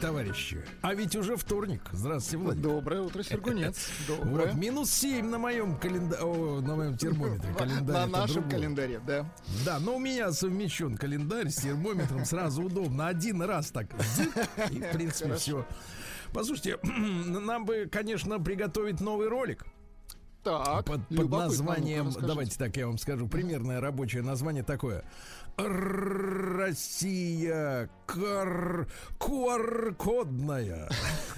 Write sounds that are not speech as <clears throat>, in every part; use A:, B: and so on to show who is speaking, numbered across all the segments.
A: Товарищи, а ведь уже вторник. Здравствуйте, Владимир.
B: Доброе утро, Сергунец. <laughs> Доброе.
A: Вот, минус 7 на моем календаре, на моем термометре. Календарь
B: На нашем
A: другое.
B: календаре, да.
A: Да, но у меня совмещен календарь с термометром, сразу удобно. Один раз так, и в принципе все. Послушайте, <clears throat> нам бы, конечно, приготовить новый ролик
B: Так,
A: под, под названием, давайте так я вам скажу, примерное рабочее название такое. Россия кар... QR-кодная.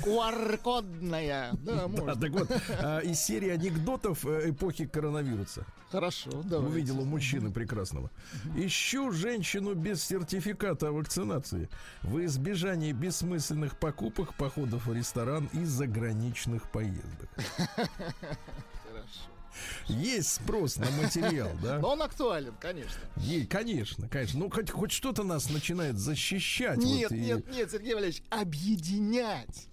B: QR-кодная. Да,
A: Да,
B: можно.
A: так вот, а, из серии анекдотов э, эпохи коронавируса.
B: Хорошо, давай.
A: Увидел у мужчины прекрасного. Ищу женщину без сертификата о вакцинации. В избежании бессмысленных покупок, походов в ресторан и заграничных поездок. <laughs> Есть спрос на материал, да?
B: Но он актуален, конечно.
A: И, конечно, конечно. Ну, хоть, хоть что-то нас начинает защищать.
B: Нет,
A: вот и-
B: нет, нет, Сергей Валерьевич, объединять.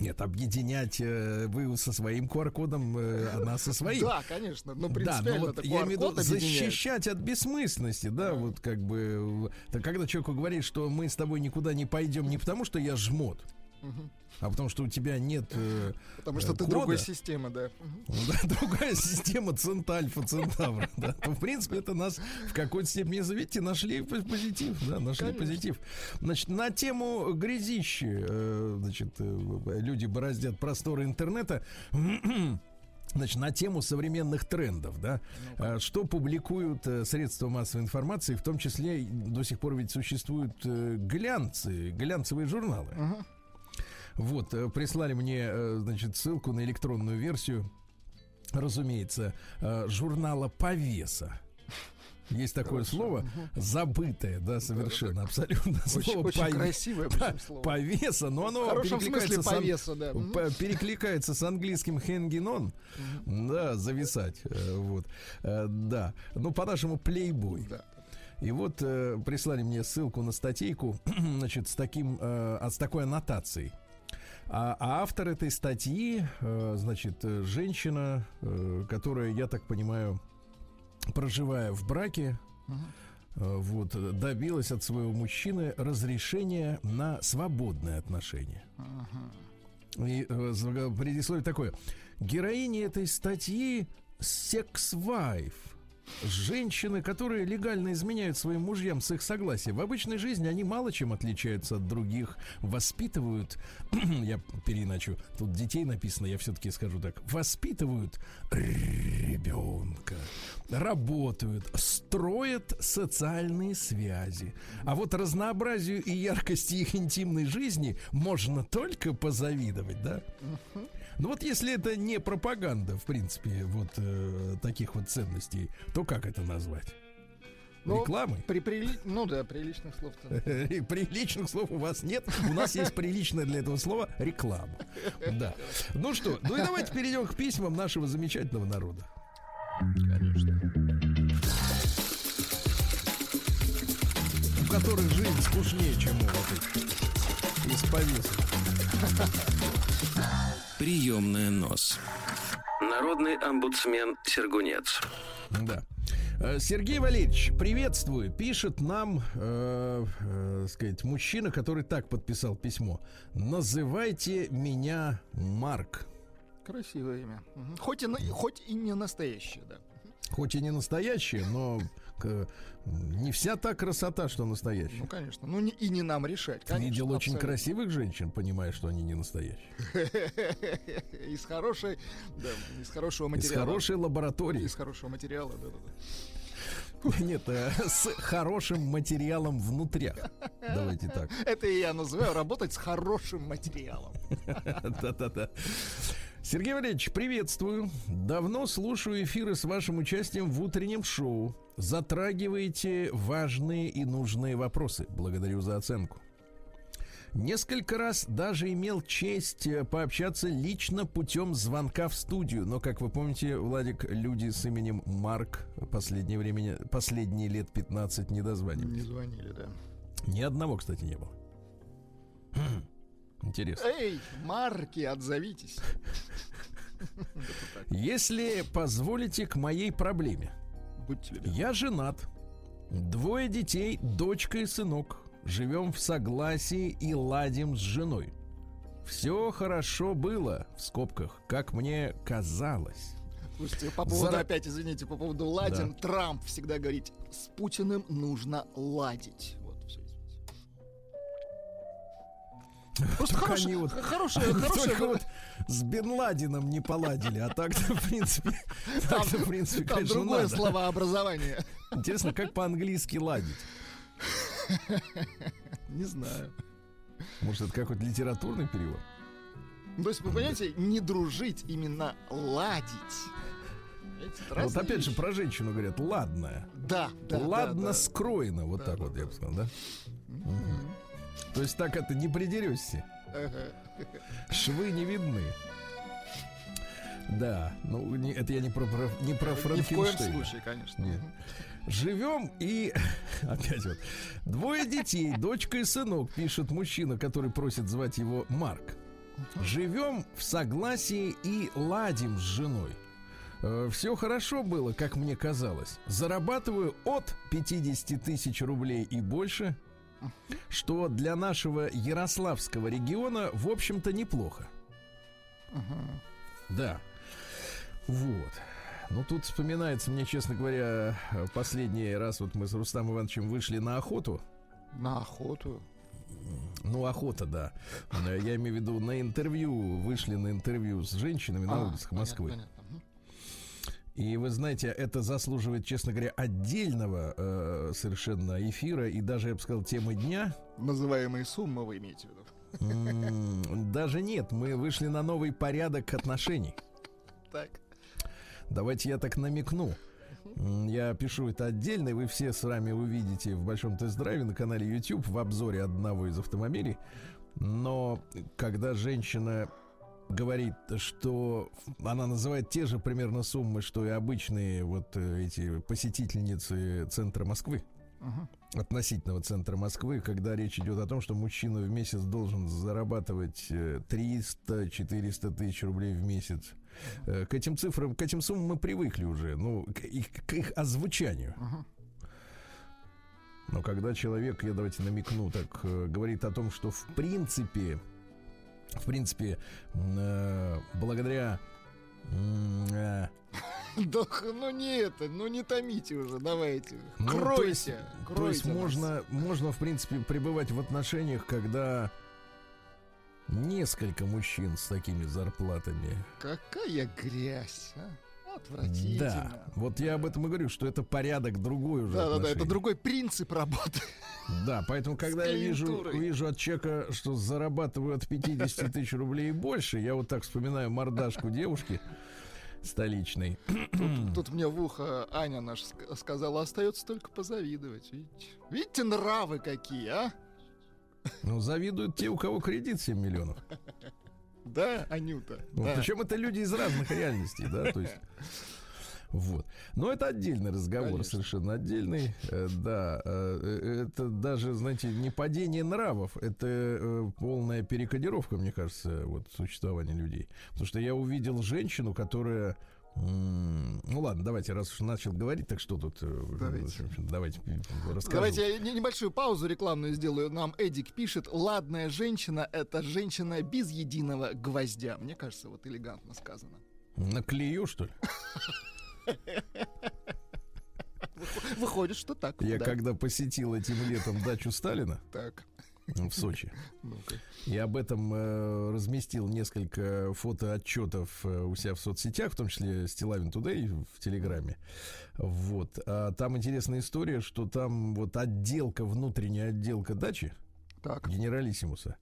A: Нет, объединять э, вы со своим QR-кодом, э, она со своим.
B: Да, конечно, но
A: Да, но
B: принципиально
A: вот
B: это
A: я имею в виду защищать от бессмысленности, да, вот как бы, э, так когда человеку говорит, что мы с тобой никуда не пойдем не потому, что я жмот, а потому что у тебя нет э,
B: Потому что
A: э,
B: ты
A: кода,
B: другой системы, да. Мгм.
A: да, <laughs> другая система Центальфа, Центавра, <laughs> да, то, в принципе, это нас в какой-то степени, видите, нашли позитив, да, нашли
B: Конечно.
A: позитив. Значит, на тему грязищи, э, значит, э, люди бороздят просторы интернета, <clears throat> Значит, на тему современных трендов, да, э, что публикуют э, средства массовой информации, в том числе до сих пор ведь существуют э, глянцы, глянцевые журналы.
B: Мгм.
A: Вот, э, прислали мне, э, значит, ссылку на электронную версию, разумеется, э, журнала «Повеса». Есть такое слово, забытое, да, совершенно, абсолютно.
B: Очень,
A: слово
B: очень
A: «пове-
B: красивое причем слово.
A: Повеса, но оно перекликается
B: смысле
A: с ан-
B: повеса, да.
A: Перекликается с английским hanging on, да, зависать, вот, да, ну по-нашему плейбой.
B: Да.
A: И вот э, прислали мне ссылку на статейку, <clears throat> значит, с таким, э, а, с такой аннотацией. А, а автор этой статьи, э, значит, э, женщина, э, которая, я так понимаю, проживая в браке, э, вот, добилась от своего мужчины разрешения на свободные отношения. И э, за- предисловие такое. Героиня этой статьи секс-вайф. Женщины, которые легально изменяют своим мужьям с их согласия. В обычной жизни они мало чем отличаются от других. Воспитывают, <clears throat> я переиначу, тут детей написано, я все-таки скажу так. Воспитывают ребенка, работают, строят социальные связи. А вот разнообразию и яркости их интимной жизни можно только позавидовать, да? Ну вот если это не пропаганда, в принципе, вот э, таких вот ценностей, то как это назвать?
B: Ну,
A: Рекламой?
B: При, прили- Ну да, приличных слов-то. <laughs>
A: Приличных слов у вас нет. У нас есть приличное для этого слова реклама. Да. Ну что, ну и давайте перейдем к письмам нашего замечательного народа. У которых жизнь скучнее, чем у вот этих из повесок.
C: Приемная нос. Народный омбудсмен Сергунец.
A: Да. Э, Сергей Валерьевич, приветствую. Пишет нам, э, э, сказать, мужчина, который так подписал письмо. Называйте меня Марк.
B: Красивое имя. Мгм. Хоть и, хоть и не настоящее, да.
A: Хоть и не настоящее, но не вся та красота, что
B: Ну,
A: настоящая.
B: конечно. Ну, не- и не нам решать. Конечно,
A: видел очень
B: абсолютно.
A: красивых женщин, понимая, что они не настоящие. <laughs>
B: Из хорошей, да, из хорошего
A: Из
B: материала.
A: хорошей лаборатории.
B: Из хорошего материала, да, да, да.
A: Нет, э, с хорошим материалом внутрях. Давайте так. <laughs>
B: Это я называю работать с хорошим материалом. <laughs>
A: Да-да-да. Сергей Валерьевич, приветствую. Давно слушаю эфиры с вашим участием в утреннем шоу. Затрагиваете важные и нужные вопросы. Благодарю за оценку. Несколько раз даже имел честь э, пообщаться лично путем звонка в студию. Но, как вы помните, Владик, люди с именем Марк последнее время, последние лет 15 не дозванивались.
B: Не звонили, да.
A: Ни одного, кстати, не было. Хм, Интересно.
B: Эй, марки, отзовитесь. <laughs>
A: Если позволите к моей проблеме.
B: Будьте любезны.
A: Я женат. Двое детей, дочка и сынок. Живем в согласии и ладим с женой. Все хорошо было, в скобках, как мне казалось.
B: Слушайте, по поводу,
A: Зара-
B: опять, извините, по поводу ладим, Трамп всегда говорит, с Путиным нужно ладить. Вот, все, извините. Просто
A: они вот-
B: хорошая, хорошая,
A: вот с Бен Ладеном не поладили, а так-то, в принципе, так-то, в принципе,
B: там
A: конечно,
B: другое
A: надо.
B: словообразование.
A: Интересно, как по-английски ладить?
B: Не знаю.
A: Может, это какой-то литературный перевод?
B: То есть, вы понимаете, не дружить, именно ладить. Эти
A: Вот опять же про женщину говорят, ладная.
B: Да, да,
A: Ладно
B: да, да.
A: скроено, вот
B: Да,
A: так
B: да,
A: вот я бы сказал, да? Мгм. То есть так это не придерешься. Швы не видны. Да, ну не- это я не про, про- не про
B: Ни в коем
A: Франкенштейна.
B: случае, конечно.
A: Нет. Живем и <laughs> опять вот двое детей, дочка и сынок, пишет мужчина, который просит звать его Марк. Живем в согласии и ладим с женой. Все хорошо было, как мне казалось. Зарабатываю от 50 тысяч рублей и больше, что для нашего Ярославского региона, в общем-то, неплохо.
B: Ага.
A: Да. Вот. Ну, тут вспоминается мне, честно говоря, последний раз вот мы с Рустамом Ивановичем вышли на охоту.
B: На охоту.
A: Ну, охота, да. Э, Я имею в виду на интервью, вышли на интервью с женщинами на
B: А,
A: улицах
B: понятно,
A: Москвы.
B: понятно. Мгм.
A: И вы знаете, это заслуживает, честно говоря, отдельного э, совершенно эфира и даже, я бы сказал, темы дня.
B: Называемые суммы вы имеете в виду.
A: Даже нет, мы вышли на новый порядок отношений.
B: Так.
A: Давайте я так намекну. Я пишу это отдельно, и вы все с вами увидите в большом тест-драйве на канале YouTube в обзоре одного из автомобилей. Но когда женщина говорит, что она называет те же примерно суммы, что и обычные вот э, эти посетительницы центра Москвы,
B: Мгм.
A: относительного центра Москвы, когда речь идет о том, что мужчина в месяц должен зарабатывать э, 300-400 тысяч рублей в месяц. Э, К этим цифрам, к этим суммам мы привыкли уже, ну, к их, к их озвучанию.
B: Мгм.
A: Но когда человек, я давайте намекну, так э, говорит о том, что в принципе, в принципе, э, благодаря э,
B: Да, ну не это, ну не томите уже, давайте.
A: Ну, то
B: кройте,
A: есть-
B: кройте.
A: То есть
B: нас.
A: можно, можно, в принципе, пребывать в отношениях, когда несколько мужчин с такими зарплатами.
B: Какая грязь, а? Отвратительно.
A: Да, вот я об этом и говорю, что это порядок другой уже.
B: Да, да, да, это другой принцип работы.
A: Да, поэтому, когда я вижу, вижу от человека, что зарабатываю от 50 тысяч рублей и больше, я вот так вспоминаю мордашку девушки столичной.
B: Тут, тут мне в ухо Аня наш ск- сказала, остается только позавидовать. Видите, видите нравы какие, а?
A: Ну, завидуют те, у кого кредит 7 миллионов.
B: Да, Анюта?
A: Вот,
B: да.
A: Причем это люди из разных реальностей, да, то есть. <laughs> Вот. Но это отдельный разговор,
B: Конечно.
A: совершенно отдельный. Э, Да, э, э, это даже, знаете, не падение нравов, это полная перекодировка, мне кажется, вот существования людей. Потому что я увидел женщину, которая ну ладно, давайте, раз уж начал говорить, так что тут? э,
B: Давайте.
A: давайте расскажу.
B: Давайте я не- небольшую паузу рекламную сделаю. Нам Эдик пишет, ладная женщина — это женщина без единого гвоздя. Мне кажется, вот элегантно сказано.
A: Наклею, что ли?
B: Выхо- Выходит, что так.
A: Я
B: да.
A: когда посетил этим летом дачу Сталина
B: Так,
A: в Сочи. <laughs> И об этом э, разместил несколько фотоотчетов э, у себя в соцсетях, в том числе Стилавин Тудей в Телеграме. Вот. А там интересная история, что там вот отделка, внутренняя отделка дачи
B: Так.
A: генералиссимуса.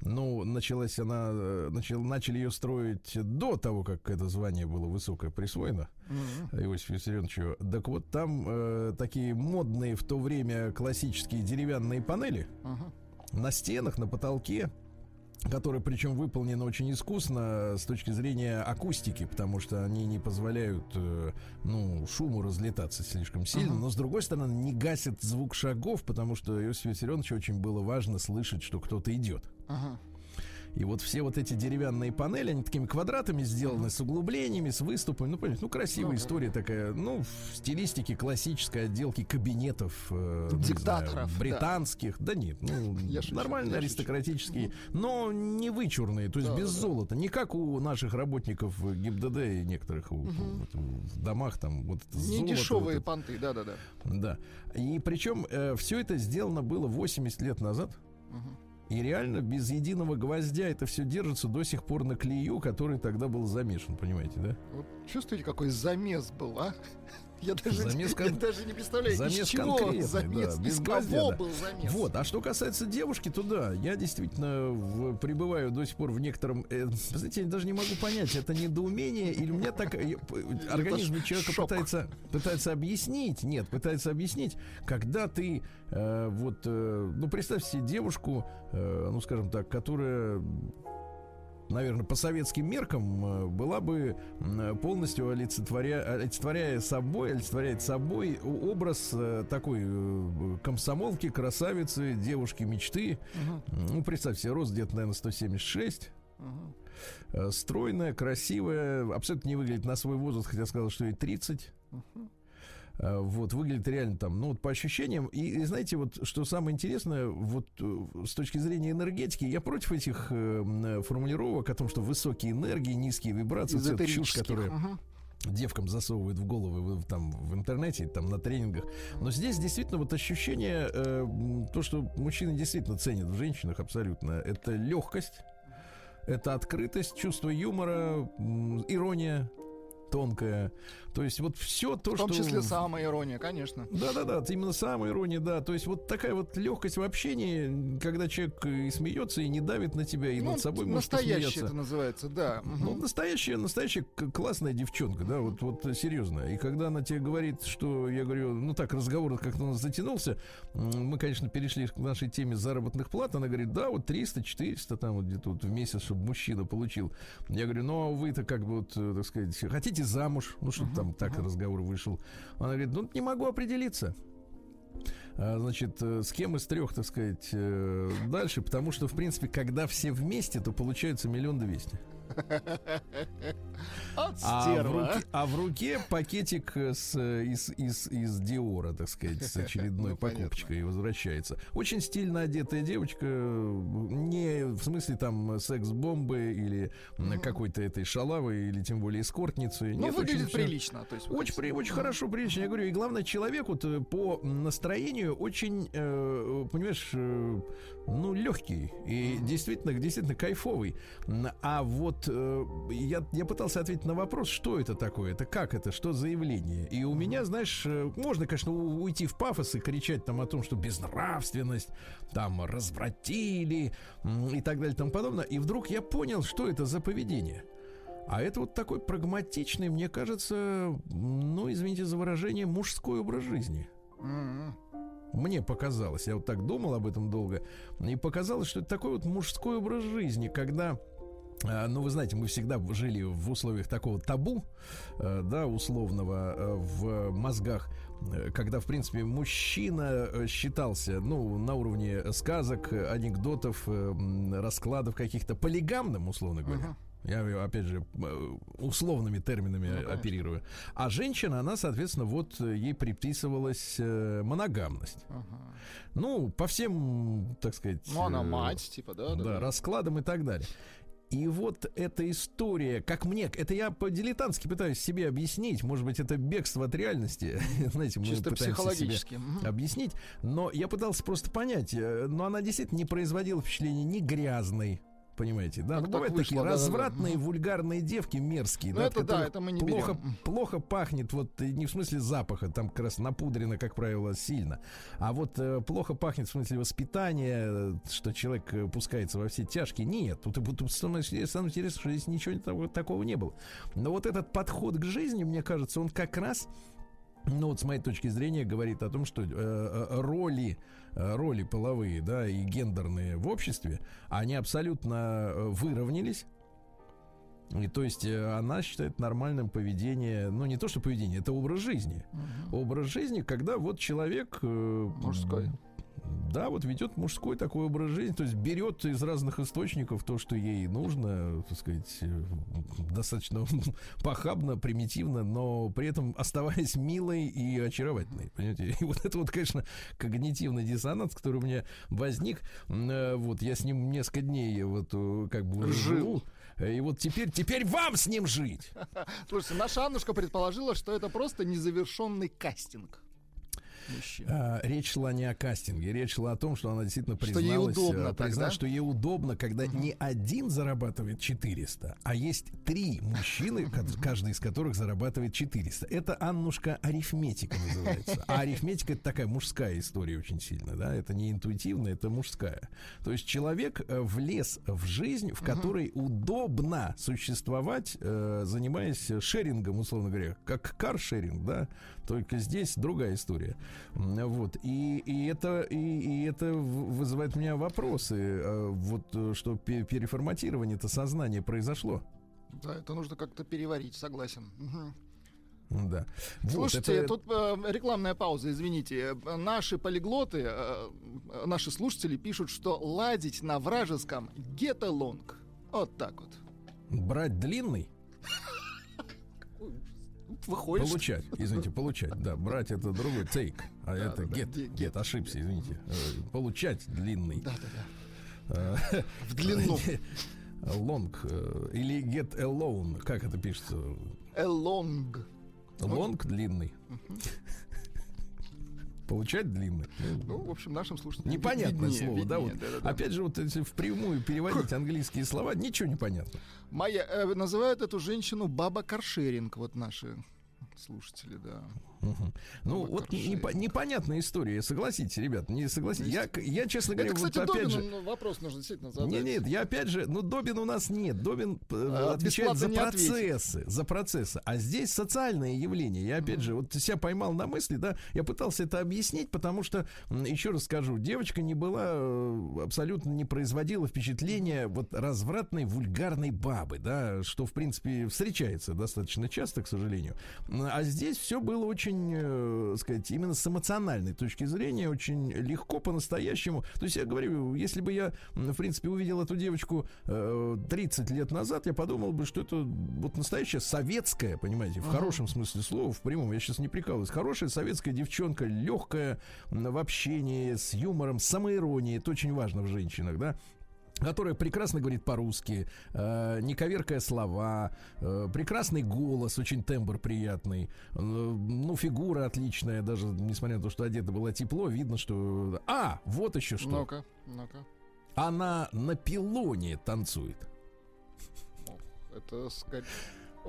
A: Ну, началась она, э, начал, начали ее строить до того, как это звание было высокое присвоено
B: Мгм.
A: Иосифу Виссарионовичу. Так вот, там э, такие модные в то время классические деревянные панели
B: Ага.
A: На стенах, на потолке. которые причем выполнены очень искусно с точки зрения акустики, потому что они не позволяют э, ну, шуму разлетаться слишком сильно, uh-huh. но с другой стороны не гасят звук шагов, потому что Иосифу Виссарионовичу очень было важно слышать, что кто-то идет. Uh-huh. И вот все вот эти деревянные панели, они такими квадратами сделаны, с углублениями, с выступами. Ну, понимаете, ну, красивая ну, история такая. Ну, в стилистике классической отделки кабинетов.
B: Э, Диктаторов.
A: Знаю, британских. Да, да нет, ну, <laughs> я нормальные, аристократические, но не вычурные, то есть да, без да. золота. Не как у наших работников ГИБДД и некоторых угу. в домах там вот
B: Не золото, дешевые вот понты, да-да-да.
A: Да. И причем э, все это сделано было 80 лет назад. Угу. И реально без единого гвоздя это все держится до сих пор на клею, который тогда был замешан, понимаете, да?
B: Вот чувствуете, какой замес был, а? Я даже,
A: замес кон...
B: я даже не представляю,
A: замес
B: из чего замес,
A: да, без
B: из кого был замес.
A: Вот, а что касается девушки, то да, я действительно в, пребываю до сих пор в некотором... Э, знаете, я даже не могу понять, это недоумение или у меня так... Э, организм человека пытается, пытается объяснить, нет, пытается объяснить, когда ты э, вот... Э, ну, представь себе девушку, э, ну, скажем так, которая наверное, по советским меркам э, была бы полностью олицетворя... олицетворяя собой, олицетворяет собой образ э, такой э, комсомолки, красавицы, девушки мечты. Угу. Ну, представьте себе, рост где-то, наверное, 176. Угу. Стройная, красивая, абсолютно не выглядит на свой возраст, хотя сказал, что ей 30. Угу. Э, вот, выглядит реально там, ну, вот по ощущениям. И, и знаете, вот, что самое интересное, вот э, с точки зрения энергетики, я против этих э, формулировок о том, что высокие энергии, низкие вибрации, это чушь, которая... Uh-huh девкам засовывают в головы там в интернете, там на тренингах. Но здесь действительно вот ощущение, э, то, что мужчины действительно ценят в женщинах абсолютно, это легкость, это открытость, чувство юмора, ирония, тонкая. То есть вот все то,
B: что...
A: В том
B: что... числе самая ирония, конечно.
A: Да-да-да, именно самая ирония, да. То есть вот такая вот легкость в общении, когда человек и смеется, и не давит на тебя, и ну, над собой может
B: Настоящая это называется, да.
A: Ну, настоящая, настоящая классная девчонка, да, вот, вот серьезно. И когда она тебе говорит, что, я говорю, ну так, разговор как-то у нас затянулся, мы, конечно, перешли к нашей теме заработных плат, она говорит, да, вот 300-400 там вот где-то вот в месяц, чтобы мужчина получил. Я говорю, ну, а вы-то как бы вот, так сказать, хотите замуж? Ну, что uh-huh там так разговор вышел. Она говорит, ну не могу определиться. А, значит, э, с кем из трех, так сказать, э, дальше, потому что, в принципе, когда все вместе, то получается миллион двести. <laughs> А в, руке, а в руке пакетик с, из, из, из Диора, так сказать, с очередной ну, покупочкой и возвращается. Очень стильно одетая девочка, не в смысле там секс-бомбы или mm-hmm. какой-то этой шалавы или тем более эскортницы.
B: Ну, Нет, выглядит очень прилично. То есть
A: очень, при, очень хорошо, прилично. Я говорю, и главное, человек вот э, по настроению очень, э, понимаешь, э, ну, легкий и mm-hmm. действительно, действительно кайфовый. А вот э, я, я пытался ответить на вопрос, что это такое, это как это, что за явление. И у меня, знаешь, э, можно, конечно, уйти в пафос и кричать там о том, что безнравственность, там развратили и так далее и тому подобное. И вдруг я понял, что это за поведение. А это вот такой прагматичный, мне кажется, ну, извините за выражение, мужской образ жизни. Mm-hmm. Мне показалось, я вот так думал об этом долго, и показалось, что это такой вот мужской образ жизни, когда ну, вы знаете, мы всегда жили в условиях такого табу, э, да, условного э, в мозгах, э, когда, в принципе, мужчина считался, ну, на уровне сказок, анекдотов, раскладов каких-то полигамным, условно говоря. Uh-huh. Я, опять же, условными терминами ну, оперирую. А женщина, она, соответственно, вот ей приписывалась моногамность. Ага. Ну, по всем, так сказать...
B: Ну, она мать, типа, да?
A: Да, да, раскладам и так далее. И вот эта история, как мне, это я по-дилетантски пытаюсь себе объяснить, может быть, это бегство от реальности, <laughs> знаете, мы
B: Чисто пытаемся себе
A: объяснить, но я пытался просто понять, э, но она действительно не производила впечатления ни грязной, Понимаете, да? Как ну, бывают вышло, такие да, развратные, да, да. вульгарные девки, мерзкие.
B: Ну, да, это да, это мы не
A: плохо, берем. плохо пахнет, вот не в смысле запаха, там как раз напудрено, как правило, сильно. А вот э, плохо пахнет в смысле воспитания, что человек э, пускается во все тяжкие. Нет, тут, тут, тут самое, самое интересное, что здесь ничего такого, такого не было. Но вот этот подход к жизни, мне кажется, он как раз ну вот с моей точки зрения говорит о том, что э, э роли э, роли половые, да, и гендерные в обществе, они абсолютно э, выровнялись. И то есть она считает нормальным поведение, ну не то что поведение, это образ жизни. Угу. Образ жизни, когда вот человек
B: мужской
A: да, вот ведет мужской такой образ жизни, то есть берет из разных источников то, что ей нужно, так сказать, э, достаточно <laughs> похабно, примитивно, но при этом оставаясь милой и очаровательной, понимаете? И вот это вот, конечно, когнитивный диссонанс, который у меня возник, э, вот я с ним несколько дней вот э, как бы жил. И вот теперь, теперь вам с ним жить. <laughs>
B: Слушайте, наша Аннушка предположила, что это просто незавершенный кастинг
A: мужчин. А, речь шла не о кастинге, речь шла о том, что она действительно призналась,
B: что ей удобно,
A: э,
B: призналась,
A: что ей удобно, когда угу. не один зарабатывает 400, а есть три мужчины, <laughs> каждый из которых зарабатывает 400. Это, Аннушка, арифметика называется. А арифметика это такая мужская история очень сильно, да, это не интуитивно, это мужская. То есть человек э, влез в жизнь, в которой угу. удобно существовать, э, занимаясь шерингом, условно говоря, как каршеринг, да, только здесь другая история. Вот. И, и, это, и, и это вызывает у меня вопросы. А вот э, что переформатирование это сознание произошло.
B: Да, это нужно как-то переварить, согласен.
A: Да.
B: Слушайте, вот это... тут э, рекламная пауза, извините. Наши полиглоты, э, наши слушатели пишут, что ладить на вражеском get along. Вот так вот.
A: Брать длинный? <laughs>
B: выходишь.
A: Получать, извините, получать, да. Брать это другой, take, а да, это да, get, get, get, ошибся, извините. Получать длинный.
B: Да, да, да. <laughs> В длину. <laughs>
A: Long э, или get alone, как это пишется?
B: Along.
A: Long длинный. Получать длинный.
B: Ну, в общем, нашим слушателям
A: Непонятное виднее, слово, виднее, да? Вот. Да, да, да. Опять же, вот если впрямую переводить <laughs> английские слова, ничего не понятно.
B: Моя, э, называют эту женщину баба Каршеринг, вот наши слушатели, да.
A: Угу. Ну, вот непо- непонятная история, согласитесь, ребят, не согласитесь. Я, я, честно говоря,
B: Это, кстати,
A: вот опять
B: Добину же... вопрос нужно действительно задать.
A: Нет, нет, я опять же, ну, Добин у нас нет. Добин э, а, отвечает за процессы, ответить. за процессы. А здесь социальное явление. Я опять mm же, вот себя поймал на мысли, да, я пытался это объяснить, потому что, еще раз скажу, девочка не была, э, абсолютно не производила впечатления вот развратной, вульгарной бабы, да, что, в принципе, встречается достаточно часто, к сожалению. А здесь все было очень, э, сказать, именно с эмоциональной точки зрения, очень легко, по-настоящему. То есть я говорю, если бы я, в принципе, увидел эту девочку э, 30 лет назад, я подумал бы, что это вот настоящая советская, понимаете, в uh-huh. хорошем смысле слова, в прямом, я сейчас не прикалываюсь, хорошая советская девчонка, легкая в общении, с юмором, самоиронией, это очень важно в женщинах, да, которая прекрасно говорит по-русски, э, не коверкая слова, э, прекрасный голос, очень тембр приятный, э, ну, фигура отличная, даже несмотря на то, что одета было тепло, видно, что... А, вот еще что.
B: Ну-ка, ну-ка.
A: Она на пилоне танцует.
B: Это сказать...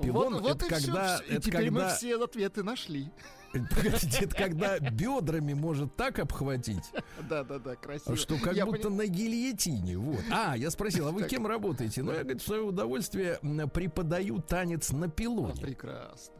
A: Пилон вот, это когда...
B: Все. И
A: это
B: теперь
A: когда...
B: мы все ответы нашли.
A: Погодите, это когда бедрами может так обхватить.
B: Да, да, да, красиво.
A: Что как я будто поним... на гильотине. Вот. А, я спросил, а вы кем работаете? Ну, я, говорит, в свое удовольствие преподаю танец на пилоне.
B: Прекрасно.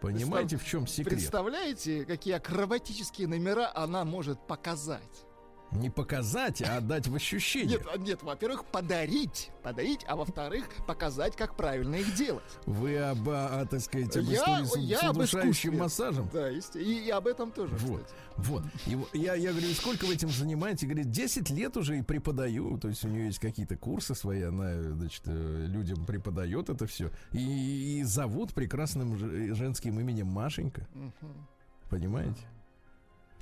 A: Понимаете, в чем секрет?
B: Представляете, какие акробатические номера она может показать?
A: Не показать, а отдать в ощущение.
B: Нет, а, нет, во-первых, подарить. Подарить, а во-вторых, показать, как правильно их делать.
A: Вы об, а, так сказать, об я, истории я с удушающим массажем?
B: Да, и, и об этом тоже,
A: Вот,
B: кстати.
A: вот. И, я, я говорю, сколько вы этим занимаетесь? Говорит, 10 лет уже и преподаю. То есть у нее есть какие-то курсы свои, она, значит, э, людям преподает это все. И, и зовут прекрасным женским именем Машенька. Угу. Понимаете?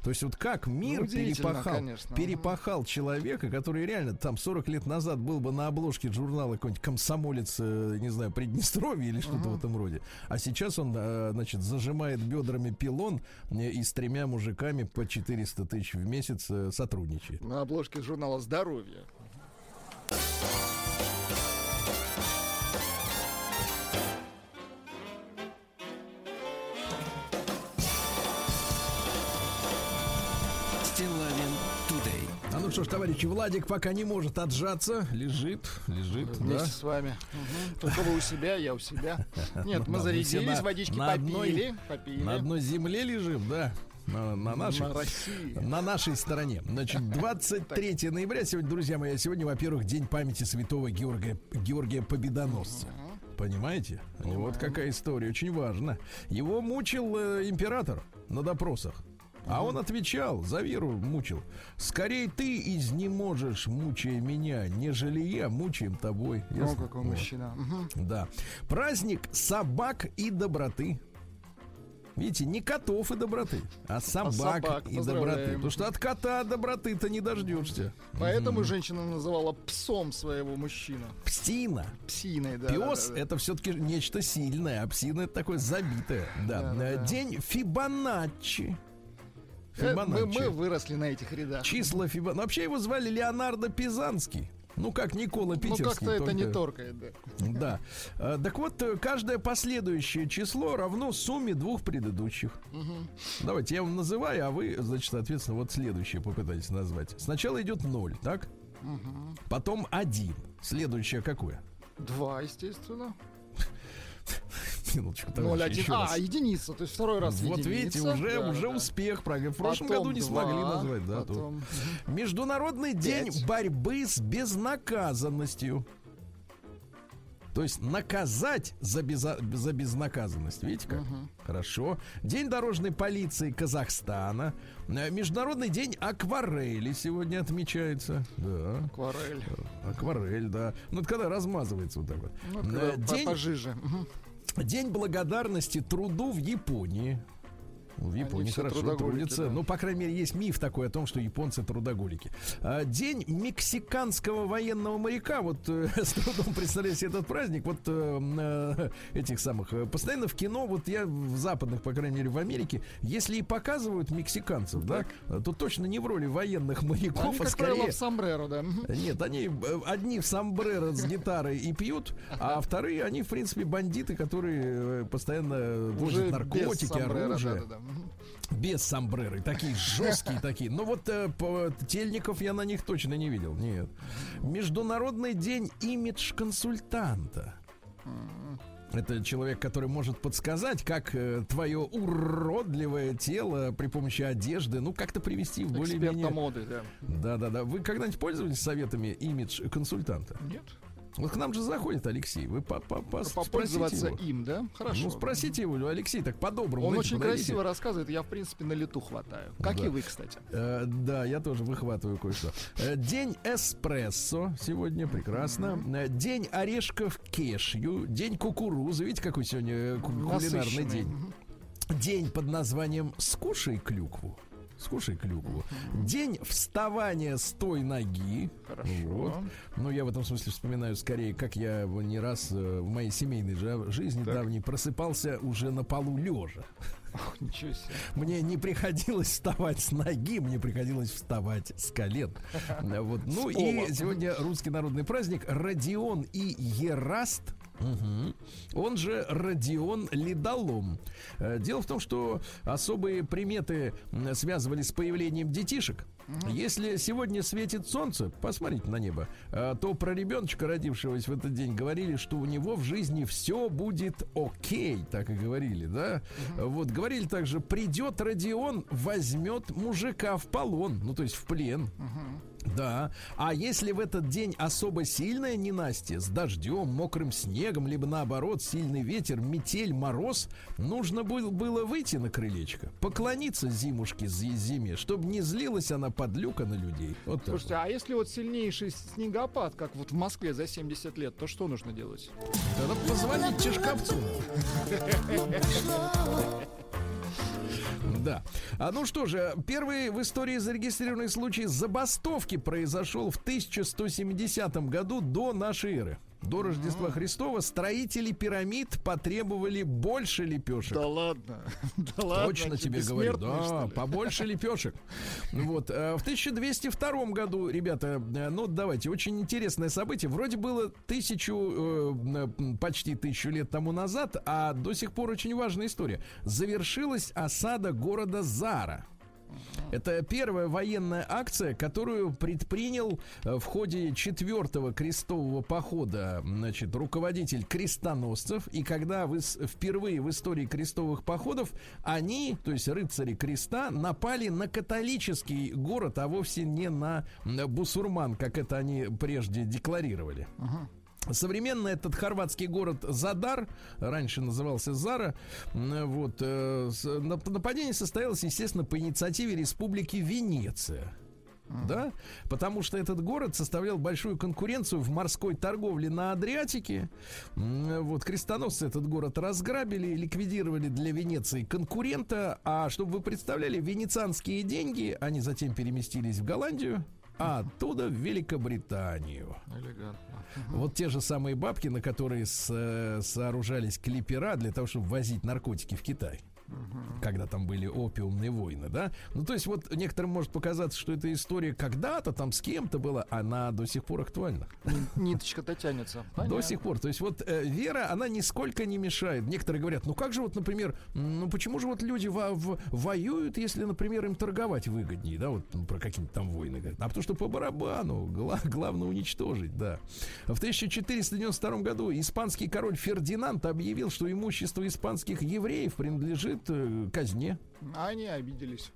A: То есть вот как мир ну, перепахал, конечно. перепахал человека, который реально там 40 лет назад был бы на обложке журнала какой-нибудь комсомолец, э, не знаю, Приднестровье или что-то uh-huh. в этом роде. А сейчас он, э, значит, зажимает бедрами пилон э, и с тремя мужиками по 400 тысяч в месяц сотрудничает.
B: На обложке журнала «Здоровье».
A: Что ж, товарищи, Владик пока не может отжаться. Лежит, лежит.
B: Вместе
A: да.
B: с вами. Мгм. Только вы у себя, я у себя. <laughs> Нет, мы зарядились, водички
A: на одной-
B: попили.
A: На одной земле лежим, да. На, на нашей.
B: На России.
A: На нашей стороне. Значит, <laughs> 23 ноября сегодня, друзья мои, сегодня, во-первых, день памяти святого Георгия, Георгия Победоносца. Понимаете? Вот какая история, очень важно. Его мучил э, император на допросах. А он отвечал, за веру мучил. Скорей ты изнеможешь, мучая меня, нежели я мучаем тобой. Ясно?
B: какой
A: Вот.
B: мужчина.
A: Да. Праздник собак и доброты. Видите, не котов и доброты, а собак,
B: собак.
A: и доброты. Потому что от кота доброты-то не дождешься.
B: Поэтому женщина называла псом своего мужчину.
A: Псина.
B: Псиной, да.
A: Пес
B: да, да.
A: это все-таки нечто сильное, а псина это такое забитое. Да.
B: Да, да.
A: День Фибоначчи.
B: Э, Мы,
A: Фибоначчи.
B: мы выросли на этих рядах.
A: Числа Фибоначчи. Вообще его звали Леонардо Пизанский. Ну, как Никола
B: Ну,
A: Питерский.
B: как-то это не
A: только-
B: торкает, да.
A: Да. Э, Так вот, э, каждое последующее число равно сумме двух предыдущих. Давайте я вам называю, а вы, значит, соответственно, вот следующее попытайтесь назвать. Сначала идет 0, так? Потом 1. Следующее какое?
B: Два, естественно. <laughs>
A: Минуточку,
B: Ноль,
A: товарищи,
B: один.
A: еще
B: А,
A: раз.
B: единица, то есть второй раз
A: Вот
B: единица.
A: видите, уже,
B: Да,
A: уже
B: да.
A: успех. В прошлом
B: Потом
A: году не смогли
B: два,
A: назвать, да.
B: потом-
A: Международный день
B: Пять.
A: борьбы с безнаказанностью. То есть наказать за, беза- за безнаказанность. Видите как? Хорошо. День дорожной полиции Казахстана. Э, Международный день акварели сегодня отмечается. Да.
B: Акварель.
A: Акварель, да. Ну, это когда размазывается вот так вот.
B: Ну,
A: Э,
B: когда по-
A: День,
B: пожиже.
A: День благодарности труду в Японии. В Японии хорошо трудятся.
B: да.
A: Ну, по крайней мере, есть миф такой о том, что японцы трудоголики. А, День мексиканского военного моряка. Вот э, <laughs> с трудом представляю себе этот праздник. Вот э, э, этих самых. Постоянно в кино, вот я в западных, по крайней мере, в Америке, если и показывают мексиканцев, да, то точно не в роли военных моряков,
B: Они,
A: а
B: как правило,
A: скорее
B: в сомбреро, да. <laughs>
A: Нет, они одни в сомбреро с гитарой и пьют, а вторые, они, в принципе, бандиты, которые постоянно возят наркотики,
B: без сомбреро,
A: оружие.
B: да-да-да.
A: Без сомбреры. Такие жесткие такие. Но вот э, по- тельников я на них точно не видел. Нет. Международный день имидж-консультанта. Это человек, который может подсказать, как э, твое уродливое тело при помощи одежды, ну, как-то привести в более-менее...
B: моды, да.
A: Да-да-да. Вы когда-нибудь пользовались советами имидж-консультанта?
B: Нет?
A: Вот к нам же заходит Алексей. Вы по -по -по
B: Попользоваться
A: его.
B: им, да? Хорошо.
A: Ну, спросите его, Алексей, так по-доброму.
B: Он
A: знаете,
B: очень
A: подойдите.
B: красиво рассказывает, я, в принципе, на лету хватаю. Как
A: Да.
B: и вы, кстати.
A: Э, да, я тоже выхватываю кое-что. Э, День эспрессо сегодня, прекрасно. Э, День орешков кешью. День кукурузы. Видите, какой сегодня э, ку- кулинарный
B: Насыщенный.
A: день. День под названием «Скушай клюкву». Скушай клюкву. День вставания с той ноги.
B: Хорошо.
A: Вот. Ну, я в этом смысле вспоминаю скорее, как я не раз э, в моей семейной жизни давней просыпался уже на полу лежа.
B: Ох, ничего себе.
A: Мне не приходилось вставать с ноги, мне приходилось вставать с колен. <laughs> Вот. Ну и сегодня русский народный праздник Родион и Ераст. Мгм. Он же Родион Ледолом. Э, Дело в том, что особые приметы связывали с появлением детишек. Если сегодня светит солнце, посмотрите на небо, э, то про ребеночка, родившегося в этот день, говорили, что у него в жизни все будет окей, так и говорили, да? Вот говорили также, придет Родион, возьмет мужика в полон, ну то есть в плен. Да. А если в этот день особо сильное ненастье с дождем, мокрым снегом, либо наоборот сильный ветер, метель, мороз, нужно было, выйти на крылечко, поклониться зимушке зи- зиме, чтобы не злилась она подлюка на людей. Вот
B: Слушайте, а если вот сильнейший снегопад, как вот в Москве за 70 лет, то что нужно делать?
A: вот. Тогда позвоните Шкапцу. Да. А ну что же, первый в истории зарегистрированный случай забастовки произошел в 1170 году до нашей эры. До Рождества Христова строители пирамид потребовали больше лепешек.
B: Да ладно. <laughs> Да ладно.
A: Точно тебе говорю, да, побольше <laughs> лепешек. Вот, э, в 1202 году, ребята, э, ну давайте, очень интересное событие. Вроде было тысячу, э, почти тысячу лет тому назад, а до сих пор очень важная история. Завершилась осада города Зара. Это первая военная акция, которую предпринял э, в ходе четвертого крестового похода, значит, руководитель крестоносцев. И когда вы впервые в истории крестовых походов они, то есть рыцари креста, напали на католический город, а вовсе не на бусурман, как это они прежде декларировали. Uh-huh. Современно этот хорватский город Задар, раньше назывался Зара, вот, э, нападение состоялось, естественно, по инициативе Республики Венеция. Да, потому что этот город составлял большую конкуренцию в морской торговле на Адриатике. Вот крестоносцы этот город разграбили, ликвидировали для Венеции конкурента. А чтобы вы представляли, венецианские деньги, они затем переместились в Голландию, а оттуда в Великобританию. Элегантно. Вот те же самые бабки, на которые с, э, сооружались клипера для того, чтобы возить наркотики в Китай угу. когда там были опиумные войны, да. Ну, то есть вот некоторым может показаться, что эта история когда-то там с кем-то была, она до сих пор актуальна.
B: Ниточка-то тянется. Понятно.
A: До сих пор. То есть вот э, вера, она нисколько не мешает. Некоторые говорят, ну как же вот, например, ну почему же вот люди во в, воюют, если, например, им торговать выгоднее, да, вот ну, про какие-то там войны. А потому что по барабану, гла- главное уничтожить, да. В 1492 году испанский король Фердинанд объявил, что имущество испанских евреев принадлежит подлежит э, казне.
B: А они обиделись.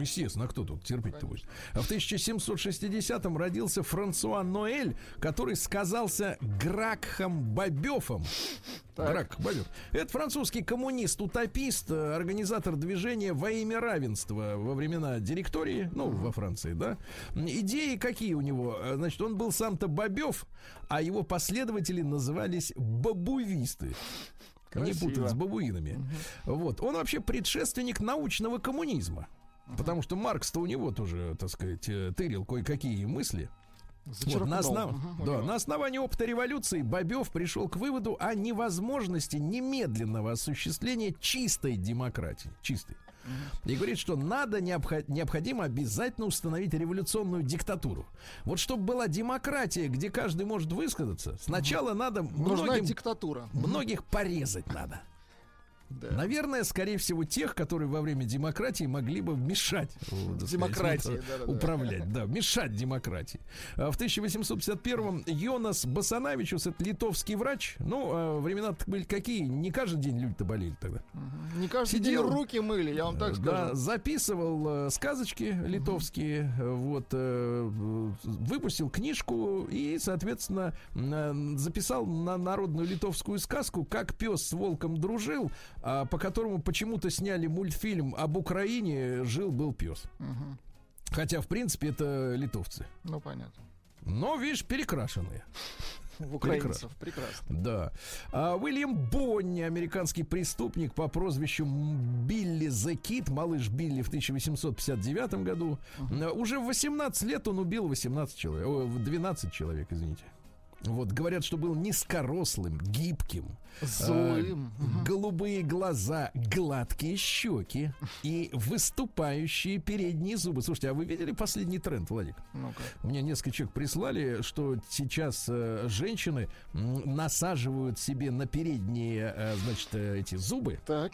A: Естественно, а кто тут терпеть-то будет? А в 1760-м родился Франсуа Ноэль, который сказался Гракхом Бобёфом. Грак Бобёв. Это французский коммунист, утопист, э, организатор движения во имя равенства во времена директории, ну, во Франции, да. Идеи какие у него? Э, значит, он был сам-то Бобёв, а его последователи назывались бабувисты. Красиво. Не путать с бабуинами. Угу. Вот. Он вообще предшественник научного коммунизма. Угу. Потому что Маркс-то у него тоже, так сказать, э, тырил кое-какие мысли. Вот, на, основ... угу, да, на основании опыта революции Бобев пришел к выводу о невозможности немедленного осуществления чистой демократии. Чистой. И говорит, что надо необходимо обязательно установить революционную диктатуру. Вот чтобы была демократия, где каждый может высказаться, сначала надо
B: многим, диктатура.
A: Многих порезать надо. Да. Наверное, скорее всего, тех, которые во время демократии могли бы мешать
B: демократии,
A: управлять, да, мешать демократии. А в 1851-м Йонас Басанавичус, это литовский врач, ну, а времена были какие, не каждый день люди-то болели тогда.
B: Не каждый Сидел, день руки мыли, я вам так скажу. Да,
A: записывал э, сказочки литовские, угу. вот, э, выпустил книжку и, соответственно, э, записал на народную литовскую сказку, как пес с волком дружил, по которому почему-то сняли мультфильм об Украине «Жил-был пес». Угу. Хотя, в принципе, это литовцы.
B: Ну, понятно.
A: Но, видишь, перекрашенные. <laughs>
B: В украинцев, прекрасно.
A: Да. А Уильям Бонни, американский преступник по прозвищу Билли the Кит, малыш Билли в 1859 году. Uh-huh. Уже в 18 лет он убил 18 человек, 12 человек, извините. Вот, говорят, что был низкорослым, гибким, Злым. Э, голубые глаза, гладкие щеки и выступающие передние зубы. Слушайте, а вы видели последний тренд, Владик? Ну-ка. Мне несколько человек прислали, что сейчас э, женщины насаживают себе на передние, э, значит, э, эти зубы.
B: Так.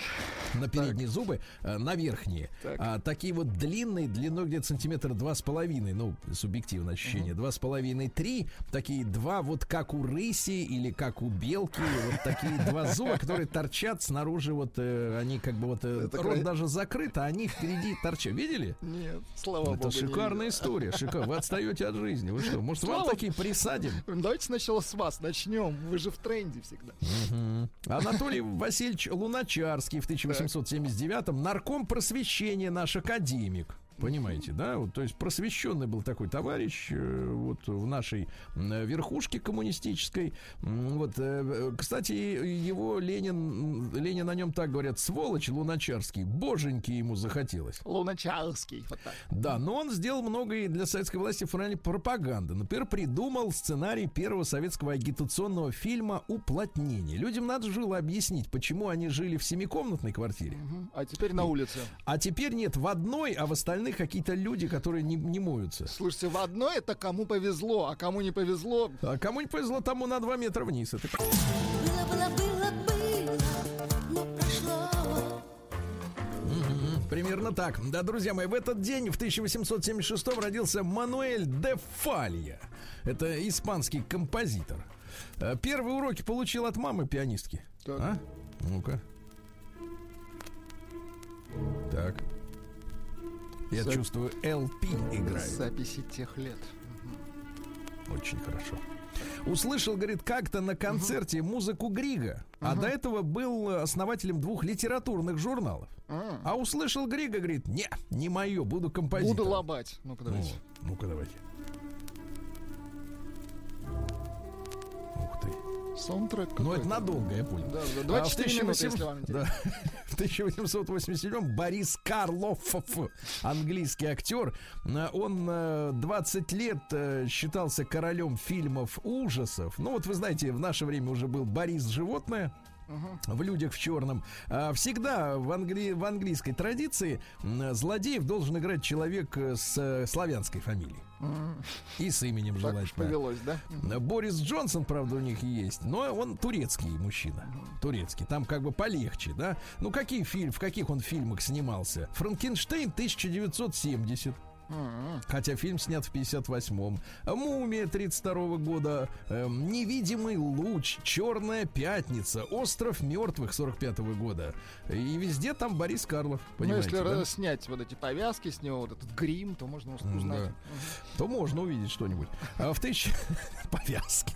A: На передние так. зубы, э, на верхние. Так. А, такие вот длинные, длиной где-то сантиметр два с половиной, ну, субъективное ощущение, два с половиной, три. Такие два вот как у рыси или как у белки, вот такие два зуба, которые торчат снаружи, вот э, они как бы вот э, рот даже закрыт, а они впереди торчат. Видели?
B: Нет, слава Это богу.
A: Это шикарная история. Шикар. Вы отстаете от жизни. Вы что, может, слава... вам такие присадим?
B: Давайте сначала с вас начнем. Вы же в тренде всегда.
A: Угу. Анатолий Васильевич Луначарский в 1879-м нарком просвещения наш академик. Понимаете, да? Вот, то есть просвещенный был такой товарищ э, вот в нашей верхушке коммунистической. Вот, э, кстати, его Ленин, Ленин о нем так говорят, сволочь Луначарский, боженьки ему захотелось.
B: Луначарский, вот так.
A: Да, но он сделал много и для советской власти в плане пропаганды. Например, придумал сценарий первого советского агитационного фильма «Уплотнение». Людям надо было объяснить, почему они жили в семикомнатной квартире.
B: А теперь на улице.
A: А теперь нет, в одной, а в остальных какие-то люди, которые не, не моются.
B: Слушайте, в одно это кому повезло, а кому не повезло...
A: А кому не повезло, тому на 2 метра вниз. Это... Было, было, было, было, но прошло. Примерно так. Да, друзья мои, в этот день, в 1876 родился Мануэль де Фалья. Это испанский композитор. Э, Первые уроки получил от мамы пианистки.
B: Так.
A: А? Ну-ка. Так. Я
B: За-
A: чувствую, LP играет.
B: Записи тех лет.
A: Очень хорошо. Услышал, говорит, как-то на концерте музыку Грига, а до этого был основателем двух литературных журналов.
B: А,
A: А услышал Грига, говорит, не, не мое, буду композитором.
B: Буду лобать. Ну-ка, давайте.
A: Ну-ка, давайте.
B: Саундтрек
A: Ну, это надолго, я понял.
B: Да, да,
A: А
B: 24
A: в
B: минуты,
A: 1800
B: если вам интересно.
A: да. <laughs> В 1887 Борис Карлов, английский актер, э, он э, 20 лет э, считался королем фильмов ужасов. Ну вот вы знаете, в наше время уже был Борис Животное. В людях в черном. А, Всегда в, англи- в английской традиции злодеев должен играть человек э, с э, славянской фамилией. И с именем
B: Так
A: желательно.
B: повелось, да?
A: Борис Джонсон, правда, у них есть, но он турецкий мужчина. Турецкий. Там как бы полегче, да? Ну, какие фильмы, в каких он фильмах снимался? Франкенштейн 1970. Хотя фильм снят в 58-м. Мумия 32 года. эм, Невидимый луч. Черная пятница. Остров мертвых 45 года. И везде там Борис Карлов.
B: Ну,
A: Понимаете,
B: если
A: да?
B: э, снять вот эти повязки с него, вот этот грим, то можно узнать.
A: да. то можно увидеть что-нибудь. А в тысяч... <laughs> Повязки.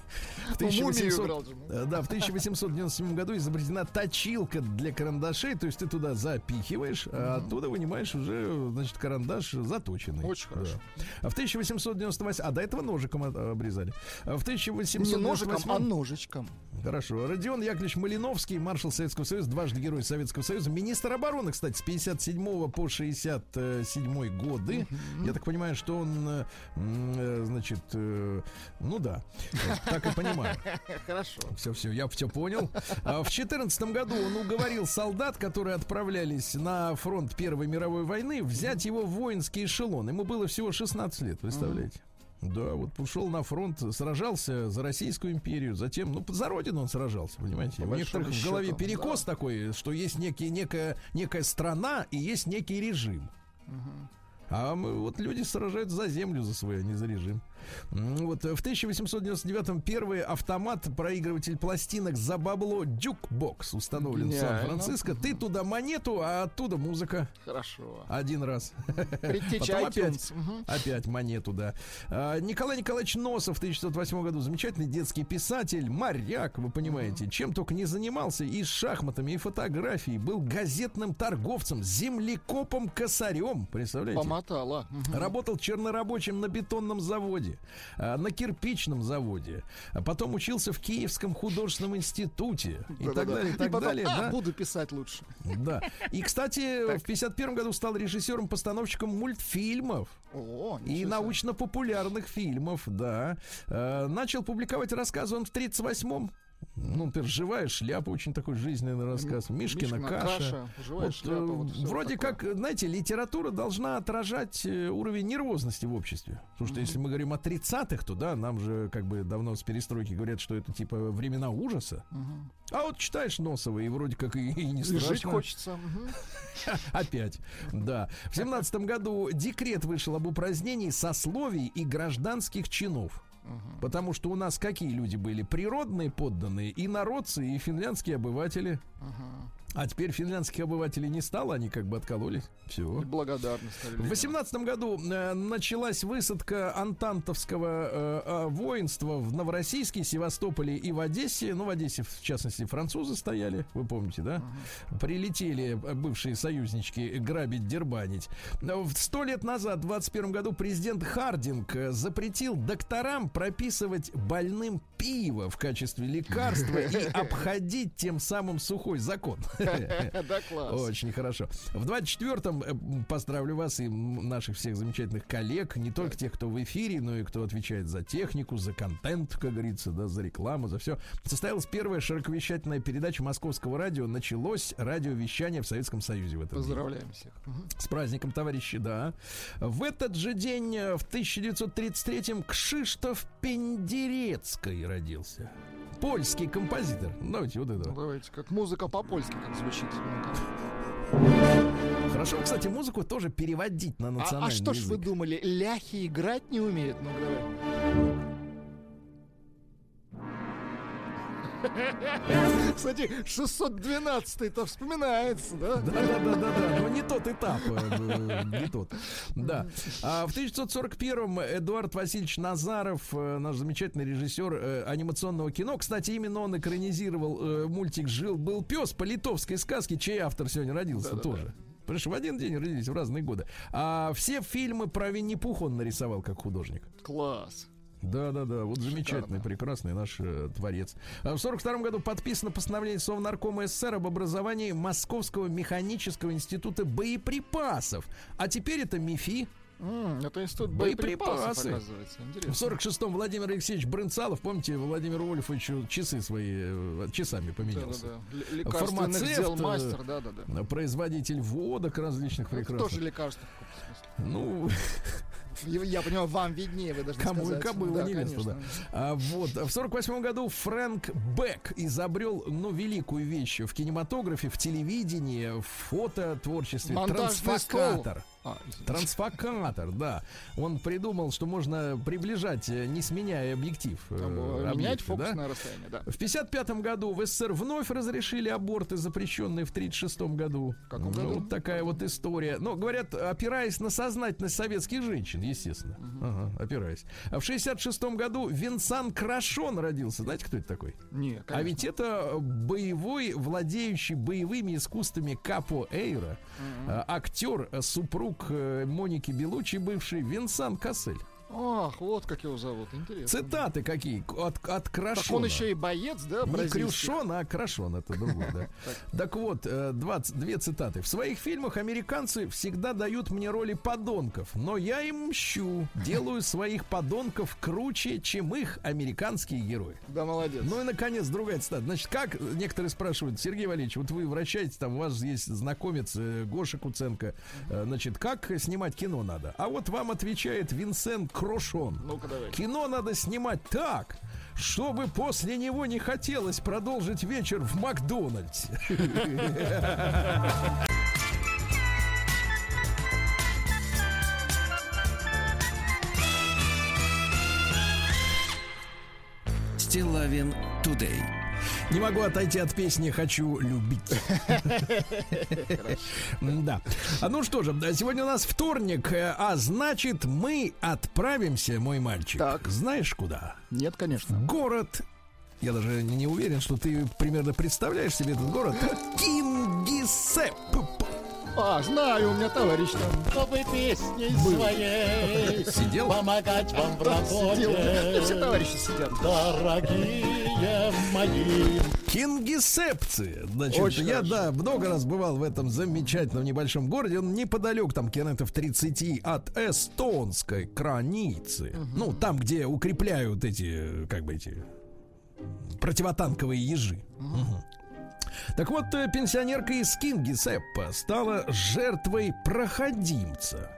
A: В
B: Ну, мумию
A: 1800...
B: играл же, ну.
A: Э, Да, в 1897 году изобретена точилка для карандашей, то есть ты туда запихиваешь, а оттуда вынимаешь уже, значит, карандаш заточенный.
B: Очень хорошо.
A: Да. В 1898, а до этого ножиком обрезали. А в
B: Не
A: 1898
B: ножиком, а ножичком.
A: Хорошо. Родион Яковлевич Малиновский, маршал Советского Союза, дважды герой Советского Союза, министр обороны, кстати, с 57 по 67 годы. Я так понимаю, что он, э, э, значит, э, ну да, так и понимаю. <laughs>
B: Хорошо.
A: Все, все, я все понял. А в 14 году он уговорил солдат, которые отправлялись на фронт Первой мировой войны, взять его в воинский эшелон. Ему было всего 16 лет, представляете? Да, вот ушел на фронт, сражался за Российскую империю, затем, ну, за родину он сражался, понимаете?
B: По
A: У некоторых в голове
B: счету,
A: перекос такой, что есть некий, некая, некая страна и есть некий режим. А мы, вот люди сражаются за землю за свою, а не за режим. Вот э, в 1899-м первый автомат-проигрыватель пластинок за бабло jukebox установлен в
B: Гениально.
A: Сан-Франциско. Ты туда монету, а оттуда музыка.
B: Хорошо.
A: Один раз. Потом опять, опять монету, да. А, Николай Николаевич Носов в 1908 году. Замечательный детский писатель, моряк, вы понимаете. Чем только не занимался. И с шахматами, и фотографией. Был газетным торговцем, землекопом, косарем. Представляете?
B: Помотала. Мгм.
A: Работал чернорабочим на бетонном заводе, а, на кирпичном заводе. А потом учился в Киевском художественном институте. И так далее, и
B: И
A: так
B: потом,
A: далее.
B: а,
A: да.
B: буду писать лучше.
A: Да. И, кстати, в 51 году стал режиссером-постановщиком мультфильмов
B: О,
A: и научно-популярных фильмов, да. Э, начал публиковать рассказы он в 38-м. Ну, например, «Живая шляпа», очень такой жизненный рассказ. «Мишкина,
B: Мишкина
A: каша».
B: каша, «Живая
A: Вот,
B: шляпа»,
A: э,
B: вот
A: вроде
B: такое.
A: как, знаете, литература должна отражать э, уровень нервозности в обществе. Потому что если мы говорим о 30-х, то да, нам же как бы давно с перестройки говорят, что это типа времена ужаса.
B: Мгм.
A: А вот читаешь Носова, и вроде как и, и не страшно.
B: жить хочется. <laughs>
A: Опять, да. В семнадцатом году декрет вышел об упразднении сословий и гражданских чинов. Потому что у нас какие люди были? Природные подданные, и народцы, и финляндские обыватели.
B: Ага.
A: А теперь финляндских обывателей не стало, они как бы откололись. Все.
B: Благодарны стали.
A: В
B: людям.
A: 18 году э, началась высадка антантовского э, э, воинства в Новороссийске, Севастополе и в Одессе. Ну, в Одессе, в частности, французы стояли, вы помните, да? Прилетели э, бывшие союзнички грабить, дербанить. Сто лет назад, в 21 году, президент Хардинг э, запретил докторам прописывать больным пиво в качестве лекарства и <laughs> обходить тем самым сухой закон.
B: Да, <laughs> класс.
A: Очень хорошо. В 24-м э, поздравлю вас и наших всех замечательных коллег, не только тех, кто в эфире, но и кто отвечает за технику, за контент, как говорится, да, за рекламу, за все. Состоялась первая широковещательная передача московского радио. Началось радиовещание в Советском Союзе в этом
B: Поздравляем всех.
A: С праздником, товарищи, да. В этот же день, э, в 1933-м, Кшиштоф Пендерецкий родился. Польский композитор. Давайте вот это.
B: Ну, Давайте, как музыка по-польски как звучит.
A: Хорошо, кстати, музыку тоже переводить на
B: А,
A: национальный
B: а что ж вы
A: язык.
B: думали, ляхи играть не умеют? Ну, давай. Кстати, 612-й-то вспоминается, да?
A: Да, да, да, да, да. Но не тот этап. э, э, Не тот. Да. А в 1941-м Эдуард Васильевич Назаров, э, наш замечательный режиссер анимационного кино. Кстати, именно он экранизировал мультик Жил был пес по литовской сказке, чей автор сегодня родился тоже. Потому что в один день родились в разные годы. А все фильмы про Винни-Пух он нарисовал как художник.
B: Класс.
A: Да, да, да. Вот замечательный, прекрасный наш э, творец. А в сорок втором году подписано постановление Совнаркома СССР об образовании Московского механического института боеприпасов. А теперь это МИФИ.
B: М, это институт
A: Боеприпасы.
B: боеприпасов, оказывается. Интересно.
A: В сорок шестом Владимир Алексеевич Брынцалов, помните, Владимир Вольфович часы свои э, часами поменялся.
B: Да-да-да. Л- Лекарственных
A: Фармацевт,
B: дел
A: э,
B: мастер, да-да-да.
A: Производитель водок различных
B: Это
A: прекрасных.
B: тоже лекарство. в каком-то
A: Ну. <laughs>
B: Я понимаю, вам виднее, вы должны
A: Кому
B: сказать.
A: кобыла
B: Да, конечно.
A: да. А, вот. В сорок восьмом году Фрэнк Бек изобрел, ну, великую вещь в кинематографе, в телевидении, в фототворчестве.
B: Монтажный
A: Трансфокатор.
B: А.
A: Трансфокатор, да. Он придумал, что можно приближать, э, не сменяя объектив. э,
B: Там, э, Менять
A: объекты,
B: фокус
A: да?
B: расстояние, да.
A: В 55 году в СССР вновь разрешили аборты, запрещенные в 36 году.
B: В каком
A: Ну,
B: году?
A: Вот такая вот история. Ну, говорят, опираясь на сознательность советских женщин, естественно. Ага, опираясь. А в 66 году Винсан Крашон родился. Знаете, кто это такой?
B: Не,
A: А
B: конечно.
A: ведь это боевой, владеющий боевыми искусствами Капо Эйра, а, актер, а, супруг э, Моники Белучи, бывший Винсан Кассель.
B: Ах, вот как его зовут, интересно.
A: Цитаты какие от, от
B: Так
A: Крашона.
B: он еще и боец, да,
A: Не? Крюшон, а Крашон, это другой, да. <laughs> Так вот, э, 20, две цитаты. В своих фильмах американцы всегда дают мне роли подонков, но я им мщу, делаю своих подонков круче, чем их американские герои.
B: Да, молодец.
A: Ну и, наконец, другая цитата. Значит, как некоторые спрашивают, Сергей Валерьевич, вот вы вращаетесь, там у вас есть знакомец э, Гоша Куценко, э, значит, как снимать кино надо? А вот вам отвечает Винсент Крошон.
B: Ну-ка, давай.
A: Кино надо снимать так, чтобы после него не хотелось продолжить вечер в Макдональдсе.
C: Стилавин Тудей.
A: Не могу отойти от песни «Хочу любить». Да. А Ну что же, сегодня у нас вторник, э, а значит, мы отправимся, мой мальчик.
B: Так.
A: Знаешь куда?
B: Нет, конечно.
A: Город. Я даже не не уверен, что ты примерно представляешь себе этот город. Кингисепп.
B: А, знаю, у меня товарищ там.
D: чтобы песней
B: Был.
D: своей
A: Сидел?
D: помогать вам в
B: Сидел.
D: работе,
B: Все товарищи сидят.
D: дорогие мои.
A: Кингисеппцы. Значит,
B: Очень
A: я,
B: хорошо.
A: да, много раз бывал в этом замечательном небольшом городе. Он неподалеку, там, километров 30 от эстонской границы. Ну, там, где укрепляют эти, как бы эти, противотанковые ежи. Мгм. Так вот, э, пенсионерка из Кингисеппа стала жертвой проходимца.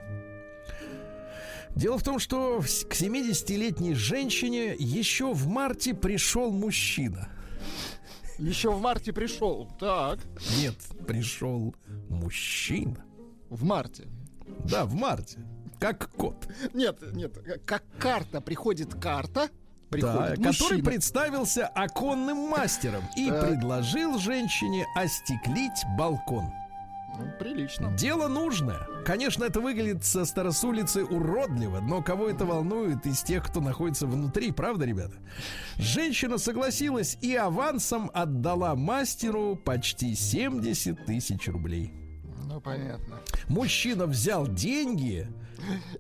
A: Дело в том, что к 70-летней женщине еще в марте пришел мужчина.
B: Еще в марте пришел. Так.
A: Нет, пришел мужчина.
B: В марте.
A: Да, в марте. Как кот.
B: Нет, нет, как карта. Приходит карта,
A: Да,
B: приходит
A: который
B: мужчина.
A: представился оконным мастером и
B: Так.
A: предложил женщине остеклить балкон.
B: Ну, прилично.
A: Дело нужное. Конечно, это выглядит со стороны улицы уродливо, но кого это волнует из тех, кто находится внутри, правда, ребята? Женщина согласилась и авансом отдала мастеру почти 70 тысяч рублей.
B: Ну, понятно.
A: Мужчина взял деньги,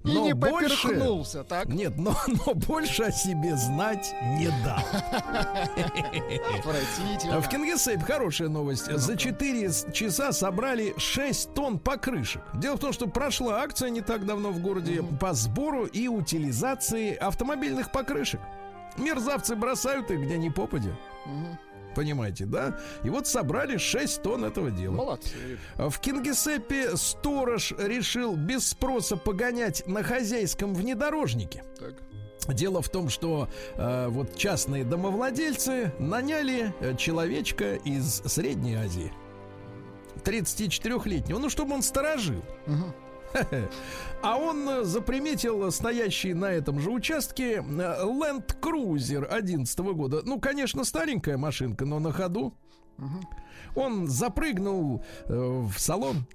B: И
A: но
B: не
A: больше...
B: поперхнулся, так?
A: Нет, но, но больше о себе знать не дал.
B: Отвратительно.
A: В Кингисеппе хорошая новость. За 4 часа собрали 6 тонн покрышек. Дело в том, что прошла акция не так давно в городе по сбору и утилизации автомобильных покрышек. Мерзавцы бросают их где ни попадя. Понимаете, да? И вот собрали 6 тонн этого дела.
B: Молодцы.
A: В Кингисеппе сторож решил без спроса погонять на хозяйском внедорожнике.
B: Так.
A: Дело в том, что э, вот частные домовладельцы наняли э, человечка из Средней Азии. 34-летнего, ну, чтобы он сторожил.
B: Мгм. <laughs>
A: А он э, заприметил стоящий на этом же участке э, Land Cruiser 11 года. Ну, конечно, старенькая машинка, но на ходу. Он запрыгнул э, в салон,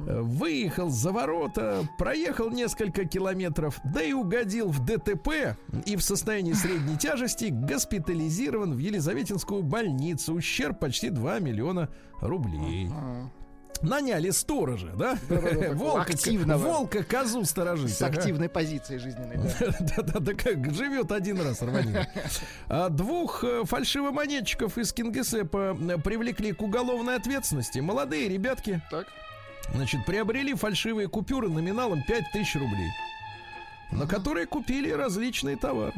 A: э, выехал за ворота, проехал несколько километров, да и угодил в ДТП и в состоянии <laughs> средней тяжести госпитализирован в Елизаветинскую больницу. Ущерб почти 2 миллиона рублей. Наняли сторожа, да? <laughs> Волка,
B: активного.
A: волка козу сторожить.
B: С
A: ага.
B: активной позицией жизненной. да. <laughs>
A: Да-да-да, как живет один раз рванин. А Двух э, фальшивомонетчиков из Кингисеппа э, привлекли к уголовной ответственности. Молодые ребятки,
B: Так.
A: значит, приобрели фальшивые купюры номиналом 5000 рублей, на которые купили различные товары.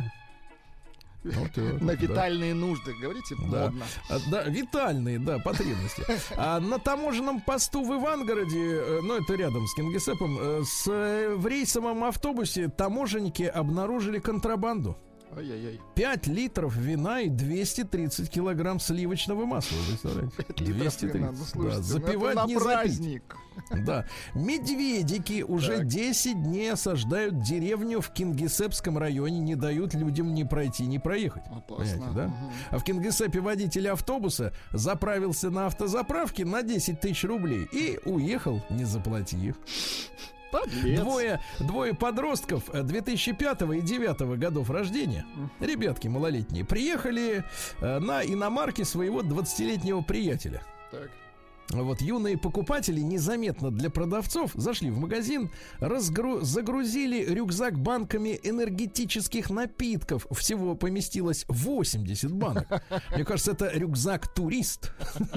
A: Так, <laughs>
B: На витальные нужды, говорите, модно.
A: А, Да, витальные, да, потребности. А на таможенном посту в Ивангороде, э, ну это рядом с Кингисеппом, э, с, э, в рейсовом автобусе таможенники обнаружили контрабанду.
B: Ай-яй-яй.
A: 5 литров вина и 230 килограмм сливочного масла, представляете?
B: Литров вина, ну, слушайте,
A: да,
B: ну,
A: запивать не запить.
B: праздник.
A: Да. Медведики уже
B: Так.
A: 10 дней осаждают деревню в Кингисеппском районе, не дают людям ни пройти, ни проехать.
B: Опасно.
A: Понимаете, да? А в Кингисеппе водитель автобуса заправился на автозаправке на 10 тысяч рублей и уехал, не заплатив.
B: Подлец.
A: Двое, двое подростков э, 2005 и 2009 годов рождения, ребятки малолетние, приехали э, на иномарке своего 20-летнего приятеля.
B: Так.
A: Вот юные покупатели незаметно для продавцов зашли в магазин, разгру- загрузили рюкзак банками энергетических напитков. Всего поместилось 80 банок. Мне кажется, это рюкзак турист. <laughs>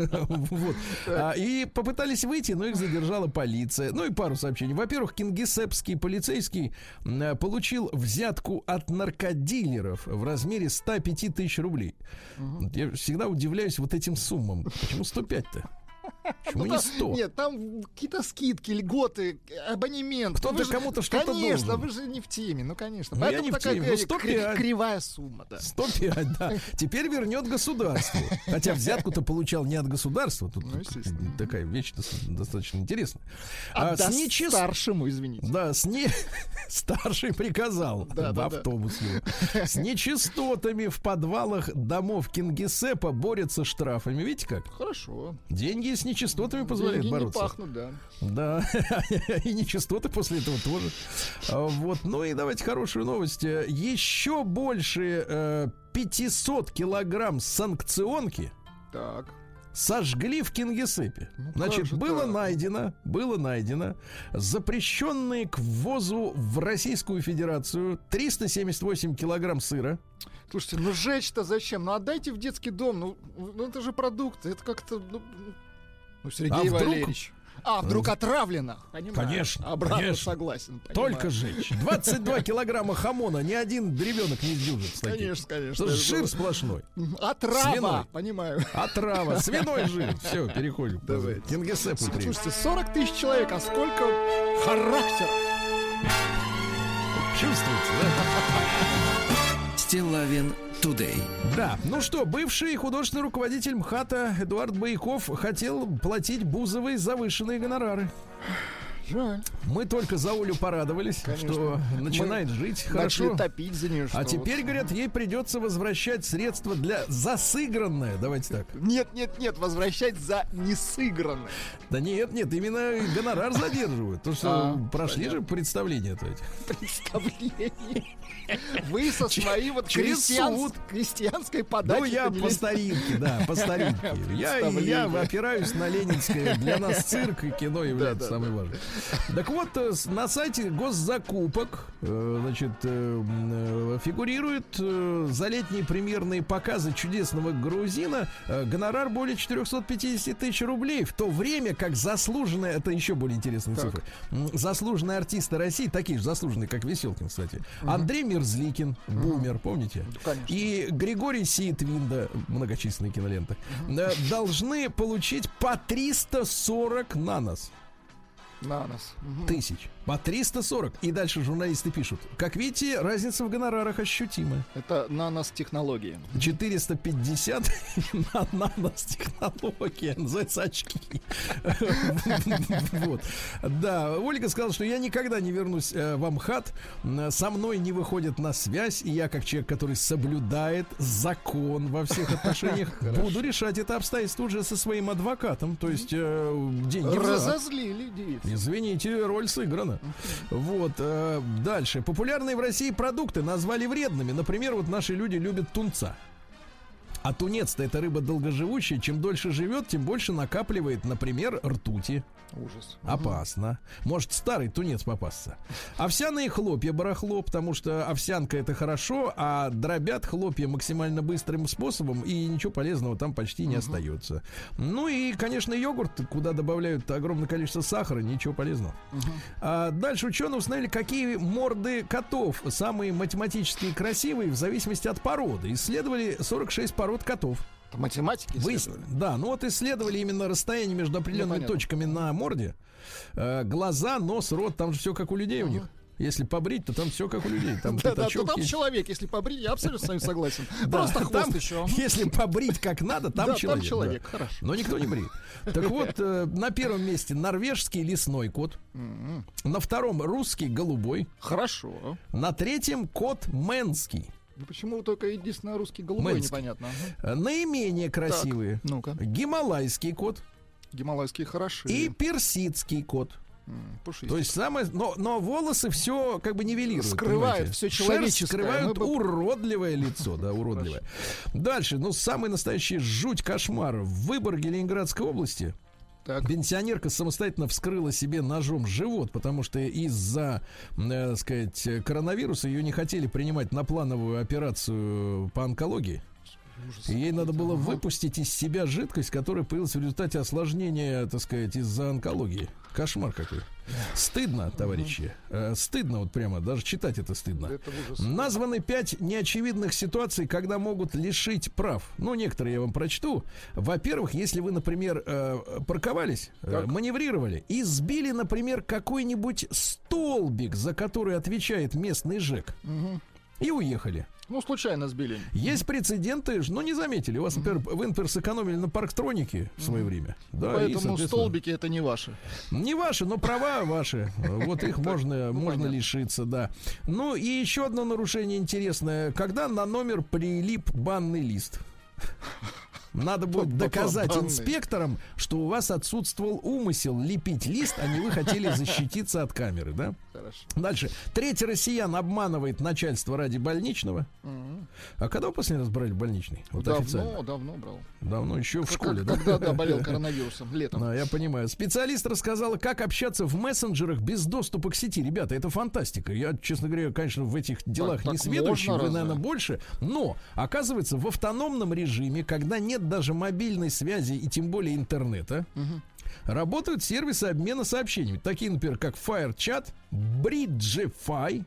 A: Вот. А, И попытались выйти, но их задержала полиция. Ну и пару сообщений. Во-первых, кингисеппский полицейский э, получил взятку от наркодилеров в размере 105 тысяч рублей. Я всегда удивляюсь вот этим суммам. Почему 105-то? Почему
B: Ну,
A: не
B: там-
A: 100?
B: Нет, там какие-то скидки, льготы, абонемент.
A: Кто-то
B: Ну,
A: кому-то что-то
B: Конечно, вы же не в теме, ну конечно.
A: Ну, я не в теме, ну,
B: кри-
A: 105.
B: кривая сумма, да.
A: 105, да. Теперь вернет государству. Хотя взятку-то получал не от государства. Тут
B: Ну,
A: такая вещь дос- достаточно интересная. А с нечист-
B: старшему, извините.
A: Да, с не... <laughs> старший приказал
B: Да,
A: в автобус его. С <laughs> нечистотами в подвалах домов Кингисеппа борются штрафами. Видите как?
B: Хорошо.
A: Деньги с нечистотами позволяют
B: Деньги не
A: бороться.
B: пахнут, да.
A: Да, <laughs> и нечистоты после этого тоже. А, Вот, ну и давайте хорошую новость. Э, Еще больше э, 500 килограмм санкционки
B: Так.
A: сожгли в Кингисеппе.
B: Ну,
A: Значит,
B: же
A: было
B: так?
A: найдено, было найдено запрещенные к ввозу в Российскую Федерацию 378 килограмм сыра.
B: Слушайте, ну жечь-то зачем? Ну отдайте в детский дом. Ну, ну это же продукты. Это как-то. Ну, ну Сергей
A: А вдруг-
B: Валерьевич. А, вдруг отравлено? Понимаю.
A: Конечно,
B: Обратно
A: конечно.
B: согласен. понимаю.
A: Только жечь. 22 килограмма хамона. Ни один ребенок не сдюжит.
B: Конечно, конечно.
A: Это жир сплошной.
B: Отрава,
A: Свиной.
B: понимаю.
A: Отрава, свиной жир. <laughs> Все, переходим.
B: Давайте.
A: Кингисепп.
B: Слушайте, 40 тысяч человек, а сколько характера?
A: Чувствуете, да? <laughs>
C: Стилавин Тудей.
A: Да. Ну что, бывший художественный руководитель МХАТа Эдуард Бояков хотел платить Бузовой завышенные гонорары.
B: Жаль.
A: Мы только за Олю порадовались,
B: Конечно.
A: что начинает жить
B: Начали
A: хорошо.
B: топить за нее.
A: А теперь,
B: вот.
A: говорят, ей придется возвращать средства для засыгранное. Давайте так.
B: Нет, нет, нет, возвращать за несыгранное.
A: Да нет, нет, именно гонорар задерживают. Потому что
B: А,
A: прошли же представления-то эти.
B: Представление. Вы со своей вот
A: через
B: крестьян-
A: суд.
B: крестьянской подачей.
A: Ну, я по старинке, да, по старинке. Я, я опираюсь на ленинское. Для нас цирк и кино является
B: да,
A: самым важным. Так вот, э, на сайте госзакупок, э, значит, э, фигурирует за летние премьерные показы чудесного грузина гонорар более 450 тысяч рублей, в то время как заслуженная, это еще более интересные
B: Так.
A: цифры, заслуженные артисты России, такие же заслуженные, как Веселкин, кстати, Андрей Мерзликин, бумер, помните?
B: Конечно.
A: И Григорий Сиетвинда, многочисленные киноленты, должны получить по 340 на нас
B: На нас. Мгм.
A: тысяч. По 340. И дальше журналисты пишут. Как видите, разница в гонорарах ощутимая.
B: Это нанос-технологии.
A: 450 <laughs> на нанос-технология. <laughs> Называется очки. <laughs> Вот. Да, Ольга сказала, что я никогда не вернусь э, в Амхат. Со мной не выходит на связь. И я, как человек, который соблюдает закон во всех отношениях, буду решать это обстоятельство уже со своим адвокатом. То есть э, деньги.
B: Разозлили.
A: Извините, роль сыграна. Вот. э, дальше. Популярные в России продукты назвали вредными. Например, вот наши люди любят тунца. А тунец-то это рыба долгоживущая. Чем дольше живет, тем больше накапливает, например, ртути.
B: Ужас.
A: Опасно. Может старый тунец попасться. Овсяные хлопья барахло, потому что овсянка это хорошо, а дробят хлопья максимально быстрым способом, и ничего полезного там почти не остается. Ну и, конечно, йогурт, куда добавляют огромное количество сахара, ничего полезного. А дальше ученые установили, какие морды котов самые математически красивые в зависимости от породы. Исследовали 46 пород котов.
B: Это математики
A: Выяснили. Да, ну вот исследовали именно расстояние между определенными
B: понятно.
A: точками на морде. Э, глаза, нос, рот, там же все как у людей у них. Если побрить, то там все как у людей. Там
B: Да, да, то там человек, если побрить, я абсолютно с вами согласен. <laughs> Просто хвост еще.
A: Если побрить как надо, там человек.
B: там человек, хорошо.
A: Но никто не брит. Так вот, э, на первом месте норвежский лесной кот. На втором русский голубой.
B: Хорошо.
A: На третьем кот мэнский.
B: Ну почему только единственное русский голубой
A: Мэнский.
B: непонятно? Ага.
A: Э, Наименее красивые.
B: Ну-ка.
A: Гималайский кот
B: Гималайские хороши.
A: и персидский кот.
B: Пушистик.
A: То есть самое, но, но волосы все как бы нивелируют.
B: Скрывают
A: понимаете? Шерсть
B: человеческое.
A: скрывают
B: Мы бы-
A: уродливое лицо, да, <laughs> уродливое. Дальше, ну самый настоящий жуть кошмар в Выборге Ленинградской области.
B: Так.
A: Пенсионерка самостоятельно вскрыла себе ножом живот, потому что из-за, э, сказать, коронавируса ее не хотели принимать на плановую операцию по онкологии. И ей надо было выпустить из себя жидкость, которая появилась в результате осложнения, так сказать, из-за онкологии. Кошмар какой. Стыдно, товарищи. Э, стыдно вот прямо, даже читать это стыдно.
B: Это ужас.
A: Названы пять неочевидных ситуаций, когда могут лишить прав. Ну, некоторые я вам прочту. Во-первых, если вы, например, э, парковались, э,
B: Так.
A: маневрировали и сбили, например, какой-нибудь столбик, за который отвечает местный ЖЭК,
B: Мгм.
A: и уехали.
B: Ну, случайно сбили.
A: Есть прецеденты, ж- ну не заметили. У вас, например, в Инпер сэкономили на парктронике в свое время. Да, и,
B: Поэтому
A: соответственно,
B: столбики это не ваши.
A: Не ваши, но права ваши. Вот их можно, можно
B: понятно.
A: лишиться, да. Ну и еще одно нарушение интересное. Когда на номер прилип банный лист. Надо будет доказать инспекторам, что у вас отсутствовал умысел лепить лист, а не вы хотели защититься от камеры, да?
B: Хорошо.
A: Дальше. Третий россиян обманывает начальство ради больничного.
B: Мгм.
A: А когда вы последний раз брали больничный? Вот официально.
B: Давно, давно брал.
A: Давно еще в
B: Как-
A: школе, да?
B: Когда, да, болел <laughs> коронавирусом, летом.
A: Да, я понимаю. Специалист рассказала, как общаться в мессенджерах без доступа к сети. Ребята, это фантастика. Я, честно говоря, конечно, в этих делах
B: так
A: не сведущий, вы, наверное, больше. Но, оказывается, в автономном режиме, когда нет даже мобильной связи и тем более интернета,
B: Мгм.
A: Работают сервисы обмена сообщениями. Такие, например, как FireChat, Bridgefy,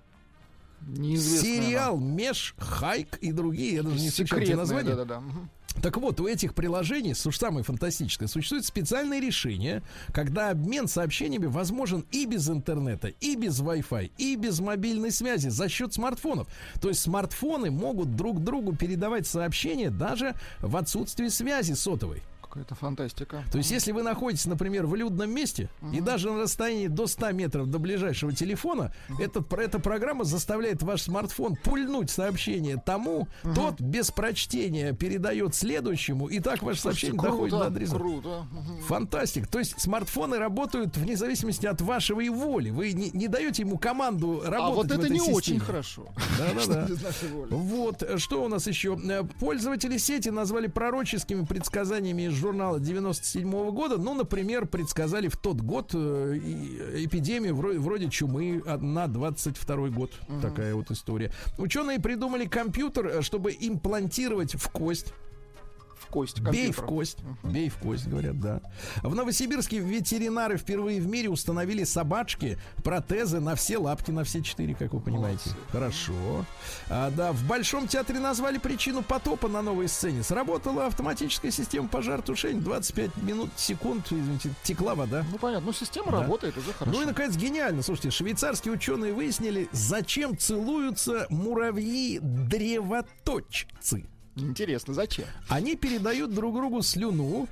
A: сериал Меш, Хайк и другие. Я даже не встречал эти
B: Секретное,
A: названия.
B: да-да-да. Мгм.
A: Так вот, у этих приложений, самое фантастическое, существует специальное решение, когда обмен сообщениями возможен и без интернета, и без Wi-Fi, и без мобильной связи за счет смартфонов. То есть смартфоны могут друг другу передавать сообщения даже в отсутствии связи сотовой.
B: Какая-то фантастика.
A: То есть, если вы находитесь, например, в людном месте, и даже на расстоянии до 100 метров до ближайшего телефона, этот, про- эта программа заставляет ваш смартфон пульнуть сообщение тому, тот без прочтения передает следующему, и так ваше сообщение
B: Слушайте,
A: доходит
B: круто,
A: до адреса.
B: Круто.
A: Фантастик. То есть смартфоны работают вне зависимости от вашего и воли. Вы не, не даете ему команду работать
B: А вот
A: в
B: это
A: этой
B: не
A: системе.
B: очень хорошо.
A: Да-да-да. Вот, э, что у нас еще? Э, Пользователи сети назвали пророческими предсказаниями журнала 97 года. Ну, например, предсказали в тот год э, эпидемию вроде, вроде чумы а, на 22 год. Такая вот история. Ученые придумали компьютер, э, чтобы имплантировать в кость
B: кость
A: Бей в
B: компьютера.
A: кость. Бей в кость, говорят, да. В Новосибирске ветеринары впервые в мире установили собачки, протезы на все лапки, на все четыре, как вы понимаете. Хорошо. А, да, в Большом театре назвали причину потопа на новой сцене. Сработала автоматическая система пожаротушения. 25 минут, секунд, извините, текла вода.
B: Ну понятно, ну система
A: Да.
B: работает уже хорошо.
A: Ну и, наконец, гениально. Слушайте, швейцарские ученые выяснили, зачем целуются муравьи-древоточцы.
B: Интересно, зачем?
A: Они передают друг другу слюну,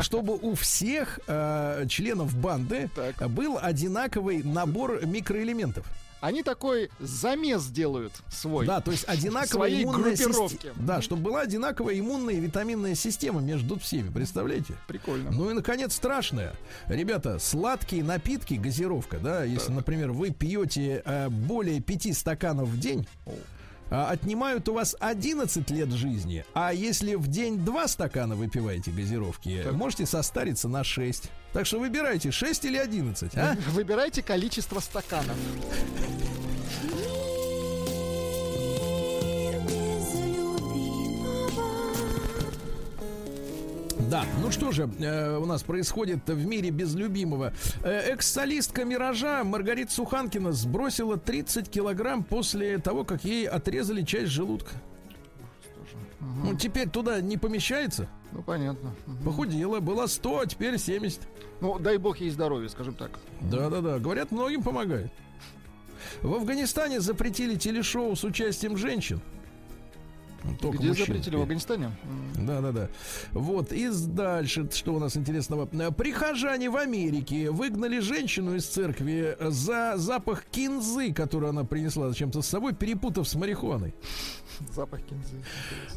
A: чтобы у всех э, членов банды
B: Так.
A: был одинаковый набор микроэлементов.
B: Они такой замес делают свой.
A: Да, то есть одинаковая
B: Своей
A: иммунная система. Да, чтобы была одинаковая иммунная и витаминная система между всеми. Представляете?
B: Прикольно.
A: Ну и, наконец, страшное. Ребята, сладкие напитки, газировка, да, если, например, вы пьете э, более пяти стаканов в день, отнимают у вас 11 лет жизни, а если в день два стакана выпиваете газировки, можете состариться на 6. Так что выбирайте, 6 или 11, а? <laughs>
B: Выбирайте количество стаканов. <laughs>
A: Да, ну что же, э, у нас происходит в мире без любимого. Э, экс-солистка «Миража» Маргарита Суханкина сбросила 30 килограмм после того, как ей отрезали часть желудка. Ну, теперь туда не помещается.
B: Ну, понятно. Мгм.
A: Похудела, была 100, а теперь 70.
B: Ну, дай бог ей здоровья, скажем так.
A: Да-да-да, говорят, многим помогает. В Афганистане запретили телешоу с участием женщин. Ну, только
B: Где
A: мужчин
B: запретили? В Афганистане?
A: Да, да, да. Вот, и дальше, что у нас интересного? Прихожане в Америке выгнали женщину из церкви за запах кинзы, который она принесла зачем-то с собой, перепутав с марихуаной.
B: Запах кинзы.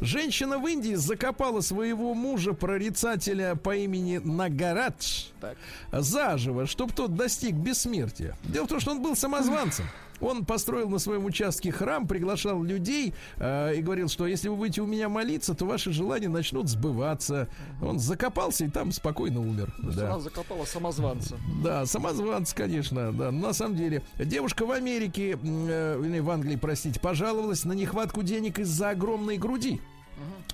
A: Женщина в Индии закопала своего мужа, прорицателя по имени Нагарадж,
B: Так.
A: заживо, чтобы тот достиг бессмертия. Дело в том, что он был самозванцем. Он построил на своем участке храм, приглашал людей э, и говорил, что если вы будете у меня молиться, то ваши желания начнут сбываться. Он закопался и там спокойно умер.
B: Есть
A: Да.
B: Она закопала самозванца.
A: Да, самозванец, конечно, да. На самом деле, девушка в Америке, э, в Англии, простите, пожаловалась на нехватку денег из-за огромной груди.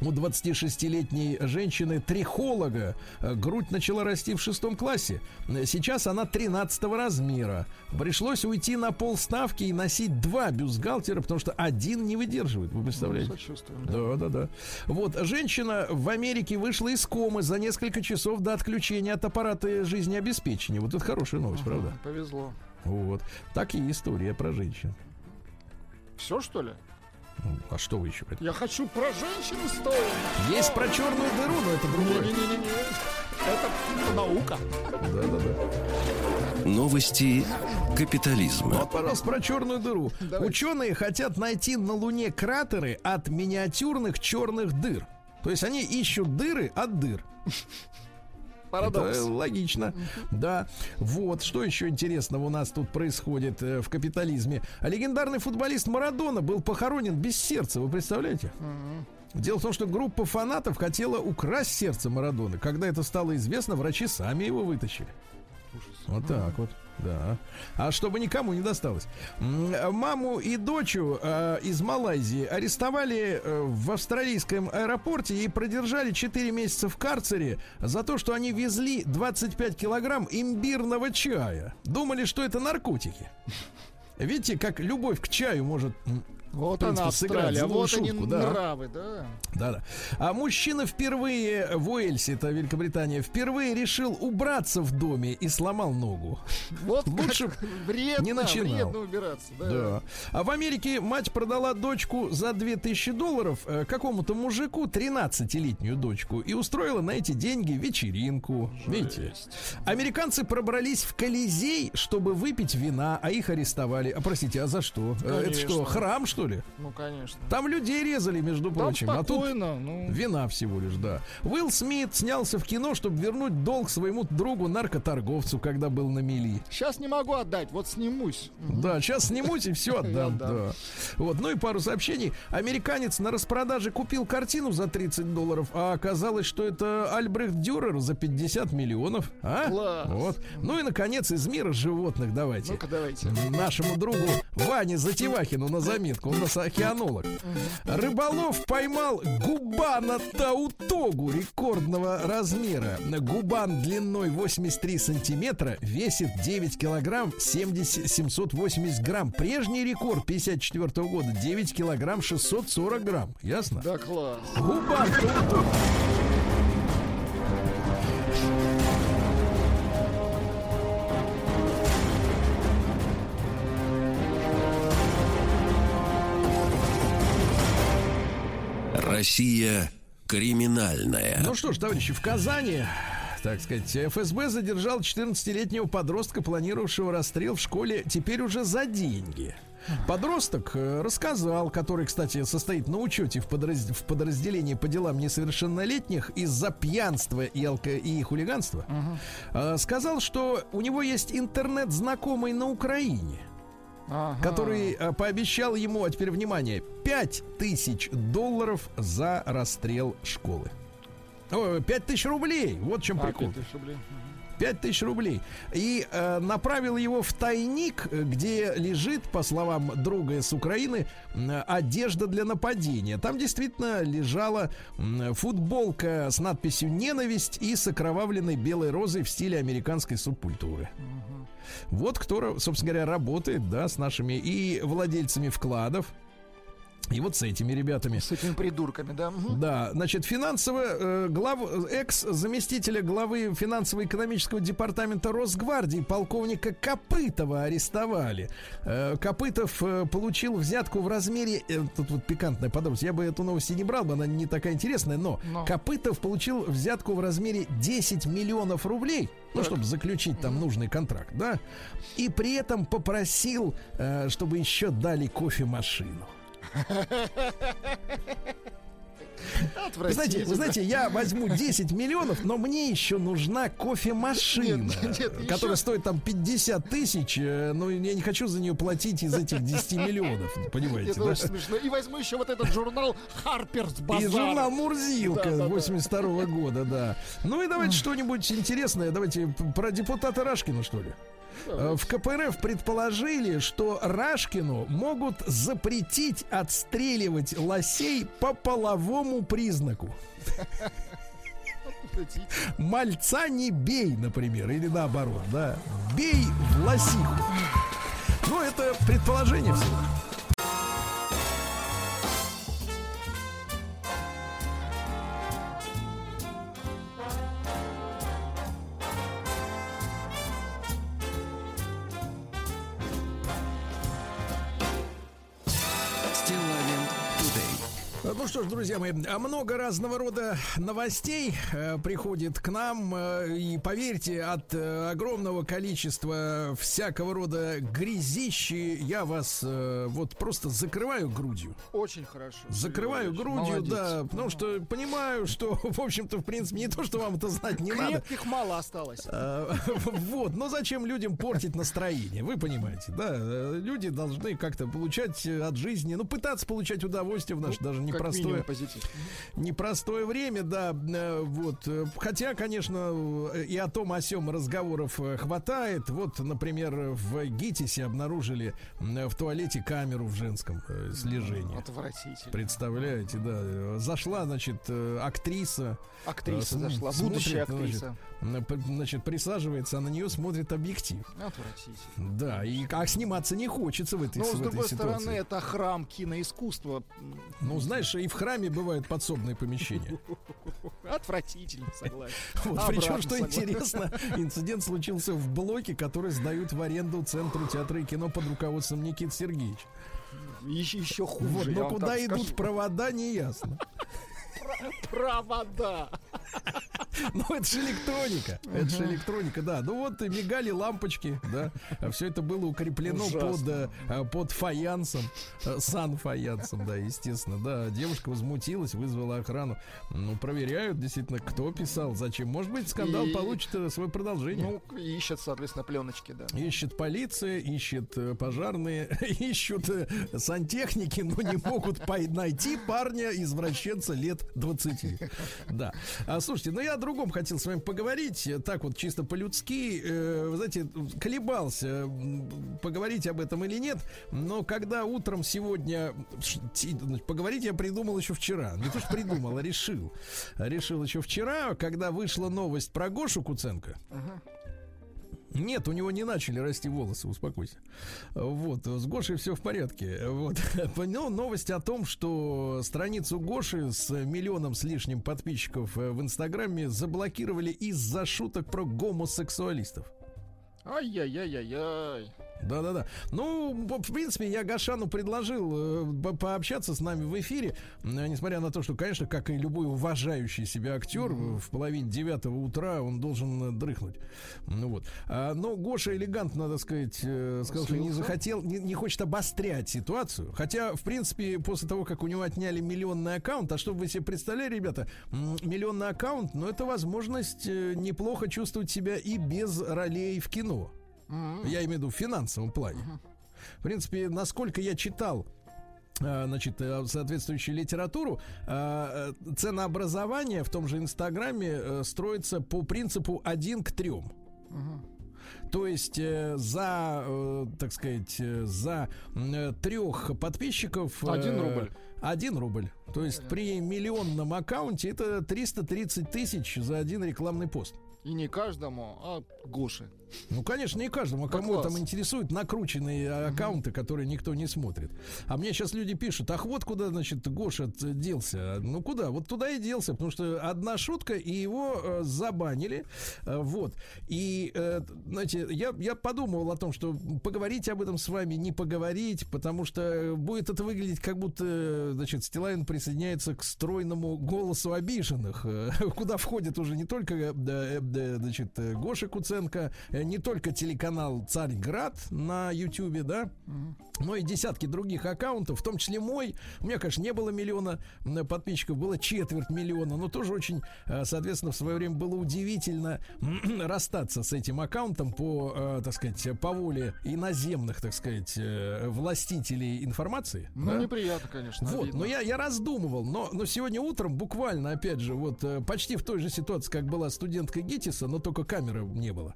A: У 26-летней женщины трихолога э, грудь начала расти в шестом классе. Сейчас она 13 размера. Пришлось уйти на полставки и носить два бюстгальтера, потому что один не выдерживает. Вы представляете?
B: Сочувствуем, да.
A: Да, да, да. Вот, женщина в Америке вышла из комы за несколько часов до отключения от аппарата жизнеобеспечения. Вот это хорошая новость, правда?
B: Повезло.
A: Вот. Такие история про женщин.
B: Все, что ли?
A: А что вы еще хотите?
B: Я хочу про женщин историю.
A: Есть про черную дыру, но это другое.
B: Не-не-не-не. Это наука.
A: Да, да, да.
C: Новости капитализма.
A: Вот, пожалуйста, про черную дыру.
B: Давайте.
A: Ученые хотят найти на Луне кратеры от миниатюрных черных дыр. То есть они ищут дыры от дыр.
B: Парадокс.
A: Это логично. Да. Вот, что еще интересного у нас тут происходит э, в капитализме. Легендарный футболист Марадона был похоронен без сердца, вы представляете? Дело в том, что группа фанатов хотела украсть сердце Марадоны. Когда это стало известно, врачи сами его вытащили. Вот так вот, да. А чтобы никому не досталось. Маму и дочу э, из Малайзии арестовали э, в австралийском аэропорте и продержали 4 месяца в карцере за то, что они везли 25 килограмм имбирного чая. Думали, что это наркотики. Видите, как любовь к чаю может
B: Вот
A: принципе,
B: она, Австралия. Вот они
A: шутку, да.
B: нравы, да.
A: да-да. А мужчина впервые в Уэльсе, это Великобритания, впервые решил убраться в доме и сломал ногу.
B: Вот
A: Лучше
B: вредно,
A: не начинал.
B: вредно убираться. Да.
A: Да. А в Америке мать продала дочку за 2000 долларов э, какому-то мужику, 13-летнюю дочку, и устроила на эти деньги вечеринку. Видите? Американцы пробрались в Колизей, чтобы выпить вина, а их арестовали. А простите, а за что? Э, Это
B: Конечно.
A: что, храм, что ли?
B: Ну, конечно.
A: Там людей резали, между
B: Там
A: прочим. А тут
B: спокойно, ну,
A: Вина всего лишь, да. Уилл Смит снялся в кино, чтобы вернуть долг своему другу наркоторговцу, когда был на мели.
B: сейчас не могу отдать, вот снимусь.
A: Да, сейчас снимусь и все <laughs> отдам.
B: отдам.
A: Да. Вот, ну и пару сообщений. Американец на распродаже купил картину за 30 долларов, а оказалось, что это Альбрехт Дюрер за 50 миллионов. А?
B: Класс.
A: Вот. Ну и, наконец, из мира животных давайте.
B: Ну-ка, давайте.
A: Нашему другу Ване Затевахину на заметку. У нас океанолог. Рыболов поймал губана таутогу рекордного размера. Губан длиной 83 сантиметра, весит 9 килограмм 70, 780 грамм. Прежний рекорд 54 года 9 килограмм 640 грамм. Ясно?
B: Да, класс.
A: Губан таутогу.
C: Россия криминальная.
A: Ну что ж, товарищи, в Казани, так сказать, ФСБ задержал 14-летнего подростка, планировавшего расстрел в школе теперь уже за деньги. Подросток э, рассказал, который, кстати, состоит на учете в, подраз- в подразделении по делам несовершеннолетних из-за пьянства и, алко- и хулиганства, э, сказал, что у него есть интернет-знакомый на Украине
B: Ага.
A: который э, пообещал ему, а теперь внимание, 5000 долларов за расстрел школы. О, 5000 рублей, вот чем
B: А,
A: прикол.
B: 5000 рублей.
A: 5000 рублей. И э, направил его в тайник, где лежит, по словам друга с Украины, одежда для нападения. Там действительно лежала футболка с надписью «Ненависть» и с окровавленной белой розой в стиле американской субкультуры. Вот кто, собственно говоря, работает, да, с нашими и владельцами вкладов, и вот с этими ребятами.
B: С этими придурками, да?
A: Да, значит, финансово э, глав экс-заместителя главы финансово-экономического департамента Росгвардии полковника Копытова арестовали. Э, Копытов э, получил взятку в размере, э, тут вот пикантная подробность, я бы эту новость и не брал, бы, она не такая интересная, но,
B: Но.
A: Копытов получил взятку в размере 10 миллионов рублей, ну,
B: Так.
A: чтобы заключить там нужный контракт, да, и при этом попросил, э, чтобы еще дали кофемашину. Вы знаете, вы знаете, я возьму 10 миллионов, но мне еще нужна кофемашина,
B: Нет, нет,
A: которая
B: еще-
A: стоит там 50 тысяч, э, но я не хочу за нее платить из этих 10 миллионов, <laughs> понимаете,
B: Это
A: да?
B: очень смешно. И возьму еще вот этот журнал Harper's Bazaar.
A: И журнал Мурзилка
B: Да, да, да.
A: 82 года, да. Ну и давайте <laughs> что-нибудь интересное. Давайте про депутата Рашкина, что ли. Э, В КПРФ предположили, что Рашкину могут запретить отстреливать лосей по половому признаку. Мальца не бей, например, или наоборот, да. Бей в лосиху. Ну, это предположение всего. Ну что ж, друзья мои, много разного рода новостей э, приходит к нам. э, и поверьте, от э, огромного количества всякого рода грязищи я вас э, вот просто закрываю грудью.
B: Очень хорошо.
A: Закрываю
B: Сергей
A: грудью,
B: Иванович,
A: да,
B: молодец.
A: потому что понимаю, что, в общем-то, в принципе, не то, что вам это знать не надо.
B: Крепких мало осталось.
A: А, <laughs> Вот, но зачем людям портить настроение? Вы понимаете, да? э, Люди должны как-то получать э, от жизни, ну, пытаться получать удовольствие в наше даже
B: Ну, Как
A: непростое,
B: позитив.
A: непростое время, да. э, Вот. э, Хотя, конечно, э, и о том, о сем разговоров э, хватает. Вот, например, в ГИТИСе обнаружили м, в туалете камеру в женском э, слежении.
B: Отвратительно.
A: Представляете, да. э, Зашла, значит, э, актриса.
B: Актриса
A: э, см-
B: зашла,
A: смотрит,
B: будущая
A: значит,
B: актриса.
A: п- Значит, присаживается, а на нее смотрит объектив.
B: Отвратительно.
A: Да, и как сниматься не хочется в этой,
B: Но,
A: в
B: с
A: этой
B: другой
A: ситуации.
B: стороны, это храм киноискусства.
A: Ну, знаешь, и в храме бывают подсобные помещения.
B: Отвратительно, согласен.
A: Вот,
B: Обратно
A: причем, что
B: согласен.
A: интересно, инцидент случился в блоке, который сдают в аренду Центру театра и кино под руководством Никиты Сергеевича.
B: Еще, еще хуже.
A: Вот, но куда идут
B: скажу.
A: провода, не ясно.
B: Провода. <laughs>
A: Ну, это же электроника. Это же электроника, да. Ну вот и мигали лампочки, да. Все это было укреплено под, э, э, под фаянсом, э, сан-фаянсом, да, естественно. Да, девушка возмутилась, вызвала охрану. Ну, проверяют, действительно, кто писал, зачем. Может быть, скандал
B: И-
A: получит э, свое продолжение.
B: Ну, ищет, соответственно, пленочки, да.
A: Ищет полиция, ищет пожарные, <laughs> ищут сантехники, но не могут найти парня, извращенца лет 20. <laughs> Да. А, слушайте, ну я другом хотел с вами поговорить, э, так вот чисто по-людски. Э, вы знаете, колебался, поговорить об этом или нет, но когда утром сегодня значит, поговорить я придумал еще вчера. Не то, что придумал, а решил. Решил еще вчера, когда вышла новость про Гошу Куценко. Нет, у него не начали расти волосы, успокойся. Вот, с Гошей все в порядке. Вот. <laughs> Но новость о том, что страницу Гоши с миллионом с лишним подписчиков э, в Инстаграме заблокировали из-за шуток про гомосексуалистов.
B: Ай-яй-яй-яй-яй.
A: Да-да-да. Ну, в принципе, я Гашану предложил э, по- пообщаться с нами в эфире, э, несмотря на то, что, конечно, как и любой уважающий себя актер, э, в половине девятого утра он должен э, дрыхнуть. Ну вот. А, но Гоша элегантно, надо сказать, э, сказал, что не
B: Слился.
A: захотел, не, не хочет обострять ситуацию. Хотя, в принципе, после того, как у него отняли миллионный аккаунт, а чтобы вы себе представляли, ребята, миллионный аккаунт, ну, это возможность э, неплохо чувствовать себя и без ролей в кино.
B: М.
A: Я имею в виду в финансовом плане. В принципе, насколько я читал э, значит, э, соответствующую литературу, э, э, ценообразование в том же Инстаграме э, строится по принципу один к трем. То есть э, за, э, так сказать, э, за трех подписчиков... э,
B: Один рубль.
A: Один рубль. То есть при миллионном аккаунте это 330 тысяч за один рекламный пост.
B: И не каждому, а Гоше.
A: Ну, конечно, не каждому, а кому там интересуют накрученные аккаунты, которые никто не смотрит. А мне сейчас люди пишут, ах, вот куда, значит, Гоша делся. Ну, куда? Вот туда и делся, потому что одна шутка, и его э, забанили. Э, вот. И, э, знаете, я, я подумал о том, что поговорить об этом с вами, не поговорить, потому что будет это выглядеть, как будто, значит, Стилайн присоединяется к стройному голосу обиженных, э, <laughs> куда входит уже не только, э, э, э, значит, э, Гоша Куценко, э, не только телеканал Царьград на Ютьюбе, да, но и десятки других аккаунтов, в том числе мой. У меня, конечно, не было миллиона подписчиков, было четверть миллиона, но тоже очень, э, соответственно, в свое время было удивительно <clears throat> расстаться с этим аккаунтом по, э, так сказать, по воле иноземных, так сказать, э, властителей информации.
B: Ну,
A: да.
B: неприятно, конечно.
A: Вот,
B: обидно.
A: но я, я раздумывал, но, но сегодня утром буквально, опять же, вот почти в той же ситуации, как была студентка ГИТИСа, но только камеры не было.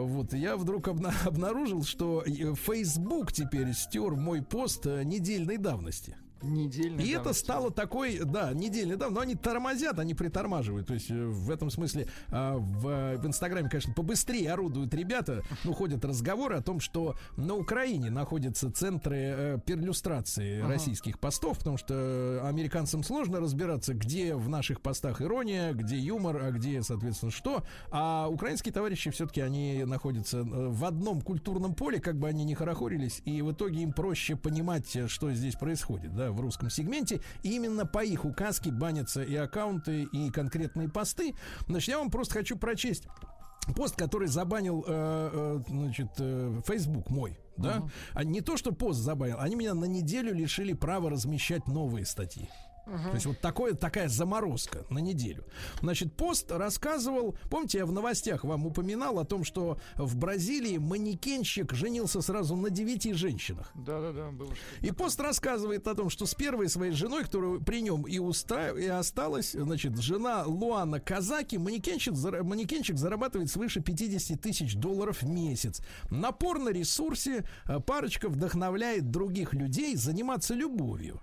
A: Вот, я вдруг обна- обнаружил, что э, Facebook теперь стер мой пост э, недельной давности.
B: Недельный
A: И это стало такой, да, недельный давно, но они тормозят, они притормаживают. То есть э, в этом смысле а, в, в Инстаграме, конечно, побыстрее орудуют ребята. Ну, ходят разговоры о том, что на Украине находятся центры э, перлюстрации российских постов, потому что американцам сложно разбираться, где в наших постах ирония, где юмор, а где, соответственно, что. А украинские товарищи все-таки они находятся э, в одном культурном поле, как бы они ни хорохорились, и в итоге им проще понимать, э, что здесь происходит, да, в русском сегменте. И именно по их указке банятся и аккаунты, и конкретные посты. Значит, я вам просто хочу прочесть пост, который забанил, э, э, значит, э, Facebook мой, да? А не то, что пост забанил, они меня на неделю лишили права размещать новые статьи. То есть вот такое, такая заморозка на неделю. Значит, пост рассказывал, помните, я в новостях вам упоминал о том, что в Бразилии манекенщик женился сразу на девяти женщинах.
B: Да-да-да, было что
A: И пост рассказывает о том, что с первой своей женой, которая при нем и, уста... и осталась, значит, жена Луана Казаки, манекенщик, зара- манекенщик зарабатывает свыше 50 тысяч долларов в месяц. На порно-ресурсе э, парочка вдохновляет других людей заниматься любовью.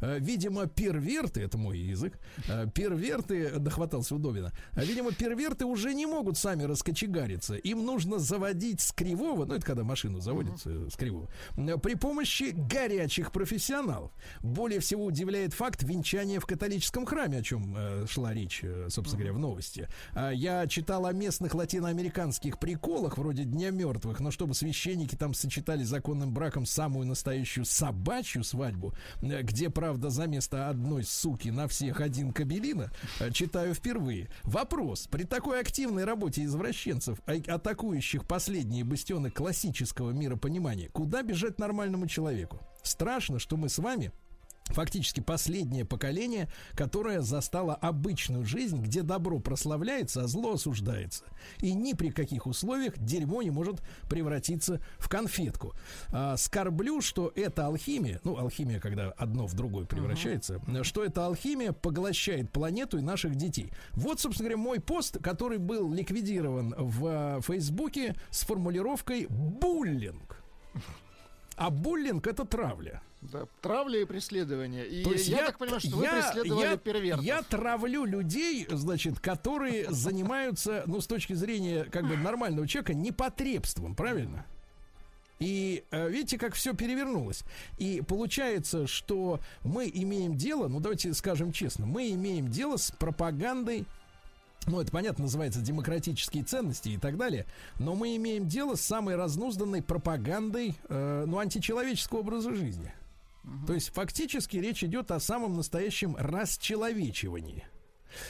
A: Э, Видимо, перверты, это мой язык, э, перверты, дохватался удобно, А, видимо, перверты уже не могут сами раскочегариться. Им нужно заводить с кривого, ну, это когда машину заводится э, с кривого, э, при помощи горячих профессионалов. Более всего удивляет факт венчания в католическом храме, о чем э, шла речь, собственно говоря, в новости. А, Я читал о местных латиноамериканских приколах, вроде Дня мертвых, но чтобы священники там сочетали законным браком самую настоящую собачью свадьбу, где, правда, за место одной суки на всех один кабелина, э, читаю впервые. Вопрос. При такой активной работе извращенцев, а- атакующих последние бастионы классического миропонимания, куда бежать нормальному человеку? Страшно, что мы с вами фактически последнее поколение, которое застало обычную жизнь, где добро прославляется, а зло осуждается. И ни при каких условиях дерьмо не может превратиться в конфетку. А, скорблю, что эта алхимия, ну, алхимия, когда одно в другое превращается, что эта алхимия поглощает планету и наших детей. Вот, собственно говоря, мой пост, который был ликвидирован в а, Фейсбуке с формулировкой «буллинг». А буллинг это травля.
B: Да, травля и преследование. И
A: То есть
B: я, так понимаю, что вы
A: я-
B: преследовали
A: я-
B: первертов.
A: Я травлю людей, значит, которые <laughs> занимаются, ну, с точки зрения как бы нормального человека, непотребством, правильно? И э, видите, как все перевернулось. И получается, что мы имеем дело, ну давайте скажем честно, мы имеем дело с пропагандой ну, это понятно, называется демократические ценности и так далее. Но мы имеем дело с самой разнузданной пропагандой, э, ну, античеловеческого образа жизни. То есть фактически речь идет о самом настоящем расчеловечивании.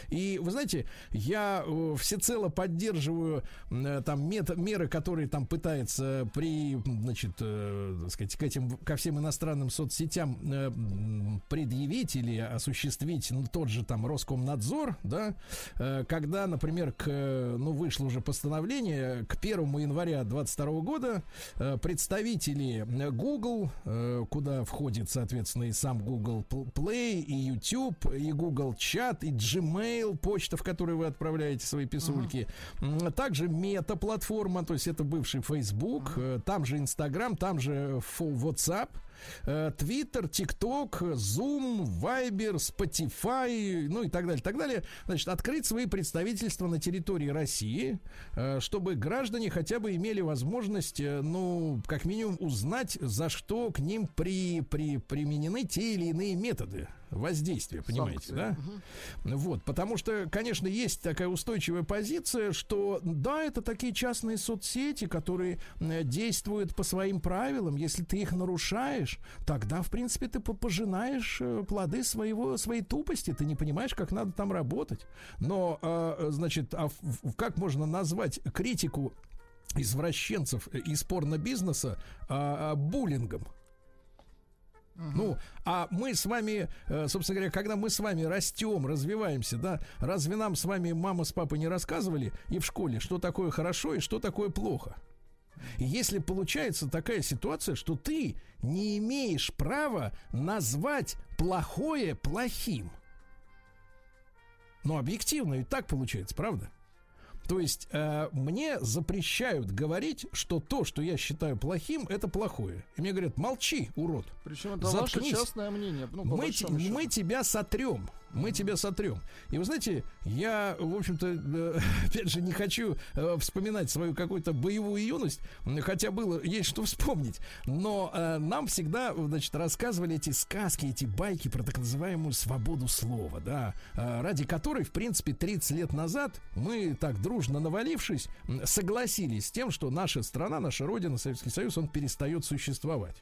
A: И вы знаете, я э, всецело поддерживаю э, там мет- меры, которые там пытается при, значит, э, так сказать, к этим ко всем иностранным соцсетям э, предъявить или осуществить ну, тот же там Роскомнадзор, да, э, когда, например, к, ну вышло уже постановление к 1 января 2022 года э, представители э, Google, э, куда входит, соответственно, и сам Google Pl- Play, и YouTube, и Google Chat, и Gmail, почта, в которую вы отправляете свои писульки. М, Также мета-платформа, то есть это бывший Facebook, э, там же Instagram, там же WhatsApp. Twitter, TikTok, Zoom, Viber, Spotify, ну и так далее, так далее. Значит, открыть свои представительства на территории России, э, чтобы граждане хотя бы имели возможность, э, ну, как минимум узнать, за что к ним при, при, применены те или иные методы воздействия, понимаете,
B: Санкции.
A: да? Вот, потому что, конечно, есть такая устойчивая позиция, что да, это такие частные соцсети, которые действуют по своим правилам. Если ты их нарушаешь, тогда, в принципе, ты по- пожинаешь э, плоды своего, своей тупости. Ты не понимаешь, как надо там работать. Но, э, значит, а как можно назвать критику извращенцев из порно-бизнеса а, а, буллингом? Ну, а мы с вами, э, собственно говоря, когда мы с вами растем, развиваемся, да, разве нам с вами мама с папой не рассказывали и в школе, что такое хорошо и что такое плохо? И если получается такая ситуация, что ты не имеешь права назвать плохое плохим. Ну, объективно ведь так получается, правда? То есть э, мне запрещают говорить, что то, что я считаю плохим, это плохое. И мне говорят, молчи, урод.
B: Причем это
A: Заткнись.
B: ваше частное мнение. Ну,
A: мы,
B: счету.
A: мы тебя сотрем. Мы тебя сотрем. И вы знаете, я, в общем-то, э, <laughs> опять же, не хочу э, вспоминать свою какую-то боевую юность, хотя было, есть что вспомнить. Но э, нам всегда, значит, рассказывали эти сказки, эти байки про так называемую свободу слова, да, ради которой, в принципе, 30 лет назад мы так дружно навалившись, согласились с тем, что наша страна, наша родина, Советский Союз, он перестает существовать.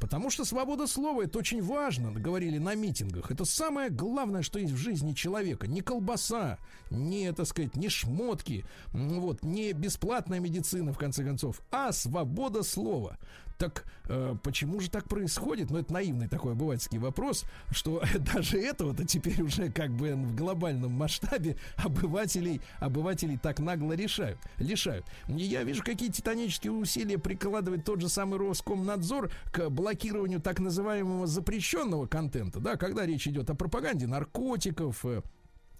A: Потому что свобода слова это очень важно, говорили на митингах. Это самое главное, что есть в жизни человека. Не колбаса, не, так сказать, не шмотки, вот, не бесплатная медицина, в конце концов, а свобода слова. Так э, почему же так происходит? Ну, это наивный такой обывательский вопрос, что <laughs> даже этого-то теперь уже как бы в глобальном масштабе обывателей, обывателей так нагло решают, лишают. Я вижу, какие титанические усилия прикладывает тот же самый Роскомнадзор к блокированию так называемого запрещенного контента, да, когда речь идет о пропаганде наркотиков, э,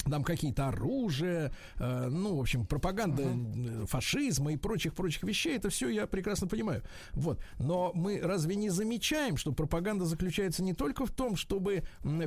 A: там какие-то оружия, э, ну, в общем, пропаганда э, фашизма и прочих-прочих вещей, это все я прекрасно понимаю. Вот. Но мы разве не замечаем, что пропаганда заключается не только в том, чтобы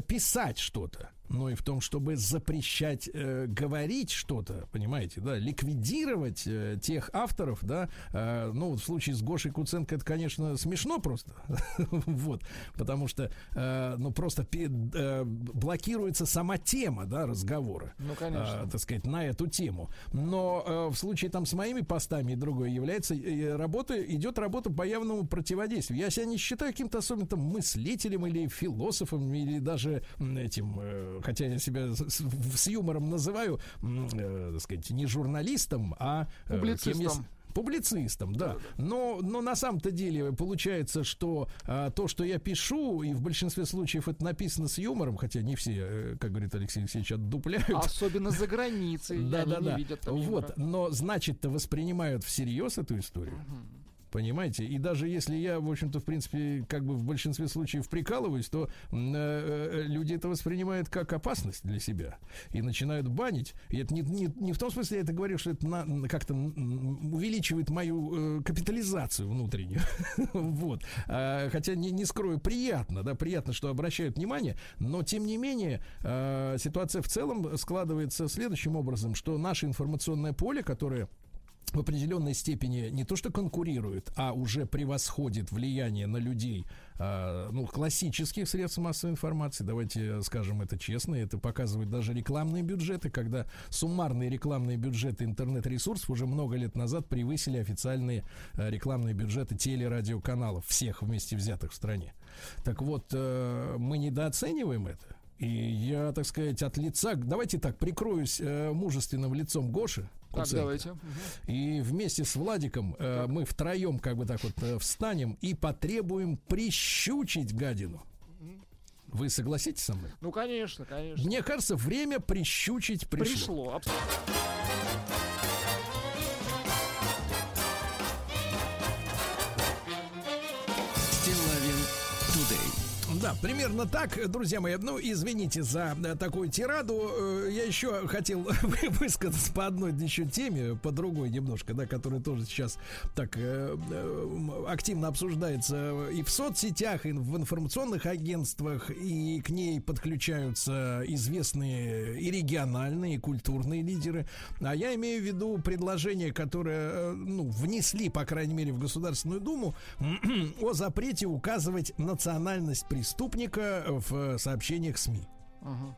A: писать что-то, но и в том, чтобы запрещать э, говорить что-то, понимаете, да, ликвидировать э, тех авторов, да, э, ну, вот в случае с Гошей Куценко это, конечно, смешно просто, <laughs> вот, потому что, э, ну, просто э, блокируется сама тема, да, разговора
B: Ну, конечно.
A: а, так сказать, на эту тему. Но э, в случае там с моими постами и другое является э, работа, идет работа по явному противодействию. Я себя не считаю каким-то особенным мыслителем или философом, или даже этим, э, хотя я себя с, с- юмором называю, э, так сказать, не журналистом, а э, кем я
B: Публицистом.
A: Публицистом, да. Но, но на самом-то деле получается, что а, то, что я пишу, и в большинстве случаев это написано с юмором, хотя не все, э, как говорит Алексей Алексеевич, отдупляют.
B: Особенно за границей.
A: Да, да, да. Вот, но значит-то воспринимают всерьез эту историю. Понимаете? И даже если я, в общем-то, в принципе, как бы в большинстве случаев прикалываюсь, то э, э, люди это воспринимают как опасность для себя и начинают банить. И это не, не, не в том смысле, я это говорю, что это на- как-то увеличивает мою э, капитализацию внутреннюю. <laughs> Вот. А, Хотя не, не скрою, приятно, да, приятно, что обращают внимание, но тем не менее э, ситуация в целом складывается следующим образом, что наше информационное поле, которое в определенной степени не то что конкурирует, а уже превосходит влияние на людей а, ну, классических средств массовой информации. Давайте скажем это честно. Это показывают даже рекламные бюджеты, когда суммарные рекламные бюджеты интернет-ресурсов уже много лет назад превысили официальные а, рекламные бюджеты телерадиоканалов, всех вместе взятых в стране. Так вот, э, мы недооцениваем это. И я, так сказать, от лица, давайте так, прикроюсь э, мужественным лицом Гоши.
B: Так,
A: Куценко.
B: давайте.
A: И вместе с Владиком э, мы втроем как бы так вот э, встанем и потребуем прищучить гадину. Вы согласитесь со мной?
B: Ну, конечно, конечно.
A: Мне кажется, время прищучить пришло.
B: Пришло. абс-
A: Да, примерно так, друзья мои. Ну, извините за э, такую тираду. Э, Я еще хотел <laughs> вы- высказаться по одной еще теме, по другой немножко, да, которая тоже сейчас так э, активно обсуждается и в соцсетях, и в информационных агентствах, и к ней подключаются известные и региональные, и культурные лидеры. А я имею в виду предложение, которое, ну, внесли, по крайней мере, в Государственную Думу <clears throat> о запрете указывать национальность преступника в э, сообщениях СМИ.
B: Ага.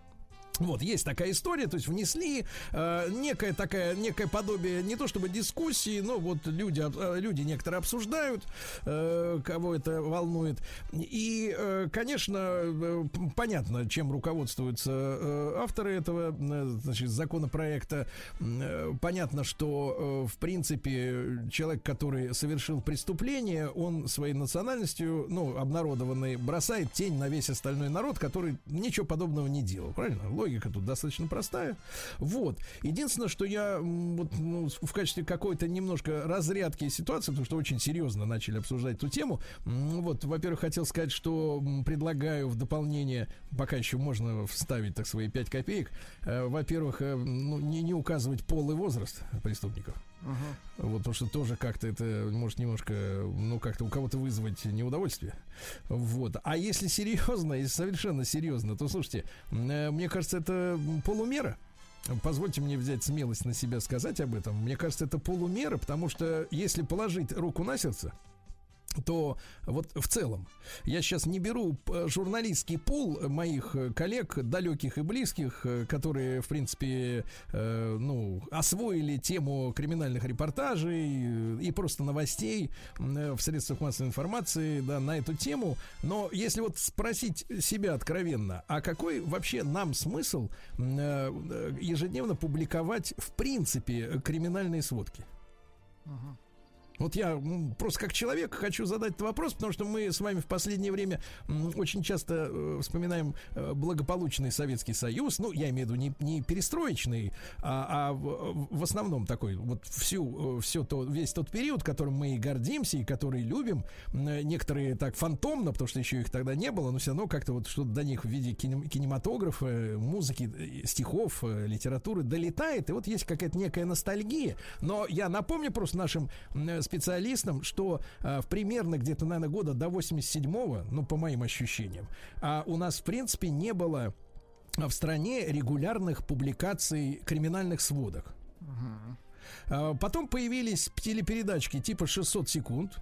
A: Вот, есть такая история, то есть внесли э, некое такая, некое подобие, не то чтобы дискуссии, но вот люди, э, люди некоторые обсуждают, э, кого это волнует. И, э, конечно, э, понятно, чем руководствуются э, авторы этого э, значит, законопроекта. Э, понятно, что, э, в принципе, человек, который совершил преступление, он своей национальностью, ну, обнародованной, бросает тень на весь остальной народ, который ничего подобного не делал. Правильно? Логика тут достаточно простая. Вот. Единственное, что я вот, ну, в качестве какой-то немножко разрядки ситуации, потому что очень серьезно начали обсуждать эту тему, вот, во-первых, хотел сказать, что предлагаю в дополнение, пока еще можно вставить, так свои 5 копеек, э, во-первых, э, ну, не, не указывать пол и возраст преступников. Вот, потому что тоже как-то это может немножко, ну, как-то у кого-то вызвать неудовольствие. Вот. А если серьезно, если совершенно серьезно, то слушайте, э, мне кажется, это полумера. Позвольте мне взять смелость на себя сказать об этом. Мне кажется, это полумера, потому что если положить руку на сердце, то вот в целом я сейчас не беру журналистский пул моих э, коллег, далеких и близких, э, которые, в принципе, э, ну, освоили тему криминальных репортажей э, и просто новостей в средствах массовой информации да, на эту тему. Но если вот спросить себя откровенно, а какой вообще нам смысл ежедневно публиковать в принципе криминальные сводки? Вот я просто как человек хочу задать этот вопрос, потому что мы с вами в последнее время очень часто э, вспоминаем э, благополучный Советский Союз. Ну, я имею в виду не, не перестроечный, а, а в, в основном такой вот всю, э, все то, весь тот период, которым мы и гордимся, и который любим. Некоторые так фантомно, потому что еще их тогда не было, но все равно как-то вот что-то до них в виде кинем- кинематографа, музыки, стихов, литературы долетает. И вот есть какая-то некая ностальгия. Но я напомню просто нашим специалистам, что э, в примерно где-то, наверное, года до 87-го, ну, по моим ощущениям, а у нас, в принципе, не было в стране регулярных публикаций криминальных сводок. А, Потом появились телепередачки типа 600 секунд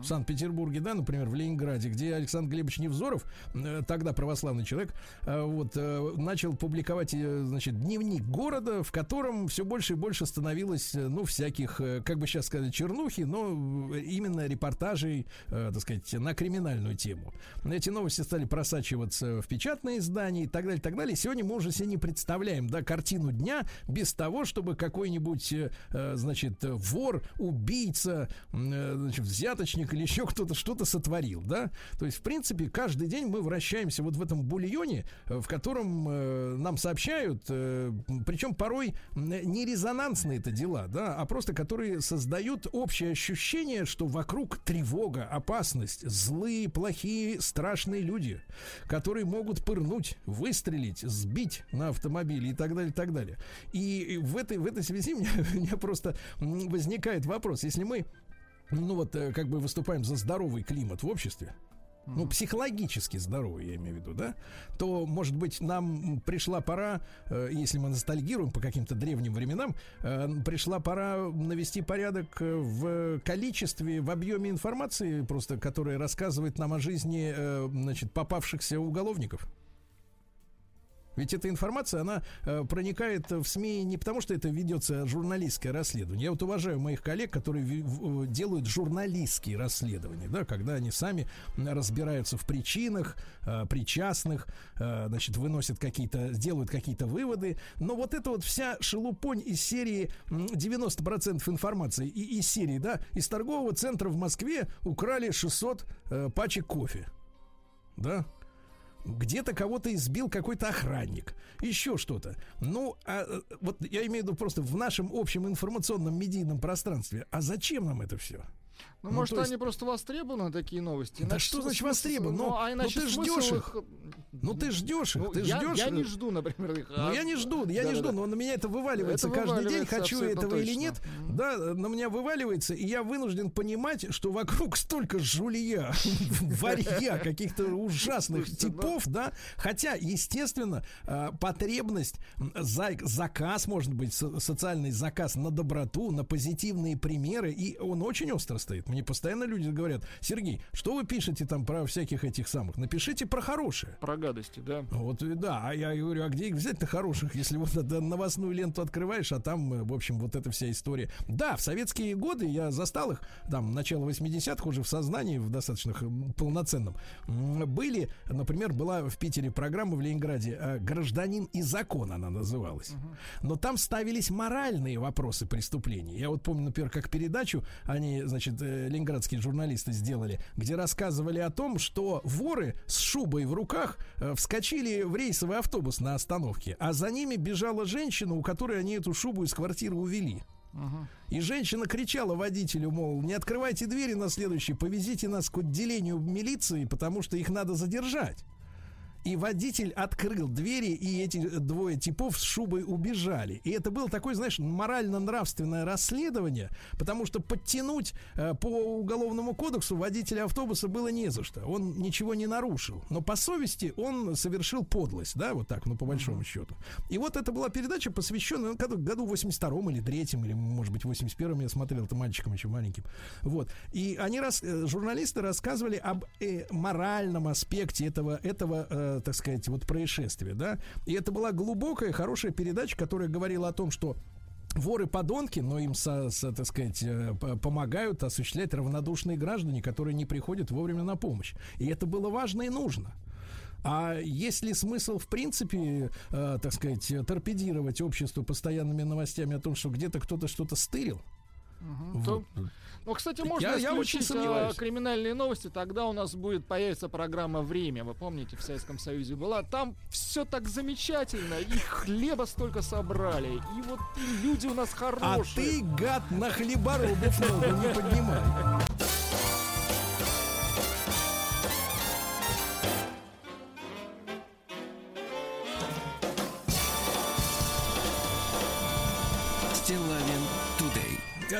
A: в Санкт-Петербурге, да, например, в Ленинграде, где Александр Глебович Невзоров, э, тогда православный человек, э, вот, э, начал публиковать, значит, дневник города, в котором все больше и больше становилось, ну, всяких, как бы сейчас сказать, чернухи, но именно репортажей, так сказать, на криминальную тему. Эти новости стали просачиваться в печатные издания и так далее, так далее. Сегодня мы уже себе не представляем, да, картину дня без того, чтобы какой-нибудь, значит, вор, убийца, э, значит, взяточник или еще кто-то что-то сотворил, да? То есть, в принципе, каждый день мы вращаемся вот в этом бульоне, э, в котором э, нам сообщают, э, причем порой не резонансные это дела, да, а просто которые создают общее ощущение, что вокруг тревога, опасность, злые, плохие, страшные люди, которые могут пырнуть, выстрелить, сбить на автомобиле и так далее, и так далее. И в этой, в этой связи <laughs> меня, у меня просто возникает вопрос, если мы ну вот э, как бы выступаем за здоровый климат в обществе, ну, психологически здоровый, я имею в виду, да, то, может быть, нам пришла пора, э, если мы ностальгируем по каким-то древним временам, э, пришла пора навести порядок в количестве, в объеме информации, просто которая рассказывает нам о жизни, э, значит, попавшихся уголовников. Ведь эта информация, она э, проникает в СМИ не потому, что это ведется журналистское расследование. Я вот уважаю моих коллег, которые ви- в- делают журналистские расследования, да, когда они сами разбираются в причинах, э, причастных, э, значит, выносят какие-то, делают какие-то выводы. Но вот это вот вся шелупонь из серии м, 90% информации и из серии, да, из торгового центра в Москве украли 600 э, пачек кофе. Да, где-то кого-то избил какой-то охранник, еще что-то. Ну, а э, вот я имею в виду просто в нашем общем информационном медийном пространстве. А зачем нам это все?
B: Ну,
A: Ну,
B: может,
A: есть-
B: они просто востребованы, такие новости.
A: Да
B: Иначе
A: что
B: смысл-
A: значит востребованы? Ну,
B: а
A: ну
B: иначе
A: ты
B: смысл
A: ждешь их. Ну ты ждешь их,
B: Ну,
A: ты
B: я,
A: ждешь.
B: я не жду, например, их.
A: Ну,
B: а-
A: я не жду, я не
B: Да-да-да.
A: жду, но на меня это вываливается
B: Это
A: каждый день,
B: вываливается
A: хочу
B: абсолютно
A: этого или
B: точно.
A: нет.
B: Мгм.
A: Да, на меня вываливается, и я вынужден понимать, что вокруг столько жулья, <laughs> варья, каких-то ужасных
B: ну-
A: типов, да. Хотя, естественно, э, потребность, заказ, может быть, со- социальный заказ на доброту, на позитивные примеры, и он очень остро стоит. Мне постоянно люди говорят, Сергей, что вы пишете там про всяких этих самых? Напишите про хорошее.
B: Про гадости, да.
A: Вот да, а я говорю, а где их взять-то хороших, если вот новостную ленту открываешь, а там, э, в общем, вот эта вся история. Да, в советские годы я застал их, там, начало 80-х уже в сознании, в достаточно полноценном. Были, например, была в Питере программа в Ленинграде э, «Гражданин и закон» она называлась. Но там ставились моральные вопросы преступлений. Я вот помню, например, как передачу они, значит, э, ленинградские журналисты сделали, где рассказывали о том, что воры с шубой в руках э, вскочили в рейсовый автобус на остановке, а за ними бежала женщина, у которой они эту шубу из квартиры увели. И женщина кричала водителю, мол, не открывайте двери на следующий, повезите нас к отделению милиции, потому что их надо задержать. И водитель открыл двери, и эти двое типов с шубой убежали. И это было такое, знаешь, морально-нравственное расследование, потому что подтянуть э, по уголовному кодексу водителя автобуса было не за что. Он ничего не нарушил. Но по совести он совершил подлость, да, вот так, ну, по большому счету. И вот это была передача, посвященная ну, году, году 82-м или 3-м, или, может быть, 81-м я смотрел, это мальчиком еще маленьким. Вот. И они, рас, э, журналисты рассказывали об э, моральном аспекте этого, этого э, так сказать, вот происшествия, да. И это была глубокая, хорошая передача, которая говорила о том, что Воры подонки, но им, со, со, так сказать, э, помогают осуществлять равнодушные граждане, которые не приходят вовремя на помощь. И это было важно и нужно. А есть ли смысл, в принципе, э, так сказать, торпедировать общество постоянными новостями о том, что где-то кто-то что-то стырил?
B: То-
A: Вот.
B: Ну, кстати,
A: Я-
B: можно
A: я очень
B: исключить а,
A: сомневаюсь.
B: криминальные новости, тогда у нас будет появиться программа «Время». Вы помните, в Советском Союзе была. Там все так замечательно, и хлеба столько собрали, и вот и люди у нас
A: А
B: хорошие.
A: ты, гад, на хлеборобов ногу не поднимай.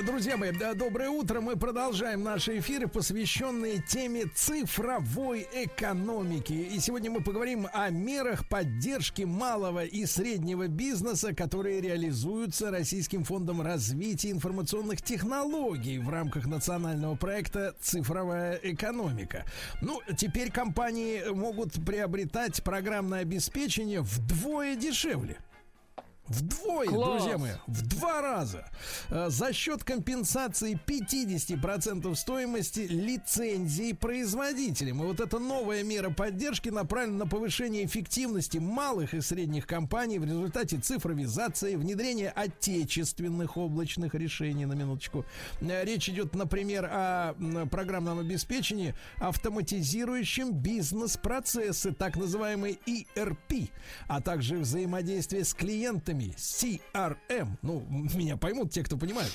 A: Друзья мои, да, доброе утро. Мы продолжаем наши эфиры, посвященные теме цифровой экономики. И сегодня мы поговорим о мерах поддержки малого и среднего бизнеса, которые реализуются Российским фондом развития информационных технологий в рамках национального проекта «Цифровая экономика». Ну, теперь компании могут приобретать программное обеспечение вдвое дешевле. Вдвое,
B: Класс.
A: друзья мои, в два раза. Э, За счет компенсации 50% стоимости лицензий производителям. И вот эта новая мера поддержки направлена на повышение эффективности малых и средних компаний в результате цифровизации, внедрения отечественных облачных решений, на минуточку. Э, Речь идет, например, о программном обеспечении, автоматизирующем бизнес-процессы, так называемый ERP, а также взаимодействие с клиентами, CRM. Ну, меня поймут те, кто понимает.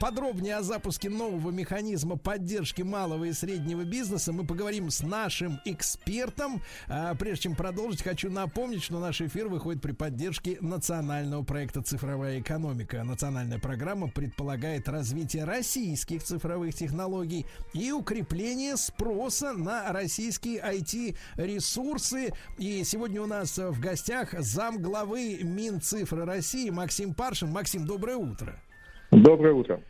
A: Подробнее о запуске нового механизма поддержки малого и среднего бизнеса мы поговорим с нашим экспертом. А, Прежде чем продолжить, хочу напомнить, что наш эфир выходит при поддержке национального проекта «Цифровая экономика». Национальная программа предполагает развитие российских цифровых технологий и укрепление спроса на российские IT-ресурсы. И сегодня у нас в гостях зам главы Минцифры России Максим Паршин. Максим, доброе утро.
E: Доброе утро.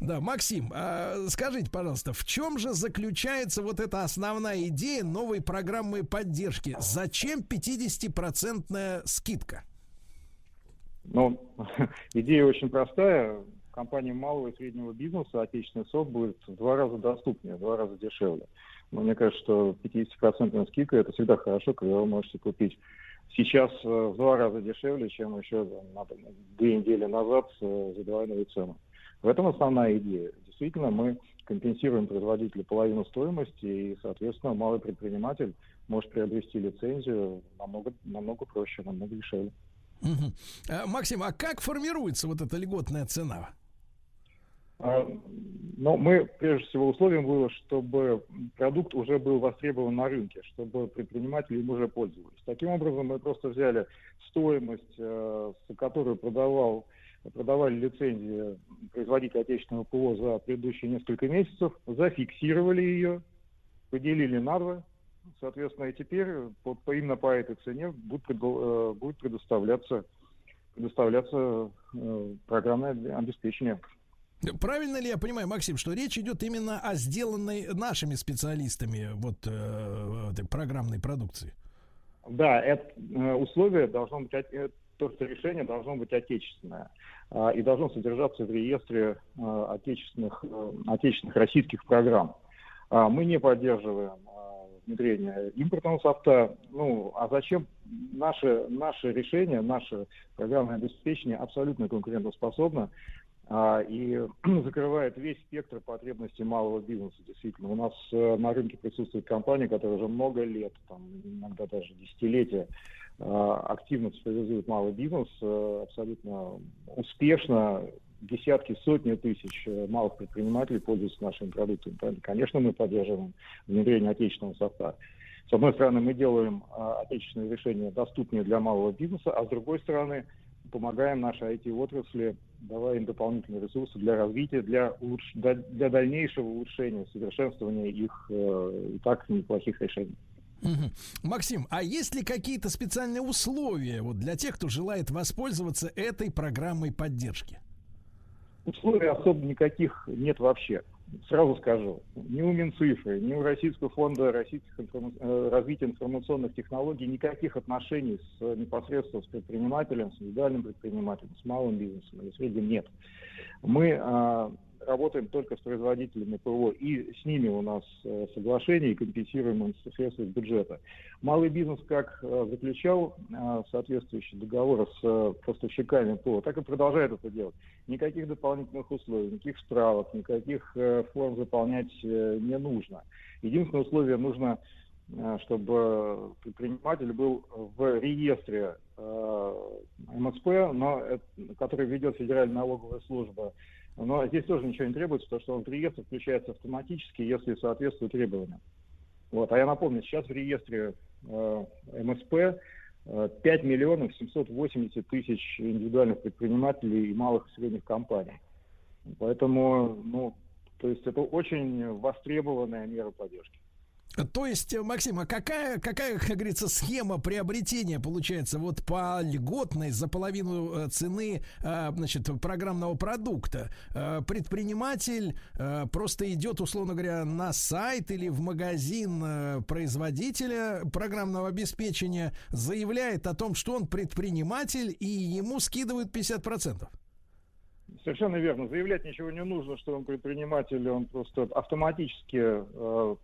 A: Да, Максим, а скажите, пожалуйста, в чем же заключается вот эта основная идея новой программы поддержки? Зачем 50-процентная скидка?
E: Ну, <laughs> идея очень простая. Компаниям малого и среднего бизнеса отечественный сок будет в два раза доступнее, в два раза дешевле. Но мне кажется, что 50% скидка – это всегда хорошо, когда вы можете купить сейчас э, в два раза дешевле, чем еще там, две недели назад э, за двойную цену. В этом основная идея. Действительно, мы компенсируем производителю половину стоимости, и, соответственно, малый предприниматель может приобрести лицензию намного, намного проще, намного дешевле.
A: Мгм. А, Максим, а как формируется вот эта льготная цена?
E: А, Но мы, прежде всего, условием было, чтобы продукт уже был востребован на рынке, чтобы предприниматели им уже пользовались. Таким образом, мы просто взяли стоимость, э, за которую продавал, продавали лицензии производителя отечественного ПО за предыдущие несколько месяцев, зафиксировали ее, поделили на два, соответственно, и теперь по- именно по этой цене будет, э, предоставляться, предоставляться э, программное обеспечение.
A: Правильно ли я понимаю, Максим, что речь идет именно о сделанной нашими специалистами вот э, этой программной продукции?
E: Да, это э, условие должно быть, то, что решение должно быть отечественное а, и должно содержаться в реестре э, отечественных, отечественных российских программ. А, Мы не поддерживаем внедрение импортного софта. Ну, а зачем наше, наше решение, наше программное обеспечение абсолютно конкурентоспособно и <clears throat> закрывает весь спектр потребностей малого бизнеса. Действительно, у нас э, на рынке присутствуют компании, которые уже много лет, там, иногда даже десятилетия, э, активно цифровизуют малый бизнес, э, абсолютно успешно. Десятки, сотни тысяч малых предпринимателей пользуются нашими продуктами. Конечно, мы поддерживаем внедрение отечественного софта. С одной стороны, мы делаем а, отечественные решения доступнее для малого бизнеса, а с другой стороны, помогаем нашей IT-отрасли, давая им дополнительные ресурсы для развития, для, да- для дальнейшего улучшения, совершенствования их э, и так неплохих решений.
A: Максим, а есть ли какие-то специальные условия вот для тех, кто желает воспользоваться этой программой поддержки?
E: Условий особо никаких нет вообще. Сразу скажу, ни у Минцифры, ни у Российского фонда российских информа- э, развития информационных технологий никаких отношений с, э, непосредственно с предпринимателем, с индивидуальным предпринимателем, с малым бизнесом или средним нет. Мы а, работаем только с производителями ПО, и с ними у нас э, соглашение и компенсируем им средства из бюджета. Малый бизнес как э, заключал э, соответствующие договоры с поставщиками ПО, так и продолжает это делать. Никаких дополнительных условий, никаких справок, никаких форм заполнять не нужно. Единственное условие нужно, чтобы предприниматель был в реестре э, МСП, но, который ведет Федеральная налоговая служба. Но здесь тоже ничего не требуется, потому что он в реестр включается автоматически, если соответствует требованиям. Вот. А я напомню, сейчас в реестре э, МСП э, 5 миллионов 780 тысяч индивидуальных предпринимателей и малых и средних компаний. Поэтому, ну, то есть это очень востребованная мера поддержки.
A: То есть, э, Максим, а какая, какая, как говорится, схема приобретения получается вот по льготной за половину э, цены э, значит, программного продукта? Предприниматель просто идет, условно говоря, на сайт или в магазин производителя программного обеспечения, заявляет о том, что он предприниматель, и ему скидывают 50%.
E: Совершенно верно. Заявлять ничего не нужно, что он предприниматель, он просто автоматически э,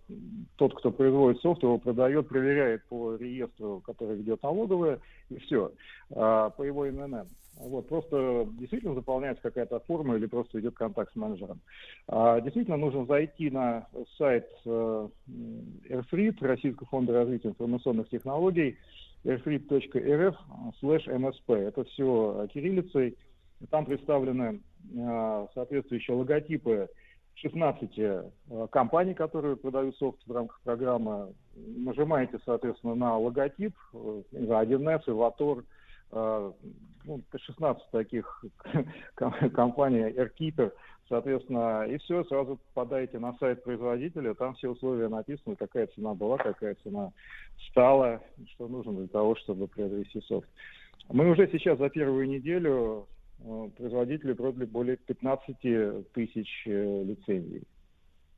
E: тот, кто производит софт, его продает, проверяет по реестру, который ведет налоговая, и все, э, по его ННН. Вот, просто действительно заполняется какая-то форма или просто идет контакт с менеджером. А, действительно нужно зайти на сайт э, Российского фонда развития информационных технологий, airfrit.rf slash msp. Это все кириллицей. Там представлены э, соответствующие логотипы 16 э, компаний, которые продают софт в рамках программы. Нажимаете, соответственно, на логотип, 1С, Эватор, ну, 16 таких <laughs> компаний, AirKeeper, соответственно, и все, сразу попадаете на сайт производителя, там все условия написаны, какая цена была, какая цена стала, что нужно для того, чтобы приобрести софт. Мы уже сейчас за первую неделю Э, производители продали более 15 тысяч э,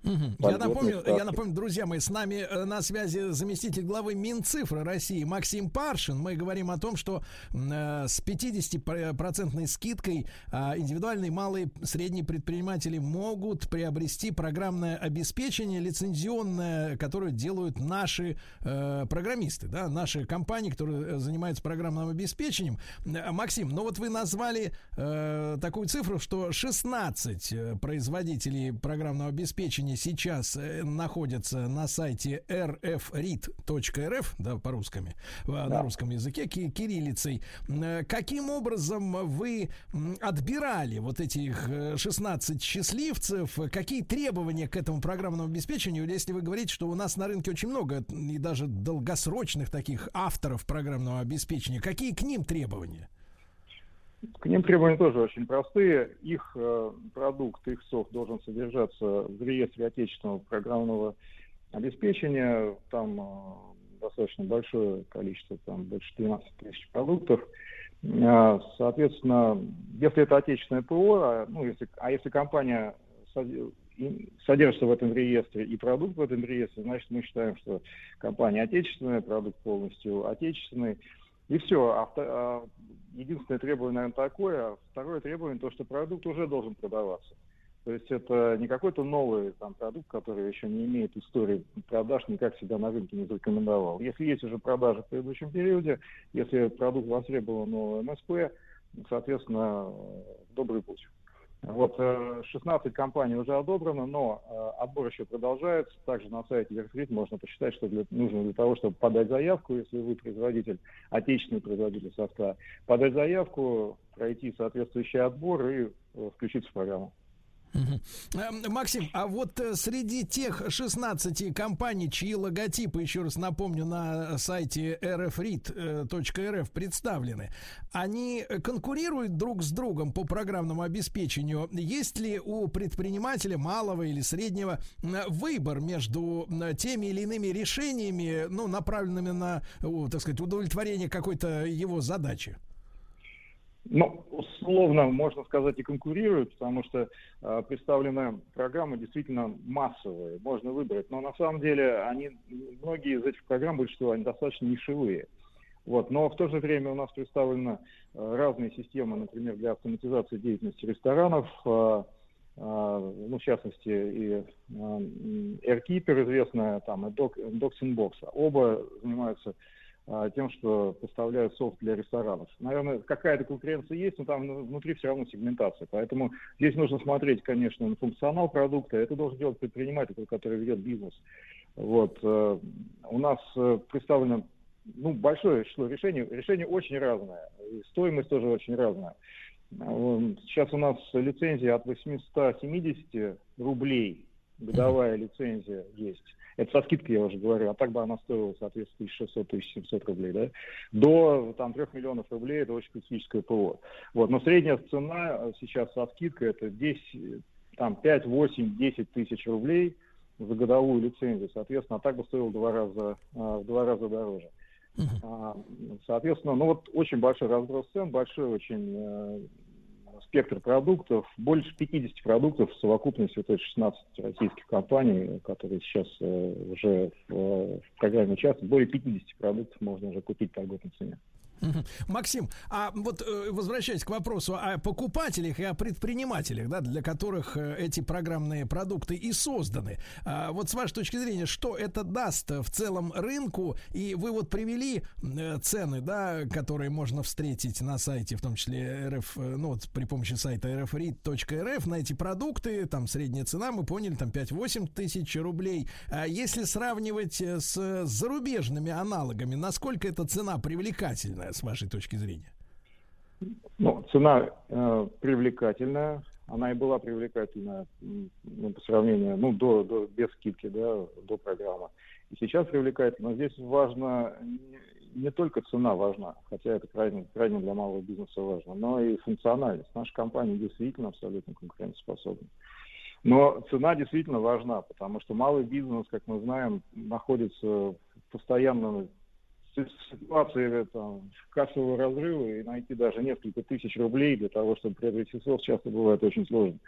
E: лицензий.
A: Я напомню, я напомню, друзья мои, с нами э, на связи заместитель главы Минцифры России Максим Паршин. Мы говорим о том, что э, с 50% скидкой э, индивидуальные малые средние предприниматели могут приобрести программное обеспечение лицензионное, которое делают наши э, программисты, да, наши компании, которые занимаются программным обеспечением. Э, Максим, ну вот вы назвали э, такую цифру, что 16 э, производителей программного обеспечения они сейчас э, находятся на сайте rfrit.rf, да, по-русскому, да. на русском языке, кириллицей. Э, каким образом вы отбирали вот этих 16 э, счастливцев? Какие требования к этому программному обеспечению? Если вы говорите, что у нас на рынке очень много и даже долгосрочных таких авторов программного обеспечения, какие к ним требования?
E: К ним требования тоже очень простые. Их э, продукт, их софт должен содержаться в реестре отечественного программного обеспечения. Там э, достаточно большое количество, там больше 12 тысяч продуктов. Э, соответственно, если это отечественное ПО, а, ну, если, а если компания содержится в этом реестре и продукт в этом реестре, значит мы считаем, что компания отечественная, продукт полностью отечественный. И все. А, а единственное требование, наверное, такое. А второе требование, то, что продукт уже должен продаваться. То есть это не какой-то новый там, продукт, который еще не имеет истории продаж, никак себя на рынке не зарекомендовал. Если есть уже продажи в предыдущем периоде, если продукт востребован у МСП, соответственно, добрый путь. Вот 16 э, компаний уже одобрено, но э, отбор еще продолжается. Также на сайте Верфрит можно посчитать, что для, нужно для того, чтобы подать заявку, если вы производитель, отечественный производитель софта, подать заявку, пройти соответствующий отбор и э, включиться в программу.
A: Эм, Максим, а вот э, среди тех 16 компаний, чьи логотипы, еще раз напомню, на сайте rfrit.rf представлены, они конкурируют друг с другом по программному обеспечению? Есть ли у предпринимателя малого или среднего выбор между теми или иными решениями, ну, направленными на, так сказать, удовлетворение какой-то его задачи?
E: Ну, условно, можно сказать, и конкурируют, потому что э, представленная программа действительно массовая, можно выбрать. Но на самом деле они, многие из этих программ, большинство, они достаточно нишевые. Вот. Но в то же время у нас представлены э, разные системы, например, для автоматизации деятельности ресторанов, э, э, ну, в частности, и э, AirKeeper известная, там, и Doxinbox. Оба занимаются а, тем, что поставляют софт для ресторанов. Наверное, какая-то конкуренция есть, но там внутри все равно сегментация. Поэтому здесь нужно смотреть, конечно, на функционал продукта. Это должен делать предприниматель, который ведет бизнес. Вот. Э, у нас э, представлено ну, большое число решений. Решения очень разное. И стоимость тоже очень разная. Сейчас у нас лицензия от 870 рублей годовая лицензия есть. Это со скидкой, я уже говорю, а так бы она стоила, соответственно, 1600-1700 рублей, да, до там 3 миллионов рублей, это очень специфическое ПО. Вот, но средняя цена сейчас со скидкой это 10, там 5, 8, 10 тысяч рублей за годовую лицензию. Соответственно, а так бы стоило в два раза, а, в два раза дороже. А, Соответственно, ну вот очень большой разброс цен, большой очень э, спектр продуктов, больше 50 продуктов в совокупности, это 16 российских компаний, которые сейчас э, уже в, э, в программе участвуют, более 50 продуктов можно уже купить по льготной цене. <laughs>
A: Максим, а вот э, возвращаясь к вопросу о покупателях и о предпринимателях, да, для которых э, эти программные продукты и созданы. А Вот с вашей точки зрения, что это даст в целом рынку? И вы вот привели э, цены, да, которые можно встретить на сайте, в том числе РФ, ну вот при помощи сайта rfrit.rf на эти продукты, там средняя цена, мы поняли, там 5-8 тысяч рублей. А если сравнивать с зарубежными аналогами, насколько эта цена привлекательная с вашей точки зрения?
E: Ну, цена э, привлекательная, она и была привлекательная м, ну, по сравнению, ну, до, до, без скидки, да, до программы. И сейчас привлекательна. Но здесь важно, не, только цена важна, хотя это крайне, крайне для малого бизнеса важно, но и функциональность. Наша компания действительно абсолютно конкурентоспособна. Но цена действительно важна, потому что малый бизнес, как мы знаем, находится с- ситуации там, кассового разрыва и найти даже несколько тысяч рублей для того, чтобы приобрести соус, часто бывает очень сложно.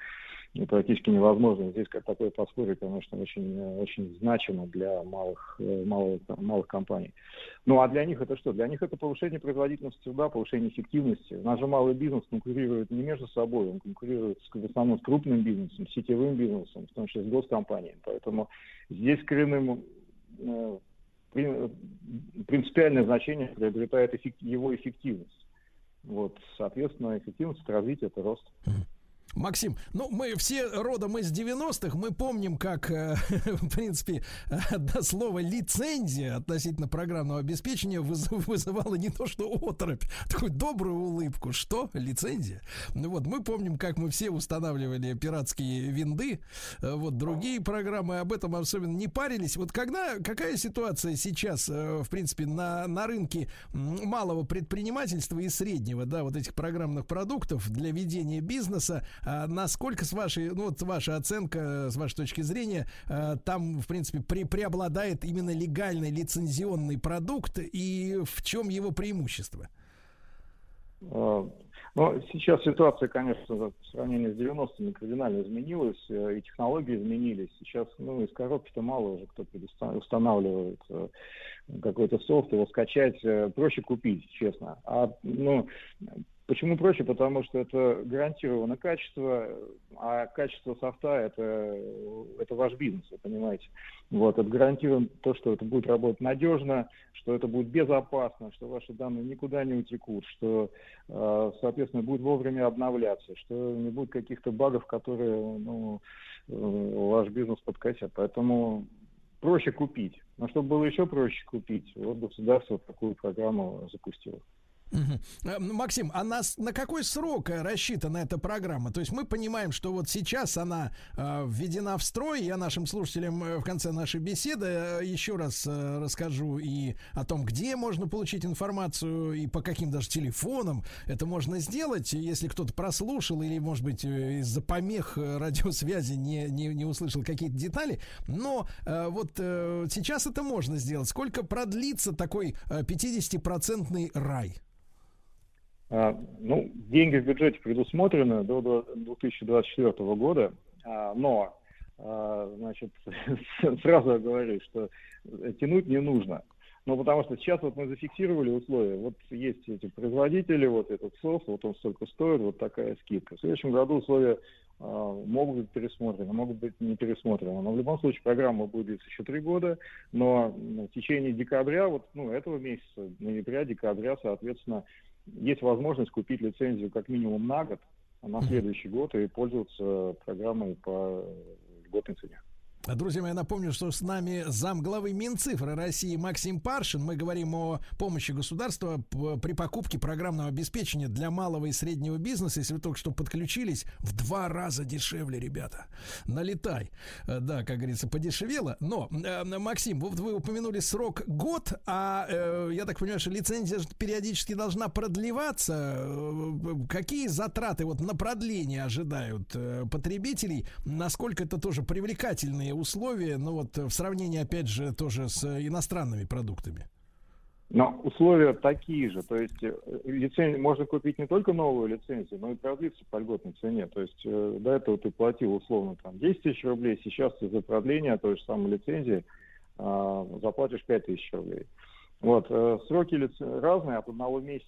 E: И практически невозможно. Здесь как такое подспорье, конечно, очень, очень значимо для малых, э, малых, малых компаний. Ну а для них это что? Для них это повышение производительности труда, повышение эффективности. Наш же малый бизнес конкурирует не между собой, он конкурирует в основном с крупным бизнесом, с сетевым бизнесом, в том числе с госкомпаниями. Поэтому здесь коренным э, принципиальное значение приобретает его эффективность. Вот, соответственно, эффективность, развитие, это рост.
A: Максим, ну мы все родом из 90-х, мы помним, как, э, <laughs> в принципе, э, до слова лицензия относительно программного обеспечения выз- вызывала не то что оторопь, а такую добрую улыбку. Что? Лицензия? Ну вот, мы помним, как мы все устанавливали пиратские винды, э, вот другие программы об этом особенно не парились. Вот когда, какая ситуация сейчас, в принципе, на, на рынке малого предпринимательства и среднего, да, вот этих программных продуктов для ведения бизнеса, насколько с вашей, ну вот ваша оценка, с вашей точки зрения, э, там, в принципе, пре- преобладает именно легальный лицензионный продукт и в чем его преимущество?
E: Э, Но сейчас ситуация, конечно, в сравнении с 90-ми кардинально изменилась, э, и технологии изменились. Сейчас, ну, из коробки-то мало уже кто устанавливает э, какой-то софт, его скачать э, проще купить, честно. А, ну, почему проще? Потому что это гарантировано качество, а качество софта это, это ваш бизнес, вы понимаете. Вот, это гарантируем то, что это будет работать надежно, что это будет безопасно, что ваши данные никуда не утекут, что, э, соответственно, будет вовремя обновляться, что не будет каких-то багов, которые ну, э, ваш бизнес подкосят. Поэтому проще купить. Но чтобы было еще проще купить, вот государство такую программу запустило.
A: Э, Максим, а нас на какой срок э, рассчитана эта программа? То есть мы понимаем, что вот сейчас она э, введена в строй. Я нашим слушателям э, в конце нашей беседы еще раз э, расскажу и о том, где можно получить информацию и по каким даже телефонам это можно сделать. Если кто-то прослушал или, может быть, из-за помех радиосвязи не, не, не услышал какие-то детали. Но э, вот э, сейчас это можно сделать. Сколько продлится такой э, 50-процентный рай?
E: А, Ну, деньги в бюджете предусмотрены до до 2024 года, а, но, а, значит, <laughs> сразу говорю, что тянуть не нужно. Ну, потому что сейчас вот мы зафиксировали условия. Вот есть эти производители, вот этот софт, вот он столько стоит, вот такая скидка. В следующем году условия а, могут быть пересмотрены, могут быть не пересмотрены. Но в любом случае программа будет длиться еще три года, но в течение декабря, вот ну, этого месяца, ноября, декабря, соответственно, есть возможность купить лицензию как минимум на год, а на следующий год и пользоваться программой по льготной цене.
A: Друзья мои, напомню, что с нами зам главы Минцифры России Максим Паршин. Мы говорим о помощи государства при покупке программного обеспечения для малого и среднего бизнеса. Если вы только что подключились, в два раза дешевле, ребята. Налетай. Э, Да, как говорится, подешевело. Но, э, Максим, вот вы упомянули срок год, а э, я так понимаю, что лицензия периодически должна продлеваться. Какие затраты вот на продление ожидают потребителей? Насколько это тоже привлекательные условия, ну вот в сравнении, опять же, тоже с иностранными продуктами?
E: Но условия такие же, то есть э, лицензию можно купить не только новую лицензию, но и продлиться по льготной цене. То есть э, до этого ты платил условно там 10 тысяч рублей, сейчас ты за продление той же самой лицензии э, заплатишь 5 тысяч рублей. Вот, э, сроки лиц... разные, от одного месяца,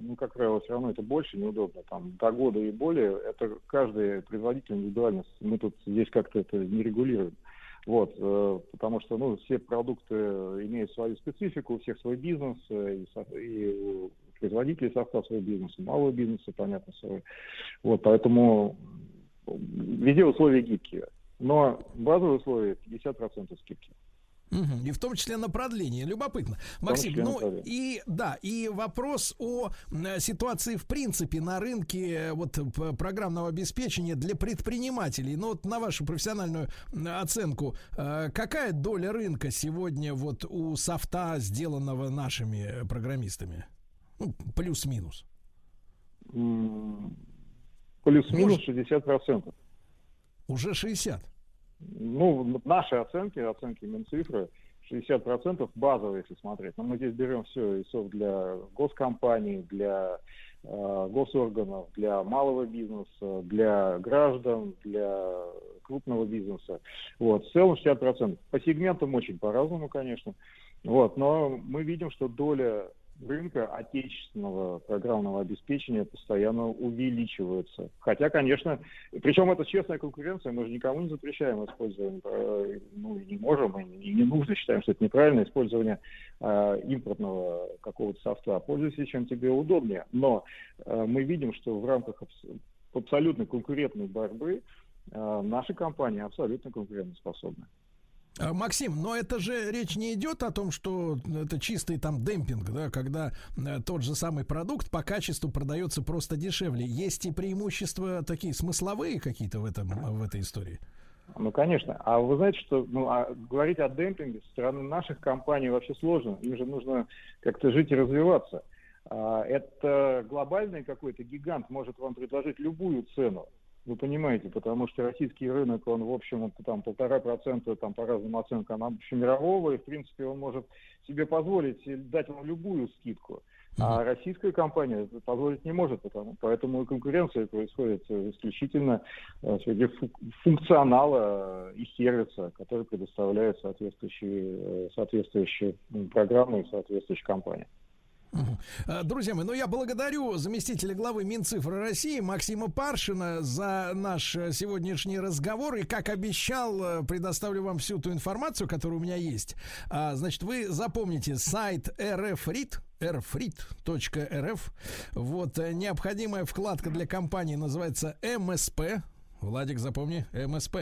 E: ну, как правило, все равно это больше неудобно, там, до года и более, это каждый производитель индивидуально, мы тут здесь как-то это не регулируем. Вот, э, потому что ну, все продукты имеют свою специфику, у всех свой бизнес, э, и, и у производителей состав свой бизнес, у малого бизнеса, понятно, свой. Вот, поэтому везде условия гибкие. Но базовые условия 50% скидки.
A: Угу, и в том числе на продление. Любопытно. Максим, ну и да, и вопрос о ситуации в принципе на рынке э, вот программного обеспечения для предпринимателей. Ну вот на вашу профессиональную оценку, э, какая доля рынка сегодня вот у софта, сделанного нашими программистами? Ну, плюс-минус.
E: Плюс-минус 60%.
A: Уже 60?
E: Ну, наши оценки, оценки Минцифры, 60% базовые, если смотреть. Но мы здесь берем все, и софт для госкомпаний, для э, госорганов, для малого бизнеса, для граждан, для крупного бизнеса. Вот, в целом 60%. По сегментам очень по-разному, конечно. Вот, но мы видим, что доля рынка отечественного программного обеспечения постоянно увеличивается. Хотя, конечно, причем это честная конкуренция, мы же никому не запрещаем использование, э, ну, не можем, и не нужно, считаем, что это неправильное использование э, импортного какого-то софта. Пользуйся, чем тебе удобнее. Но э, мы видим, что в рамках абс- абсолютно конкурентной борьбы э, наши компании абсолютно конкурентоспособны.
A: А, Максим, но это же речь не идет о том, что это чистый там демпинг, да, когда э, тот же самый продукт по качеству продается просто дешевле. Есть и преимущества такие смысловые какие-то в этом в этой истории.
E: Ну, конечно. А вы знаете, что ну, а говорить о демпинге со стороны наших компаний вообще сложно. Им же нужно как-то жить и развиваться. А, это глобальный какой-то гигант может вам предложить любую цену. Вы понимаете, потому что российский рынок, он, в общем, там полтора процента, там по разным оценкам, общемирового, и, в принципе, он может себе позволить дать вам любую скидку. А российская компания позволить не может, потому, поэтому и конкуренция происходит исключительно э, среди функционала и сервиса, который предоставляет соответствующие, э, соответствующие программы и соответствующие компании.
A: Э, друзья мои, ну я благодарю заместителя главы Минцифры России Максима Паршина за наш э, сегодняшний разговор. И, как обещал, э, предоставлю вам всю ту информацию, которая у меня есть. А, значит, вы запомните сайт rfrit rfrit.rf. Вот необходимая вкладка для компании называется МСП. Владик, запомни, МСП.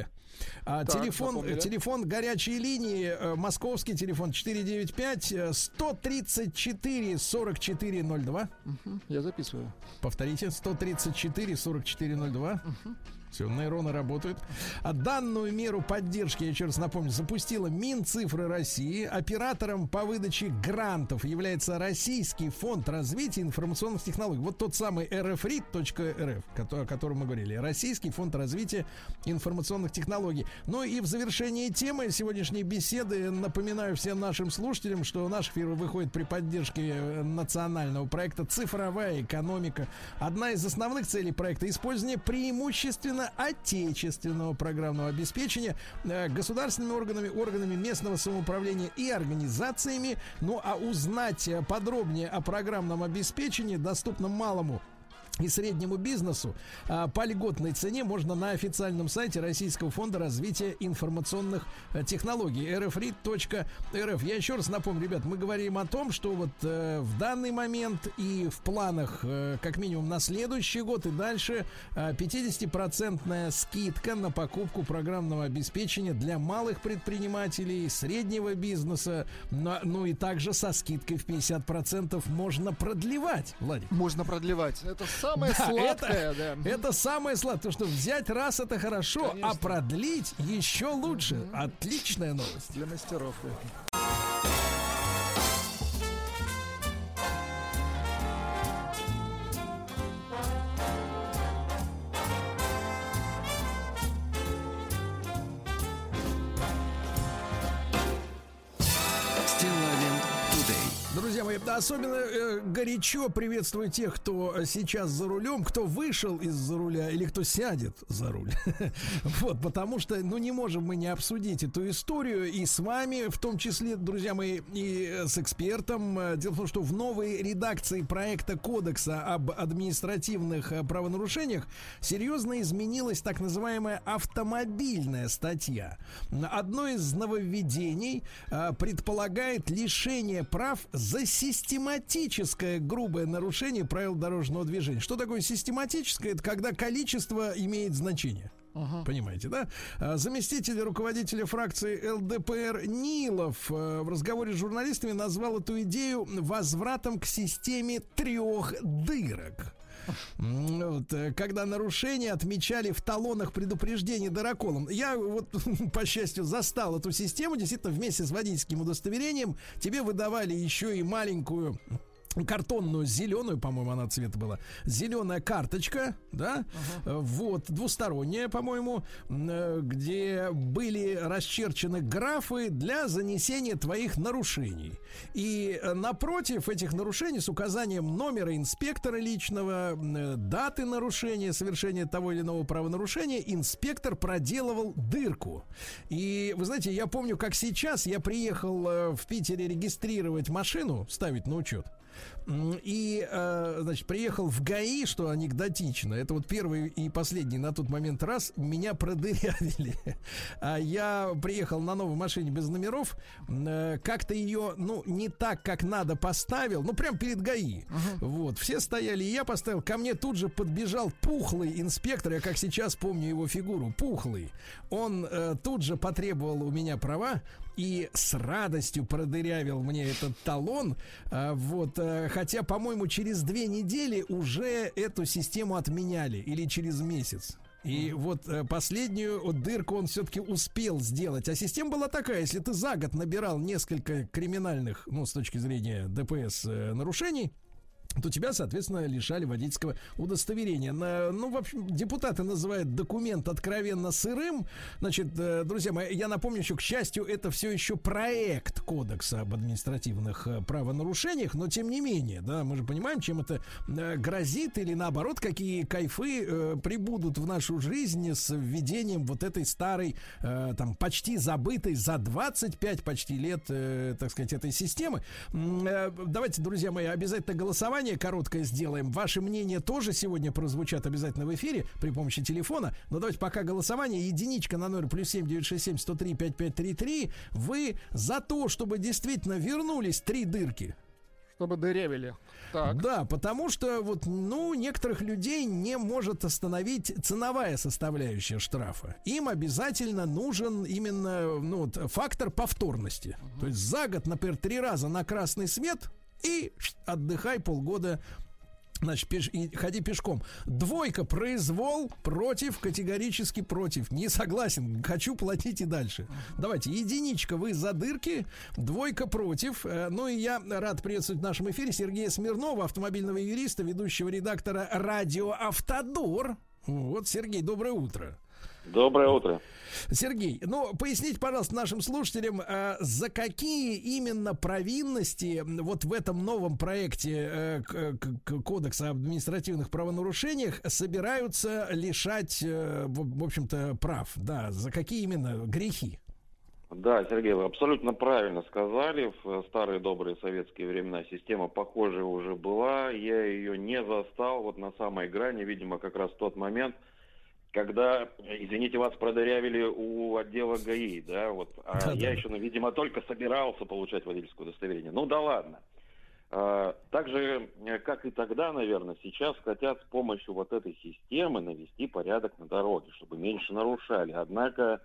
A: А, так, телефон, запомнили. телефон горячей линии, э, московский телефон 495 134 4402.
B: Угу, я записываю.
A: Повторите, 134 4402. Угу. Все, нейроны работают. А данную меру поддержки, я еще раз напомню, запустила Минцифры России. Оператором по выдаче грантов является Российский фонд развития информационных технологий. Вот тот самый rfrit.rf, о котором мы говорили. Российский фонд развития информационных технологий. Ну и в завершении темы сегодняшней беседы напоминаю всем нашим слушателям, что наш эфир выходит при поддержке э, национального проекта «Цифровая экономика». Одна из основных целей проекта – использование преимущественно именно отечественного программного обеспечения э, государственными органами, органами местного самоуправления и организациями. Ну а узнать э, подробнее о программном обеспечении, доступном малому и среднему бизнесу а, по льготной цене можно на официальном сайте Российского фонда развития информационных а, технологий rfrit.rf. Я еще раз напомню, ребят, мы говорим о том, что вот э, в данный момент и в планах э, как минимум на следующий год и дальше э, 50% скидка на покупку программного обеспечения для малых предпринимателей, среднего бизнеса, но, ну и также со скидкой в 50% можно продлевать, Владик.
B: Можно продлевать. Это самое да, сладкое,
A: это, да. Это самое сладкое, потому что взять раз это хорошо, а Конечно. а продлить еще лучше. Отличная новость.
B: Для мастеров.
A: Мои, особенно э, горячо приветствую тех, кто сейчас за рулем, кто вышел из-за руля или кто сядет за руль. <laughs> Вот, потому что, ну, не можем мы не обсудить эту историю и с вами, в том числе, друзья мои, и с экспертом. Э, Дело в том, что в новой редакции проекта Кодекса об административных э, правонарушениях серьезно изменилась так называемая автомобильная статья. Одно из нововведений э, предполагает лишение прав за систематическое грубое нарушение правил дорожного движения. Что такое систематическое? Это когда количество имеет значение. Понимаете, да? А, Заместитель руководителя фракции ЛДПР Нилов э, в разговоре с журналистами назвал эту идею возвратом к системе трех дырок. Вот, э, когда нарушения отмечали в талонах предупреждений дыроколом. Я вот, <laughs> по счастью, застал эту систему. Действительно, вместе с водительским удостоверением тебе выдавали еще и маленькую картонную зеленую, по-моему, она цвета была, зеленая карточка, да, Э, вот, двусторонняя, по-моему, э, где были расчерчены графы для занесения твоих нарушений. И э, напротив этих нарушений с указанием номера инспектора личного, э, даты нарушения, совершения того или иного правонарушения, инспектор проделывал дырку. И, вы знаете, я помню, как сейчас я приехал в Питере регистрировать машину, ставить на учет. И, э, значит, приехал в ГАИ, что анекдотично. Это вот первый и последний на тот момент раз меня продырявили. А я приехал на новой машине без номеров. э, Как-то ее, ну, не так, как надо поставил. Ну, прям перед ГАИ. Вот. Все стояли, и я поставил. Ко мне тут же подбежал пухлый инспектор. Я как сейчас помню его фигуру. Пухлый. Он э, тут же потребовал у меня права и с радостью продырявил мне этот талон. А, вот, э, хотя, по-моему, через две недели уже эту систему отменяли или через месяц. И вот э, последнюю дырку он все-таки успел сделать. А система была такая, если ты за год набирал несколько криминальных, ну, с точки зрения ДПС, э, нарушений, то тебя, соответственно, лишали водительского удостоверения. На- ну, в общем, депутаты называют документ откровенно сырым. Значит, э, друзья мои, я напомню еще, к счастью, это все еще проект кодекса об административных э, правонарушениях, но тем не менее, да, мы же понимаем, чем это э, грозит или наоборот, какие кайфы э, прибудут в нашу жизнь с введением вот этой старой, э, там, почти забытой за 25 почти лет, э, так сказать, этой системы. Давайте, друзья мои, обязательно голосование короткое сделаем. Ваши мнения тоже сегодня прозвучат обязательно в эфире при помощи телефона. Но давайте пока голосование. Единичка на номер плюс семь девять шесть семь сто три пять пять три три. Вы за то, чтобы действительно вернулись три дырки.
B: Чтобы дырявили. Так.
A: Да, потому что вот, ну, некоторых людей не может остановить ценовая составляющая штрафа. Им обязательно нужен именно, ну, вот, фактор повторности. То есть за год, например, три раза на красный свет и отдыхай полгода Значит, пеш- и ходи пешком. Двойка произвол против, категорически против. Не согласен, хочу платить и дальше. Давайте, единичка, вы за дырки, двойка против. Э, Ну и я рад приветствовать в нашем эфире Сергея Смирнова, автомобильного юриста, ведущего редактора радио Автодор. Вот, Сергей, доброе утро.
F: Доброе утро.
A: Сергей, ну поясните, пожалуйста, нашим слушателям, э, за какие именно провинности вот в этом новом проекте э, Кодекса об административных правонарушениях собираются лишать, э, в в общем-то, прав? Да, за какие именно грехи?
F: Да, Сергей, вы абсолютно правильно сказали. В старые добрые советские времена система похожая уже была. Я ее не застал вот на самой грани, видимо, как раз в тот момент, когда, извините, вас продырявили у отдела ГАИ, да, вот, а
A: Да-да.
F: я еще, ну, видимо, только собирался получать водительское удостоверение. Ну да ладно. А, Так же, э, как и тогда, наверное, сейчас хотят с помощью вот этой системы навести порядок на дороге, чтобы меньше нарушали. Однако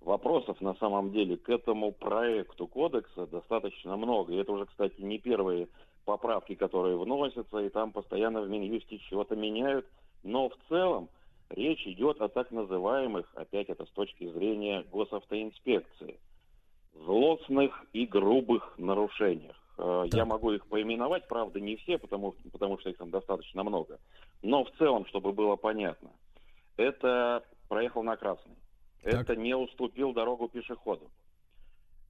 F: вопросов на самом деле к этому проекту кодекса достаточно много. И это уже, кстати, не первые поправки, которые вносятся, и там постоянно в Минюсте чего-то меняют. Но в целом речь идет о так называемых, опять это с точки зрения госавтоинспекции, злостных и грубых нарушениях. Э, Я могу их поименовать, правда, не все, потому, потому что их там достаточно много. Но в целом, чтобы было понятно, это проехал на красный.
A: Так.
F: Это не уступил дорогу пешеходу.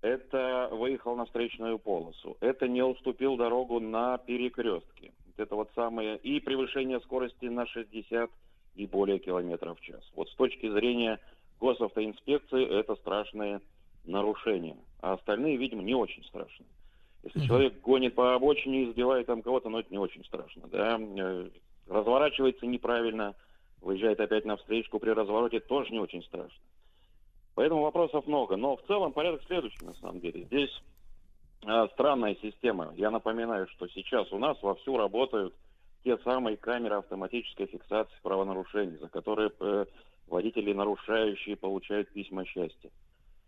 F: это выехал на встречную полосу, это не уступил дорогу на перекрестке. Это вот самое... И превышение скорости на 60 и более километров в час. Вот с точки зрения госавтоинспекции это страшные нарушения. А остальные, видимо, не очень страшные. Если
A: Мгм.
F: человек гонит по обочине и сбивает там кого-то, ну это не очень страшно. Да? Э, Разворачивается неправильно, выезжает опять на встречку при развороте, тоже не очень страшно. Поэтому вопросов много. Но в целом порядок следующий, на самом деле. Здесь э, странная система. Я напоминаю, что сейчас у нас вовсю работают те самые камеры автоматической фиксации правонарушений, за которые э, водители нарушающие получают письма счастья.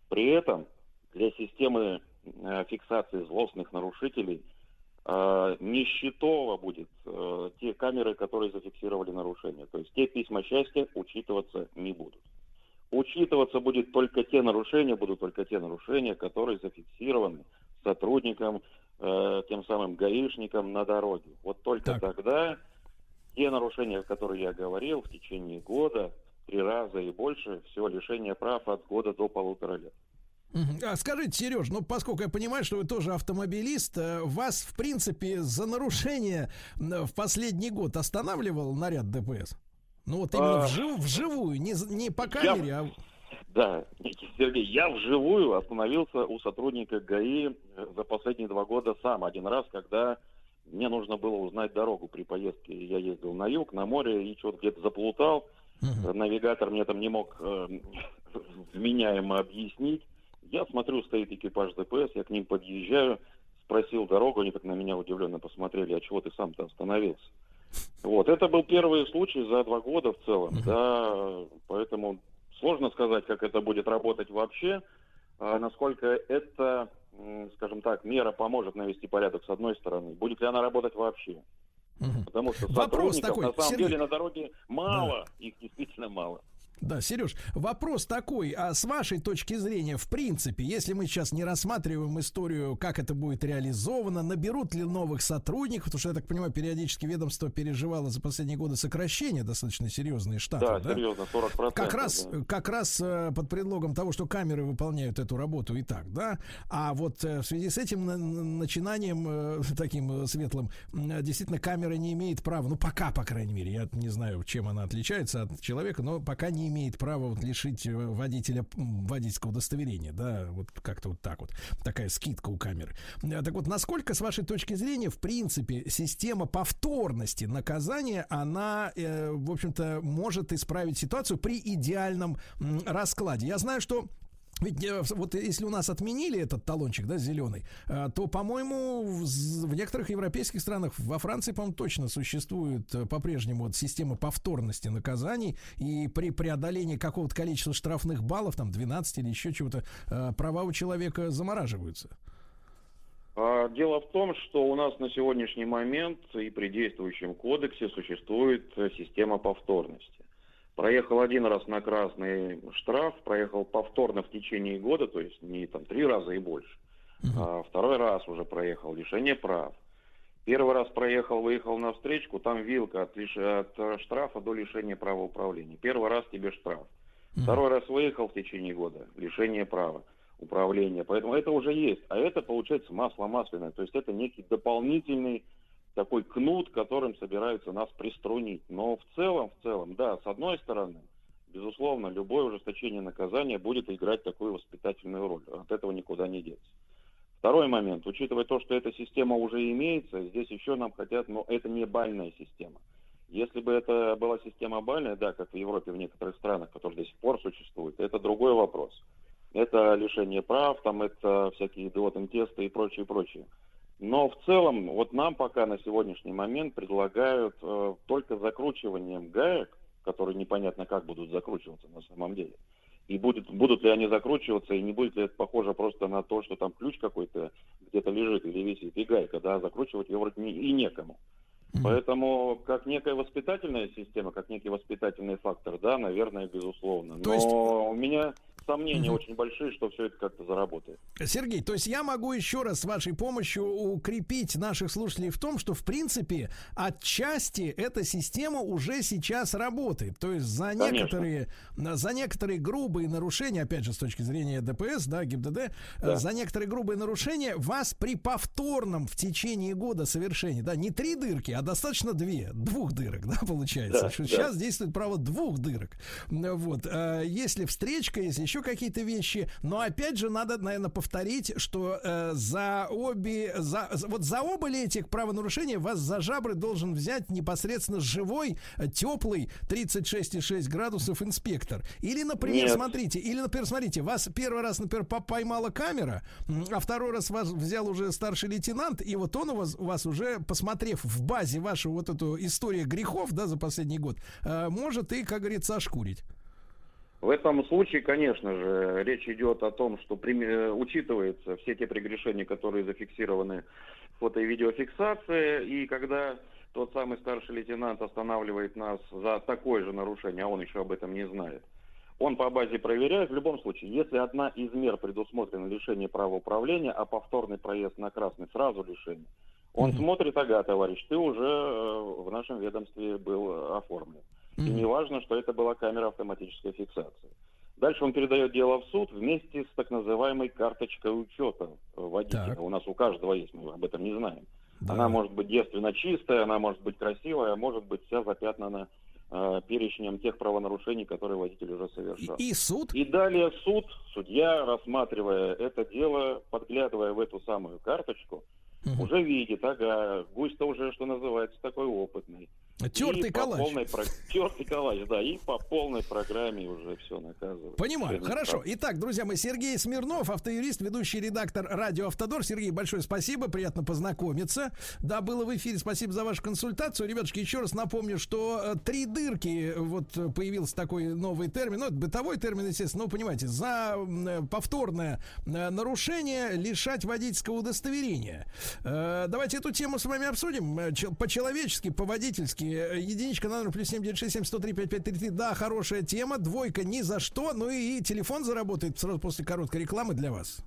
F: При этом для системы э, фиксации злостных нарушителей э, не счетово будет э, те камеры, которые зафиксировали нарушения. То есть те письма счастья учитываться не будут. Учитываться будет только те нарушения, будут только те нарушения, которые зафиксированы сотрудникам, э, тем самым гаишникам на дороге. Вот только
A: Так.
F: тогда те нарушения, которые я говорил, в течение года, три раза и больше, все лишение прав от года до полутора лет.
A: А скажите, Сереж, ну поскольку я понимаю, что вы тоже автомобилист, э, вас в принципе за нарушение в последний год останавливал наряд ДПС? Ну вот именно
F: А,
A: вжив- вживую, не, не по
F: я-
A: камере, а
F: Да, Сергей, я вживую остановился у сотрудника ГАИ э, за последние два года сам один раз, когда мне нужно было узнать дорогу при поездке. Я ездил на юг, на море и что-то где-то заплутал. Э, Навигатор мне там не мог э, вменяемо объяснить. Я смотрю, стоит экипаж ДПС, я к ним подъезжаю, спросил дорогу, они так на меня удивленно посмотрели, а чего ты сам-то остановился? Вот, это был первый случай за два года в целом,
A: Мгм.
F: да, поэтому сложно сказать, как это будет работать вообще, а насколько это, скажем так, мера поможет навести порядок с одной стороны. Будет ли она работать вообще?
A: Мгм.
F: Потому что
A: Вопрос
F: сотрудников
A: такой,
F: на самом
A: Сергей.
F: деле на дороге мало, их действительно мало.
A: Да, Сереж, вопрос такой, а с вашей точки зрения, в принципе, если мы сейчас не рассматриваем историю, как это будет реализовано, наберут ли новых сотрудников, потому что, я так понимаю, периодически ведомство переживало за последние годы сокращение достаточно серьезные штаты,
F: Да,
A: да?
F: серьезно, 40%.
A: Как раз,
F: да.
A: как раз э, под предлогом того, что камеры выполняют эту работу и так, да. А вот э, в связи с этим на- на- начинанием э, <laughs> таким светлым, действительно камера не имеет права, ну пока, по крайней мере, я не знаю, чем она отличается от человека, но пока не имеет права вот лишить э, водителя водительского удостоверения, да, вот как-то вот так вот, такая скидка у камеры. Э, Так вот, насколько, с вашей точки зрения, в принципе, система повторности наказания, она, э, в общем-то, может исправить ситуацию при идеальном раскладе? Я знаю, что ведь э, вот если у нас отменили этот талончик, да, зеленый, э, то, по-моему, в, некоторых европейских странах, во Франции, по-моему, точно существует э, по-прежнему вот система повторности наказаний, и при преодолении какого-то количества штрафных баллов, там 12 или еще чего-то, права у человека замораживаются.
F: А, Дело в том, что у нас на сегодняшний момент и при действующем кодексе существует система повторности. Проехал один раз на красный штраф, проехал повторно в течение года, то есть не там три раза и больше.
A: Мгм.
F: А второй раз уже проехал, лишение прав. Первый раз проехал, выехал на встречку, там вилка от, лиш- от э, штрафа до лишения права управления. Первый раз тебе штраф.
A: Мгм.
F: Второй раз выехал в течение года, лишение права управления. Поэтому это уже есть. А это получается масло масляное. То есть это некий дополнительный такой кнут, которым собираются нас приструнить. Но в целом, в целом, да, с одной стороны, безусловно, любое ужесточение наказания будет играть такую воспитательную роль. От этого никуда не деться. Второй момент, учитывая то, что эта система уже имеется, здесь еще нам хотят, но это не бальная система. Если бы это была система бальная, да, как в Европе, в некоторых странах, которые до сих пор существуют, это другой вопрос. Это лишение прав, там это всякие идиотом-тесты и прочее, прочее. Но в целом, вот нам пока на сегодняшний момент предлагают э, только закручиванием гаек, которые непонятно как будут закручиваться на самом деле. И будет, будут ли они закручиваться, и не будет ли это похоже просто на то, что там ключ какой-то где-то лежит или висит, и гайка, да, закручивать ее вроде не- и некому. Поэтому, как некая воспитательная система, как некий воспитательный фактор, да, наверное, безусловно. Но
A: То есть-
F: у меня сомнения
A: Мгм.
F: очень большие, что все это как-то заработает.
A: Сергей, то есть я могу еще раз с вашей помощью укрепить наших слушателей в том, что в принципе отчасти эта система уже сейчас работает. То есть за
F: Конечно.
A: некоторые, за некоторые грубые нарушения, опять же с точки зрения ДПС, да, ГИБДД, э,
F: Да.
A: за некоторые грубые нарушения вас при повторном в течение года совершении, да, не три дырки, а достаточно две, двух дырок, да, получается.
F: Да,
A: что
F: да.
A: сейчас действует право двух дырок. Вот, э, если встречка, если еще какие-то вещи, но опять же надо, наверное, повторить, что э, за обе, за, вот за оба ли этих правонарушения вас за жабры должен взять непосредственно живой, э, теплый 36,6 градусов инспектор. Или, например,
F: Нет.
A: смотрите, или, например, смотрите, вас первый раз, например, по- поймала камера, а второй раз вас взял уже старший лейтенант, и вот он у вас, у вас уже, посмотрев в базе вашу вот эту историю грехов, да, за последний год, э, может и, как говорится, ошкурить.
F: В этом случае, конечно же, речь идет о том, что прими- э, учитываются все те прегрешения, которые зафиксированы в фото- и видеофиксации, и когда тот самый старший лейтенант останавливает нас за такое же нарушение, а он еще об этом не знает, он по базе проверяет. В любом случае, если одна из мер предусмотрена лишение права управления, а повторный проезд на красный сразу лишение, он смотрит, ага, товарищ, ты уже э, в нашем ведомстве был э, И не важно, что это была камера автоматической фиксации. Дальше он передает дело в суд вместе с так называемой карточкой учета э, водителя.
A: Так.
F: У нас у каждого есть, мы об этом не знаем.
A: Да.
F: Она может быть девственно чистая, она может быть красивая, а может быть вся запятнана э, перечнем тех правонарушений, которые водитель уже совершал.
A: И суд?
F: И далее суд, судья, рассматривая это дело, подглядывая в эту самую карточку,
A: Мгм.
F: уже видит, ага, гусь-то уже, что называется, такой опытный.
A: Тертый
F: по
A: калач.
F: полной Тертый калач, да, и по полной программе уже все наказывают.
A: Понимаю.
F: Всё
A: Хорошо.
F: неправда.
A: Итак, друзья мои, Сергей Смирнов, автоюрист, ведущий редактор радио Автодор. Сергей, большое спасибо, приятно познакомиться. Да, было в эфире. Спасибо за вашу консультацию. Ребятушки, еще раз напомню, что э, три дырки, э, вот э, появился такой новый термин, ну, это бытовой термин, естественно, ну, понимаете, за повторное нарушение лишать водительского удостоверения. Давайте эту тему с вами обсудим чел- по-человечески, по-водительски. Э, Единичка на номер плюс семь девять шесть семь сто три пять пять три три. Да, хорошая тема. Двойка ни за что. Ну и телефон заработает сразу после короткой рекламы для вас.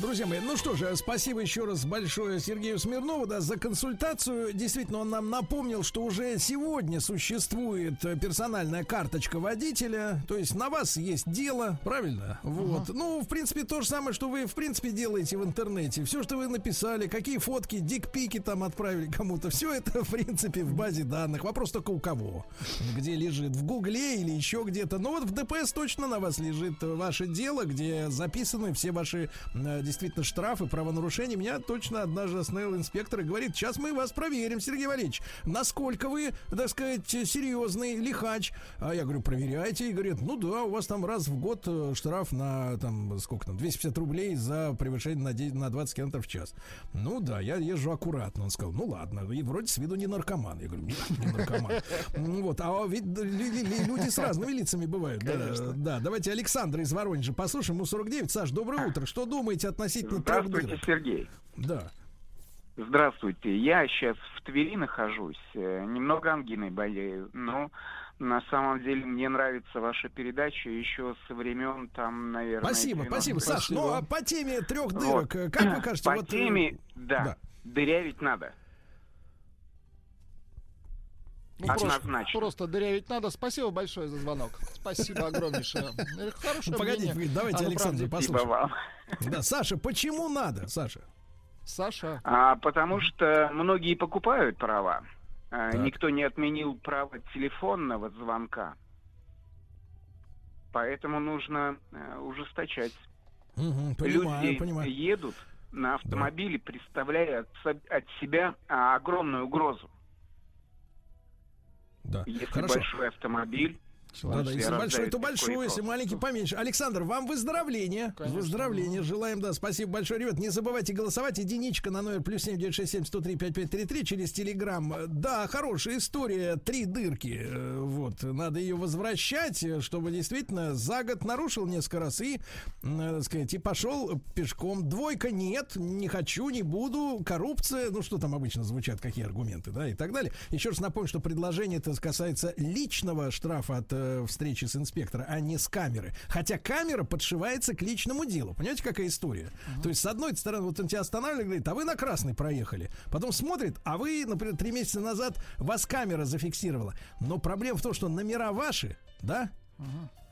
A: Друзья мои, ну что же, спасибо еще раз большое Сергею Смирнову да, за консультацию. Действительно, он нам напомнил, что уже сегодня существует персональная карточка водителя. То есть на вас есть дело, правильно? Вот. Ну, в принципе, то же самое, что вы, в принципе, делаете в интернете. Все, что вы написали, какие фотки, дикпики там отправили кому-то, все это, в принципе, в базе данных. Вопрос только у кого? Где лежит? В Гугле или еще где-то? Ну вот в ДПС точно на вас лежит ваше дело, где записаны все ваши э, действительно штрафы, правонарушения. Меня точно однажды остановил инспектор и говорит, сейчас мы вас проверим, Сергей Валерьевич, насколько вы, так сказать, серьезный лихач. А я говорю, проверяйте. И говорит, ну да, у вас там раз в год э, штраф на, там, сколько там, 250 рублей за превышение на, 10 на 20 км в час. Ну да, я езжу аккуратно. Он сказал, ну ладно, и вроде с виду не наркоман. Я говорю, нет, не наркоман. Ну Вот, а ведь лю- лю- люди с разными лицами бывают. Да, да, давайте Александра из Воронежа послушаем. Ему 49. Саш, доброе утро. Что думаете относительно трех
G: Здравствуйте,
A: дырок?
G: Сергей.
A: Да.
G: Здравствуйте. Я сейчас в Твери нахожусь. э, Немного ангиной болею. Но на самом деле мне нравится ваша передача еще со времен там, наверное...
A: Спасибо,
G: 90-х.
A: спасибо. Саш, ну а по теме трех дырок,
G: Вот.
A: э, как вы кажете?
G: По
A: вот, э,
G: теме, да,
A: да.
G: дырявить надо.
B: Ну, просто,
G: Однозначно.
B: просто дырявить надо. Спасибо большое за звонок. Спасибо огромнейшее. Хорошее
A: погодите,
B: мнение.
A: давайте
B: А.
G: Спасибо
A: послушаем.
G: вам.
A: Да, Саша, почему надо, Саша?
B: Саша.
G: А, потому что многие покупают права. А,
A: Так.
G: Никто не отменил право телефонного звонка. Поэтому нужно э, ужесточать.
A: Мгм, понимаю,
G: Люди
A: понимаю.
G: едут на автомобиле, представляя от, со- от себя а, огромную угрозу.
A: Да.
G: Если
A: Хорошо.
G: большой автомобиль,
A: Да, да, если большой, то большой, если маленький, поменьше. Александр, вам выздоровления.
B: Конечно.
A: Выздоровления. Желаем, да. Спасибо большое, ребят. Не забывайте голосовать. Единичка на номер плюс семь девять шесть семь сто три пять пять три три через Телеграм. Да, хорошая история. Три дырки. Э, Вот. Надо ее возвращать, э, чтобы действительно за год нарушил несколько раз и, э, так сказать, и пошел пешком. Двойка нет, не хочу, не буду. Коррупция. Ну, что там обычно звучат, какие аргументы, да, и так далее. Еще раз напомню, что предложение это касается личного штрафа от э, встречи с инспектором, а не с камеры. Хотя камера подшивается к личному делу. Понимаете, какая история? То есть, с одной стороны, вот он тебя останавливает, говорит, а вы на красный проехали. Потом смотрит, а вы, например, три месяца назад вас камера зафиксировала. Но проблема в том, что номера ваши, да?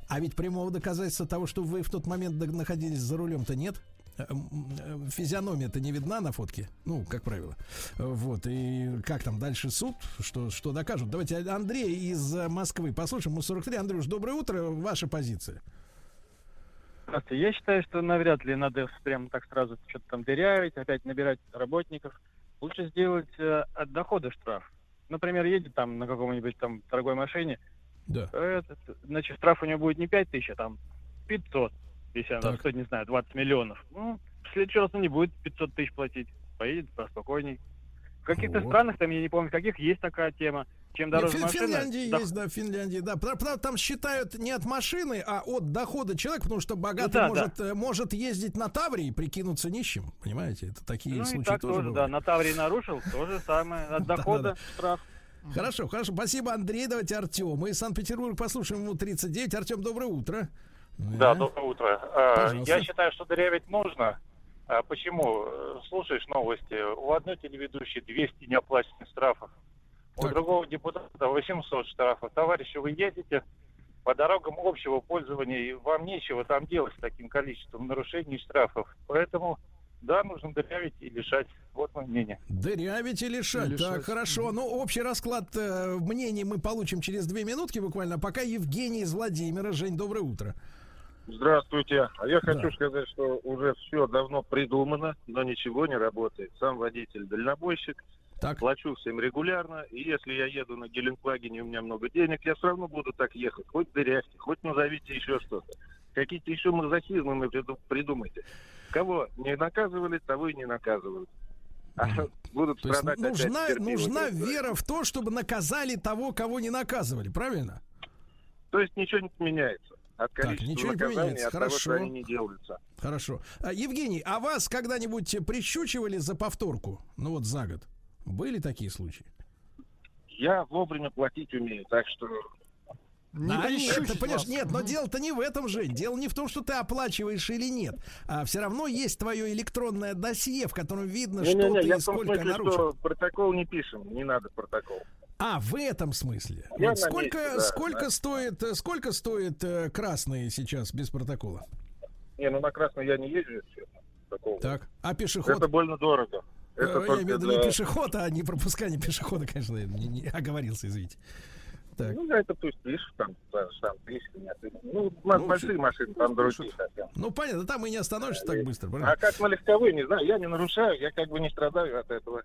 A: А ведь прямого доказательства того, что вы в тот момент находились за рулем-то нет. Э, м, э, Физиономия-то не видна на фотке, ну, как правило. Э, Вот, и как там дальше суд, что, что докажут. Давайте Андрей из э, Москвы послушаем. Мы 43. Андрюш, доброе утро. Ваша позиция.
H: Здравствуйте. Я считаю, что навряд ли надо прям так сразу что-то там дырявить, опять набирать работников. Лучше сделать э, от дохода штраф. Например, едет там на каком-нибудь там дорогой машине,
A: Да.
H: этот, значит, штраф у него будет не 5 тысяч, а там 500, если она
A: Так.
H: стоит, не знаю, 20 миллионов. Ну, в следующий раз он не будет 500 тысяч платить, поедет поспокойней. В каких-то
A: Вот.
H: странах, там, я не помню, каких есть такая тема. Чем
A: Нет,
H: дороже
A: Фин-
H: машина...
A: Финляндии
H: дох-
A: есть, да, в Финляндии, да. Правда, там считают не от машины, а от дохода человека, потому что богатый
H: да,
A: может, э, может ездить на Таврии и прикинуться нищим. Понимаете, это такие
H: Ну и
A: случаи
H: так
A: тоже,
H: тоже, да, на Таврии нарушил, то же самое, от <laughs> дохода штраф.
A: Хорошо, хорошо. Спасибо, Андрей. Давайте Артем. Мы из Санкт-Петербурга послушаем ему 39. Артем, доброе утро.
I: Да, доброе утро. А,
A: Пожалуйста.
I: Я считаю, что дырявить нужно. А Почему? Слушаешь новости, у одной телеведущей 200 неоплаченных штрафов, у
A: Так.
I: другого депутата 800 штрафов. Товарищи, вы едете по дорогам общего пользования, и вам нечего там делать с таким количеством нарушений и штрафов. Поэтому, да, нужно дырявить и лишать. Вот мое мнение.
A: Дырявить и лишать.
B: Лишать.
A: Так, хорошо. Ну, общий расклад э, мнений мы получим через две минутки буквально. Пока Евгений из Владимира. Жень, доброе утро.
J: Здравствуйте. А я
A: Да.
J: хочу сказать, что уже все давно придумано, но ничего не работает. Сам водитель дальнобойщик,
A: Так.
J: плачу всем регулярно, и если я еду на Геленвагене, у меня много денег, я все равно буду так ехать. Хоть дырявьте, хоть назовите еще что-то. Какие-то еще мазохизмы приду- придумайте. Кого не наказывали, того и не наказывают. А <laughs> будут
A: То есть нужна, нужна вера в то, чтобы наказали того, кого не наказывали, правильно?
J: То есть ничего не поменяется. От
A: Так,
J: количества
A: ничего не поменяется.
J: от того,
A: Хорошо.
J: что они не делаются.
A: Хорошо. А, Евгений, а вас когда-нибудь прищучивали за повторку? Ну вот за год. Были такие случаи?
J: Я вовремя платить умею, так что
B: Не
A: Да, нет, ты понимаешь,
B: вас.
A: нет, но дело-то не в этом же. Дело не в том, что ты оплачиваешь или нет. А все равно есть твое электронное досье, в котором видно, что
J: Не-не-не,
A: ты
J: я
A: и
J: в том
A: сколько
J: смысле,
A: нарушил.
J: что протокол не пишем, не надо протокол.
A: А, в этом смысле.
J: Я
A: Вот сколько
J: месте, да,
A: сколько
J: да.
A: стоит, э, сколько стоит э, красный сейчас без протокола?
J: Не, ну на красный я не езжу, честно. Такого.
A: Так. А пешеход?
J: Это больно дорого.
A: Э,
J: Это
A: я имею в виду
J: для-
A: не пешеход, а не пропускание пешехода, конечно, я не, не оговорился, извините. Так.
J: Ну, за это пусть пишут, там, штамп тысячи, нет. Ну, у нас
A: Ну,
J: большие машины, там другие совсем.
A: Ну, понятно, там и не остановишься так быстро,
J: А
A: правильно?
J: как на легковые, не знаю, я не нарушаю, я как бы не страдаю от этого.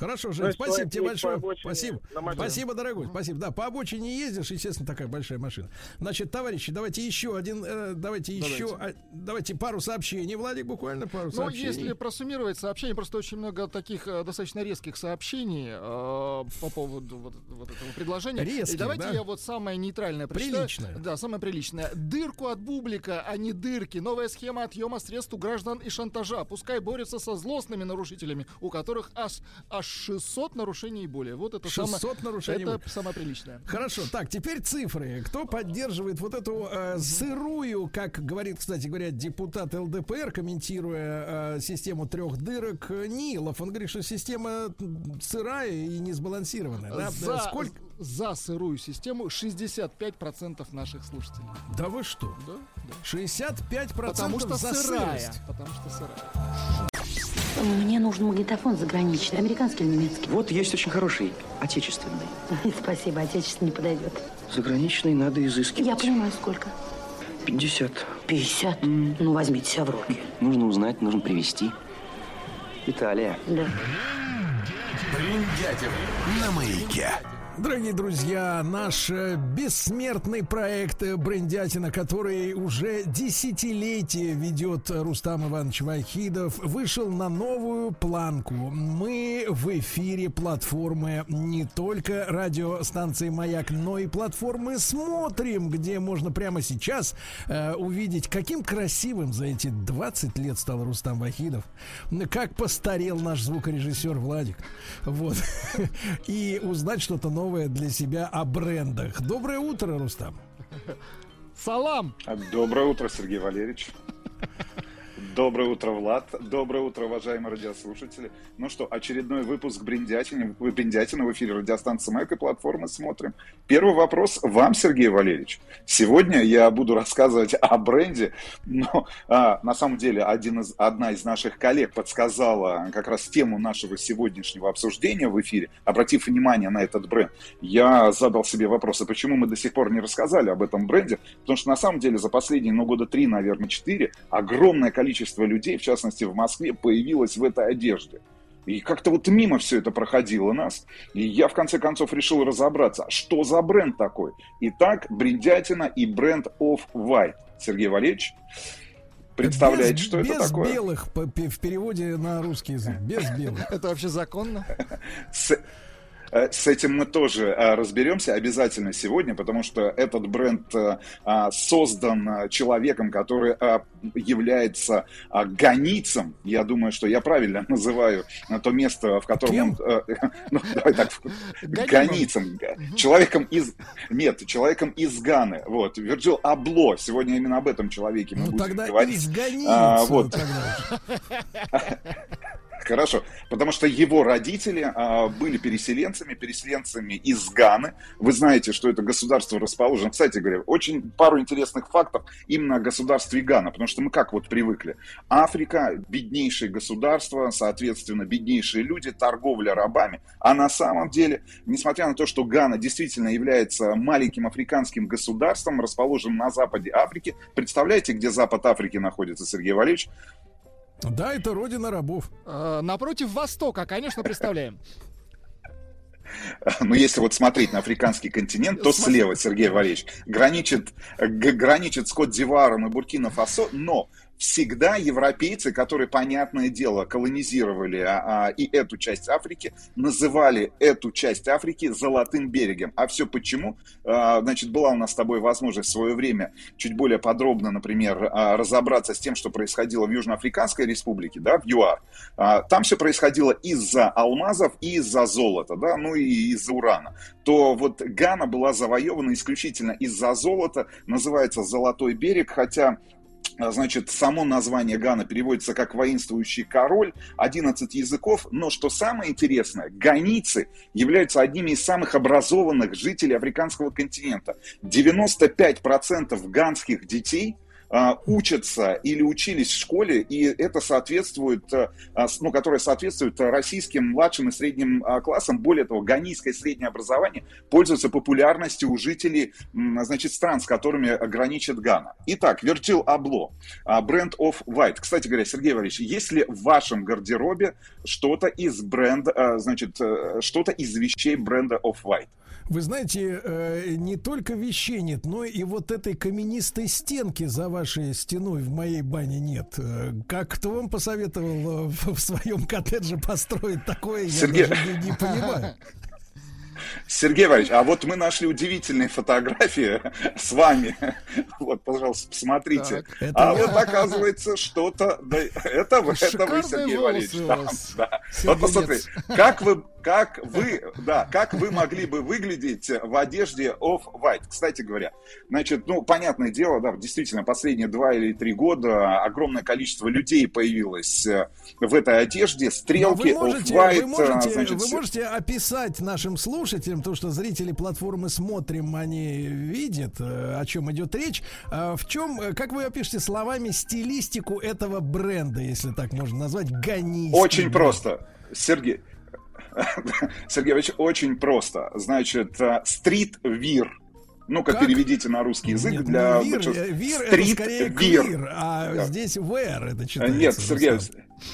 A: Хорошо, Жень,
J: Ну,
A: спасибо тебе большое. Спасибо. Спасибо, дорогой. Спасибо. Да, по обочине ездишь, естественно, такая большая машина. Значит, товарищи, давайте еще один, э, давайте еще, а, давайте пару сообщений, Владик, буквально пару
B: Ну,
A: сообщений.
B: если просуммировать сообщения, просто очень много таких э, достаточно резких сообщений э, по поводу вот, вот этого предложения.
A: Резких,
B: И давайте
A: да?
B: я вот самое нейтральное прочитаю.
A: Приличное.
B: Да, самое приличное. Дырку от бублика, а не дырки. Новая схема отъема средств у граждан и шантажа. Пускай борются со злостными нарушителями, у которых аж, аж 600 нарушений и более. Вот это
A: 600
B: самое,
A: нарушений
B: это самое приличное.
A: Хорошо, так, теперь цифры. Кто поддерживает вот эту э, сырую, как говорит, кстати говоря, депутат ЛДПР, комментируя э, систему трех дырок э, Нилов, он говорит, что система сырая и не сбалансированная. Да?
B: За,
A: Сколько?
B: За сырую систему 65% наших слушателей.
A: Да вы что?
B: Да, да.
A: 65%
B: Потому что
A: за
B: сырая.
A: сырость.
B: Потому что сырая.
K: Мне нужен магнитофон заграничный, американский или немецкий.
L: Вот есть очень хороший, отечественный. <laughs>
K: Спасибо, отечественный не подойдет.
L: Заграничный надо изыскивать.
K: Я понимаю, сколько.
L: 50.
K: 50? Ну, возьмите себя в руки.
L: Нужно узнать, нужно привезти. Италия.
K: Да.
C: Бриндятин на маяке.
A: Дорогие друзья, наш э, бессмертный проект э, «Брендятина», который уже десятилетие ведет Рустам Иванович Вахидов, вышел на новую планку. Мы в эфире платформы не только радиостанции «Маяк», но и платформы «Смотрим», где можно прямо сейчас э, увидеть, каким красивым за эти 20 лет стал Рустам Вахидов, как постарел наш звукорежиссер Владик. Вот. <laughs> И узнать что-то новое для себя о брендах. Доброе утро, Рустам.
B: Салам!
M: Доброе утро, Сергей Валерьевич. Доброе утро, Влад. Доброе утро, уважаемые радиослушатели. Ну что, очередной выпуск Бриндятина, Бриндятина в эфире радиостанции «Майк» и платформы «Смотрим». Первый вопрос вам, Сергей Валерьевич. Сегодня я буду рассказывать о бренде, но а, на самом деле один из, одна из наших коллег подсказала как раз тему нашего сегодняшнего обсуждения в эфире, обратив внимание на этот бренд. Я задал себе вопрос, а почему мы до сих пор не рассказали об этом бренде? Потому что на самом деле за последние, ну, года три, наверное, четыре, огромное количество количество людей, в частности в Москве, появилось в этой одежде. И как-то вот мимо все это проходило нас. И я в конце концов решил разобраться, что за бренд такой. Итак, Бриндятина и бренд Off-White. Сергей Валерьевич, представляете,
A: без,
M: что
A: без
M: это такое?
A: Без белых в переводе на русский язык. Без белых.
B: Это вообще законно?
M: Э, с этим мы тоже э, разберемся обязательно сегодня, потому что этот бренд э, а, создан человеком, который является ганицем. Я думаю, что я правильно <laughs> называю то место, в котором
A: Кем?
M: он... <laughs> Ну, давай так, ганицем. Человеком из... Нет, человеком из Ганы. Вот. Вирджил Абло. Сегодня именно об этом человеке мы
A: ну,
M: будем
A: тогда
M: говорить.
A: изгони
M: А, вот.
A: тогда. <laughs>
M: Хорошо, потому что его родители а, были переселенцами, переселенцами из Ганы. Вы знаете, что это государство расположено. Кстати говоря, очень пару интересных фактов именно о государстве Гана, потому что мы как вот привыкли. Африка, беднейшее государство, соответственно, беднейшие люди, торговля рабами. А на самом деле, несмотря на то, что Гана действительно является маленьким африканским государством, расположенным на западе Африки, представляете, где запад Африки находится, Сергей Валерьевич?
A: Да, это родина рабов.
B: Э, напротив Востока, конечно, представляем.
M: Но если вот смотреть на африканский континент, то слева, Сергей Валерьевич, граничит, граничит с Кот-Дивуаром и Буркина-Фасо, но всегда европейцы, которые, понятное дело, колонизировали а, а, и эту часть Африки, называли эту часть Африки Золотым берегом. А все почему? А, значит, была у нас с тобой возможность в свое время чуть более подробно, например, а, разобраться с тем, что происходило в Южноафриканской республике, да, в ЮАР. А, там все происходило из-за алмазов и из-за золота, да, ну и из-за урана. То вот Гана была завоевана исключительно из-за золота, называется Золотой берег, хотя Значит, само название Гана переводится как «воинствующий король», 11 языков, но что самое интересное, ганийцы являются одними из самых образованных жителей африканского континента. 95% ганских детей – а, учатся или учились в школе, и это соответствует, а, ну, которое соответствует российским младшим и средним а, классам. Более того, ганийское среднее образование пользуется популярностью у жителей, значит, стран, с которыми граничит Гана. Итак, Virgil Abloh, бренд of White. Кстати говоря, Сергей Валерьевич, есть ли в вашем гардеробе что-то из бренда, значит, э, что-то из вещей бренда of White?
A: Вы знаете, э, не только вещей нет, но и вот этой каменистой стенки за вашей стеной в моей бане нет. Э, как кто вам посоветовал э, в своем коттедже построить такое,
M: Сергей...
A: я даже не, не понимаю. <laughs>
M: Сергей Валерьевич, а вот мы нашли удивительные фотографии с вами. Вот, пожалуйста, посмотрите. Так, а я. вот оказывается что-то... Да, это, это вы, Сергей Валерьевич. Да, да. Вот посмотрите, как вы, как вы, да, как вы могли бы выглядеть в одежде off-white. Кстати говоря, значит, ну, понятное дело, да, действительно, последние два или три года огромное количество людей появилось э, в этой одежде. Стрелки off-white.
A: Вы можете, значит, вы можете описать нашим слушателям то, что зрители платформы смотрим, они видят, э, о чем идет речь. А в чем, э, как вы опишете словами стилистику этого бренда, если так можно назвать, гони.
M: Очень просто. Сергей, <laughs> Сергей Ильич, очень просто. Значит, стрит-вир. Ну-ка, переведите на русский язык
A: Нет,
M: для...
A: Вир, вир это скорее квир, а да. здесь wear это читается.
M: Нет, Сергей,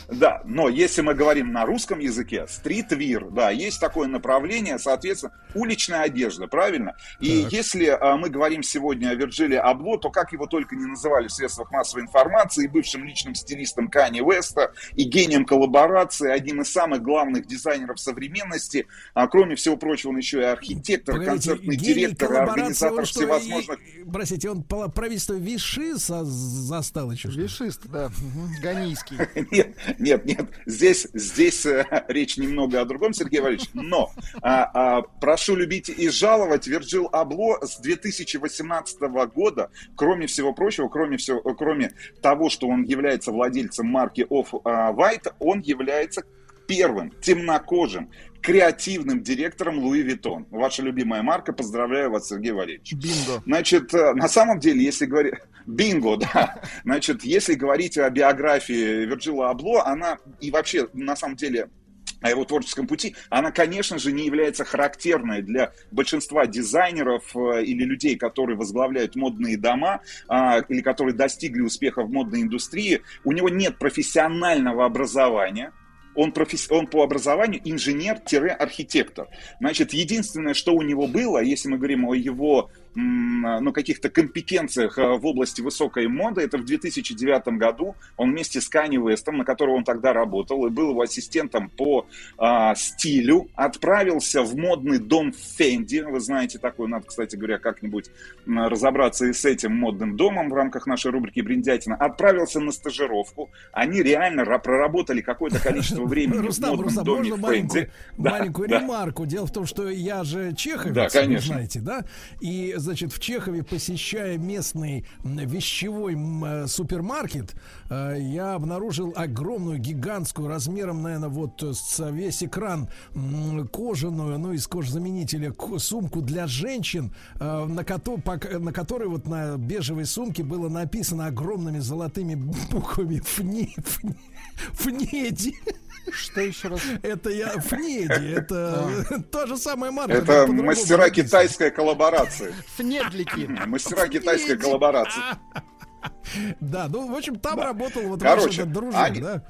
M: Да, но если мы говорим на русском языке, стритвир, да, есть такое направление, соответственно, уличная одежда, правильно? И
A: Так.
M: если а, мы говорим сегодня о Вирджиле Абло, то как его только не называли в средствах массовой информации, и бывшим личным стилистом Кани Уэста, и гением коллаборации, одним из самых главных дизайнеров современности, а кроме всего прочего, он еще и архитектор,
A: Погодите,
M: концертный директор, организатор
A: он что,
M: всевозможных
A: и- простите, он правительство Виши со- застал еще?
B: Вишист, да. мгм, Ганийский. <laughs>
M: Нет, нет, нет. Здесь, здесь э, речь немного о другом, Сергей Валерьевич. Но а, а, прошу любить и жаловать. Вирджил Абло с 2018 года, кроме всего прочего, кроме, всего, кроме того, что он является владельцем марки Off White, он является первым темнокожим креативным директором Луи Виттон. Ваша любимая марка. Поздравляю вас, Сергей Валерьевич.
B: Бинго.
M: Значит, э, на самом деле, если говорить... Бинго, <laughs> да. Значит, если говорить о биографии Вирджила Абло, она и вообще, на самом деле, о его творческом пути, она, конечно же, не является характерной для большинства дизайнеров э, или людей, которые возглавляют модные дома а, или которые достигли успеха в модной индустрии. У него нет профессионального образования, он, професс... он по образованию инженер-архитектор. Значит, единственное, что у него было, если мы говорим о его ну, каких-то компетенциях э, в области высокой моды, это в 2009 году он вместе с Канни Уэстом, на которого он тогда работал, и был его ассистентом по а, стилю, отправился в модный дом Фенди. Вы знаете такой, надо, кстати говоря, как-нибудь разобраться и с этим модным домом в рамках нашей рубрики «Бриндятина». Отправился на стажировку. Они реально ра- проработали какое-то количество <laughs> времени в
A: Рустам,
M: модном
A: Рустам,
M: доме
A: можно маленькую,
M: Фенди. Да,
A: маленькую
M: да.
A: ремарку? Дело в том, что я же чеховец,
M: Да,
A: вы
M: конечно.
A: знаете, да? И, значит, в Чехове, посещая местный вещевой э, супермаркет, э, я обнаружил огромную, гигантскую, размером, наверное, вот э, с весь экран кожаную, ну, из кожзаменителя, ко- сумку для женщин, на, кото- на которой вот на бежевой сумке было написано огромными золотыми буквами «Фни», «Фни», «Фнеди».
B: Что еще раз?
A: Это я Фнеди, это та же самая марка.
M: Это мастера китайской коллаборации.
B: Фнедлики. <laughs>
M: Мастера китайской коллаборации. <laughs>
A: Да, ну, в общем, там работал вот ваш этот дружок, да?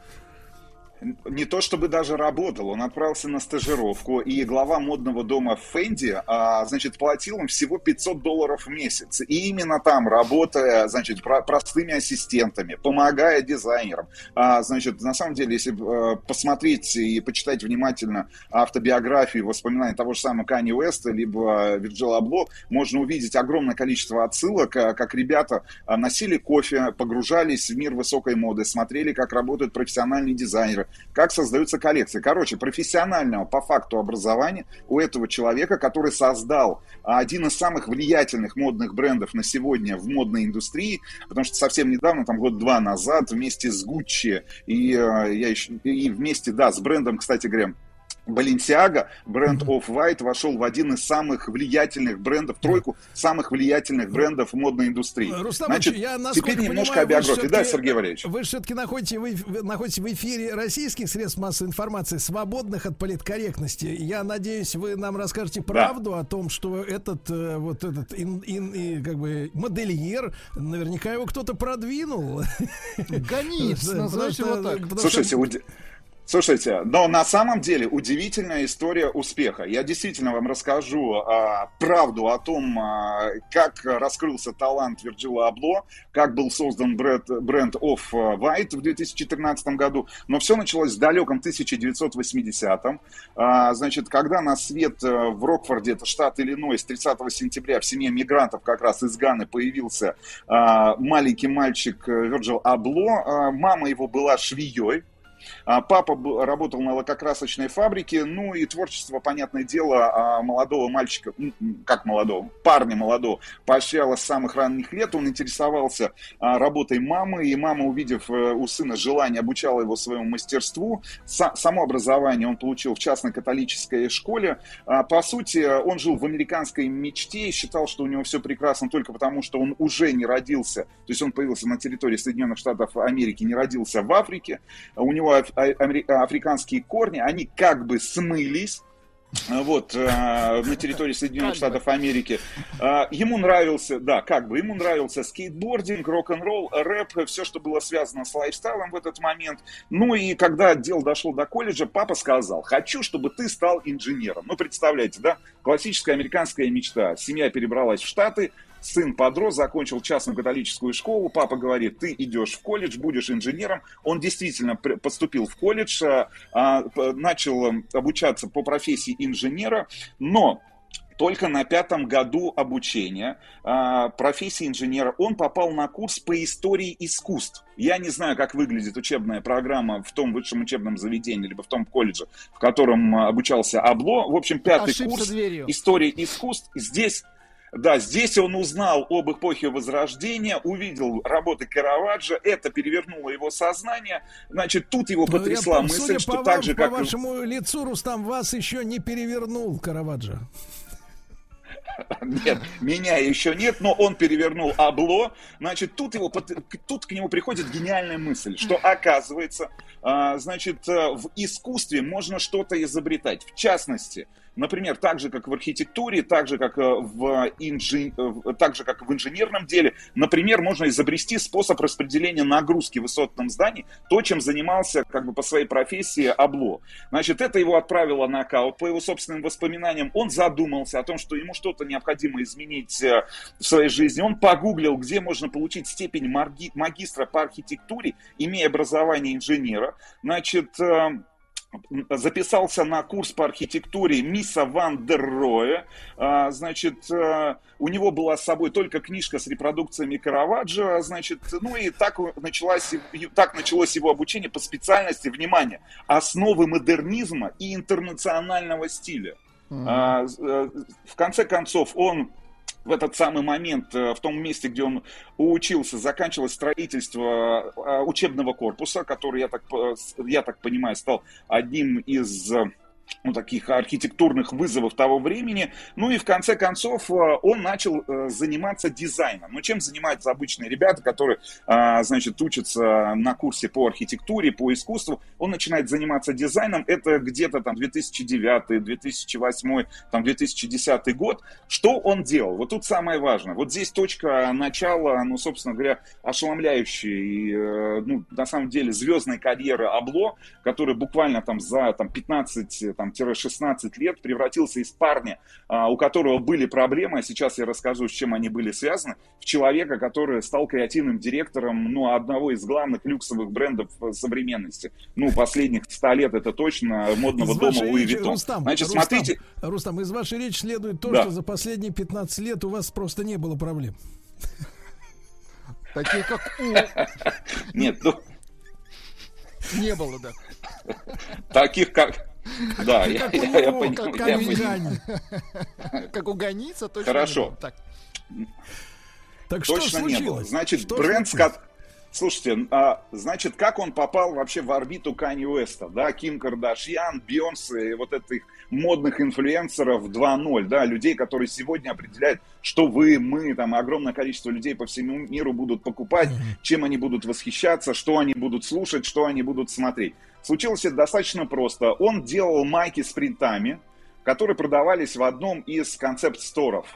M: Не то чтобы даже работал, он отправился на стажировку, и глава модного дома Фенди, а, значит, платил им всего 500 долларов в месяц. И именно там, работая, значит, про- простыми ассистентами, помогая дизайнерам, а, значит, на самом деле, если э, посмотреть и почитать внимательно автобиографию воспоминания того же самого Кани Уэста, либо Вирджила Абло, можно увидеть огромное количество отсылок, а, как ребята а, носили кофе, погружались в мир высокой моды, смотрели, как работают профессиональные дизайнеры, как создаются коллекции. Короче, профессионального по факту образования у этого человека, который создал один из самых влиятельных модных брендов на сегодня в модной индустрии, потому что совсем недавно, там год-два назад, вместе с Гуччи и, э, я еще, и вместе, да, с брендом, кстати говоря, Balenciaga, бренд Off-White вошел в один из самых влиятельных брендов, тройку самых влиятельных брендов в модной индустрии.
A: Рустам
M: Значит,
A: я
M: теперь немножко
A: понимаю,
M: о биографии.
A: вы
M: Да, Сергей Валерьевич?
A: Вы все-таки находите, вы, вы находитесь в эфире российских средств массовой информации, свободных от политкорректности. Я надеюсь, вы нам расскажете правду о том, что этот э, вот этот ин- ин- и, как бы модельер, наверняка его кто-то продвинул. <laughs> Да,
B: назовите его так.
M: Слушайте, Слушайте, но на самом деле удивительная история успеха. Я действительно вам расскажу а, правду о том, а, как раскрылся талант Вирджила Абло, как был создан бренд, бренд Off White в 2013 году. Но все началось в далеком 1980-м. А, значит, когда на свет э, в Рокфорде, это штат Иллинойс, 30 сентября в семье мигрантов как раз из Ганы появился а, маленький мальчик э, Вирджил Абло. А, мама его была швеей. А, Папа работал на лакокрасочной фабрике, ну и творчество, понятное дело, а, молодого мальчика, как молодого, парня молодого, поощряло с самых ранних лет. Он интересовался а, работой мамы, и мама, увидев э, у сына желание, обучала его своему мастерству. Са- Само образование он получил в частной католической школе. По сути, он жил в американской мечте и считал, что у него все прекрасно только потому, что он уже не родился, то есть он появился на территории Соединенных Штатов Америки, не родился в Африке. У него а- амери- африканские корни, они как бы смылись, э, вот, э, на территории Соединенных Штатов Америки. Э, Ему нравился, да, как бы, ему нравился скейтбординг, рок-н-ролл, рэп, все, что было связано с лайфстайлом в этот момент. Ну и когда дело дошло до колледжа, папа сказал, хочу, чтобы ты стал инженером. Ну, представляете, да, классическая американская мечта. Семья перебралась в Штаты, сын подрос, закончил частную католическую школу, папа говорит, ты идешь в колледж, будешь инженером. Он действительно поступил в колледж, а, а, начал м, обучаться по профессии инженера, но только на пятом году обучения а, профессии инженера он попал на курс по истории искусств. Я не знаю, как выглядит учебная программа в том высшем учебном заведении, либо в том колледже, в котором обучался Абло. В общем, пятый
B: Ошибся
M: курс
B: дверью.
M: истории искусств. Здесь да, здесь он узнал об эпохе Возрождения, увидел работы Караваджо, это перевернуло его сознание. Значит, тут его
A: Ну, я
M: потрясла мысль, что
A: по
M: так
A: вам-
M: же,
A: по
M: как... и-
A: вашему лицу, Рустам, вас еще не перевернул Караваджо. <laughs>
M: Нет, меня еще нет, но он перевернул обло. Значит, тут, его, тут к нему приходит гениальная мысль, что оказывается, а, значит, э, в искусстве можно что-то изобретать. В частности, например, так же, как в архитектуре, так же, как, э, в инжи- э, так же, как в инженерном деле, например, можно изобрести способ распределения нагрузки в высотном здании, то, чем занимался как бы по своей профессии Абло. Значит, это его отправило на нокаут. По его собственным воспоминаниям, он задумался о том, что ему что-то необходимо изменить э, в своей жизни. Он погуглил, где можно получить степень марги- магистра по архитектуре, имея образование инженера. Значит, записался на курс по архитектуре Мисса Ван дер Роэ. А, Значит, э, у него была с собой только книжка с репродукциями Караваджо. Значит, ну и так началось, так началось его обучение по специальности, внимание, основы модернизма и интернационального стиля. А, э, В конце концов, он в этот самый момент, э, в том месте, где он учился, заканчивалось строительство э, учебного корпуса, который, я так, по- я так понимаю, стал одним из э, ну, таких архитектурных вызовов того времени. Ну и в конце концов э, он начал э, заниматься дизайном. Ну чем занимаются обычные ребята, которые, а, значит, учатся на курсе по архитектуре, по искусству. Он начинает заниматься дизайном. Это где-то там 2009, 2008, там 2010 год. Что он делал? Вот тут самое важное. Вот здесь точка начала, ну, собственно говоря, ошеломляющей, э, ну, на самом деле, звездной карьеры Абло, который буквально там за там, 15-16 лет превратился из парня, а, у которого были проблемы, а сейчас я расскажу, с чем они были связаны, в человека, который стал креативным директором ну, одного из главных люксовых брендов э, современности. Ну, последних 100 лет это точно модного
A: Из
M: дома Луи
A: речи,
M: Виттон.
A: Рустам,
M: Значит,
A: Рустам,
M: смотрите,
A: Рустам, из вашей речи следует то,
M: Да.
A: что за последние 15 лет у вас просто не было проблем.
B: Такие, как
M: нет, ну,
B: у не было, да.
M: таких как... Да, я, понимаю,
B: как
M: я
B: у
M: понимаю.
B: Как у Ганица, точно
M: Хорошо. <laughs>
B: не было. Так.
A: Что
M: Точно не было.
A: случилось?
M: Значит, бренд, Слушайте, а, значит, как он попал вообще в орбиту Кани Уэста, да, Ким Кардашьян, Бейонсе, и вот этих модных инфлюенсеров 2.0, да, людей, которые сегодня определяют, что вы, мы, там, огромное количество людей по всему миру будут покупать, чем они будут восхищаться, что они будут слушать, что они будут смотреть. Случилось это достаточно просто. Он делал майки с принтами, которые продавались в одном из концепт-сторов.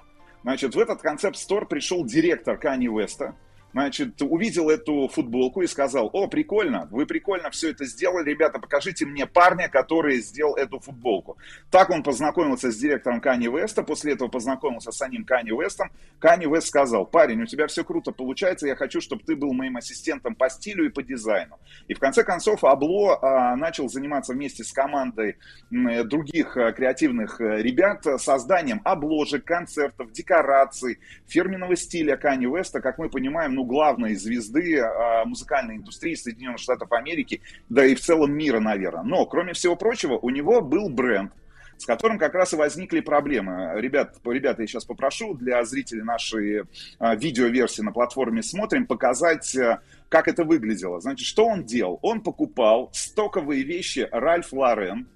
M: Значит, в этот концепт-стор пришел директор Кани Уэста, значит, увидел эту футболку и сказал, о, прикольно, вы прикольно все это сделали, ребята, покажите мне парня, который сделал эту футболку. Так он познакомился с директором Кани Веста, после этого познакомился с самим Кани Вестом. Кани Вест сказал, парень, у тебя все круто получается, я хочу, чтобы ты был моим ассистентом по стилю и по дизайну. И в конце концов Абло а, начал заниматься вместе с командой м, других а, креативных а, ребят созданием обложек, концертов, декораций, фирменного стиля Кани Веста, как мы понимаем, ну, главной звезды а, музыкальной индустрии Соединенных Штатов Америки, да и в целом мира, наверное. Но, кроме всего прочего, у него был бренд, с которым как раз и возникли проблемы. Ребят, ребята, я сейчас попрошу для зрителей нашей а, видеоверсии на платформе «Смотрим» показать, а, как это выглядело. Значит, что он делал? Он покупал стоковые вещи Ральф Лорен,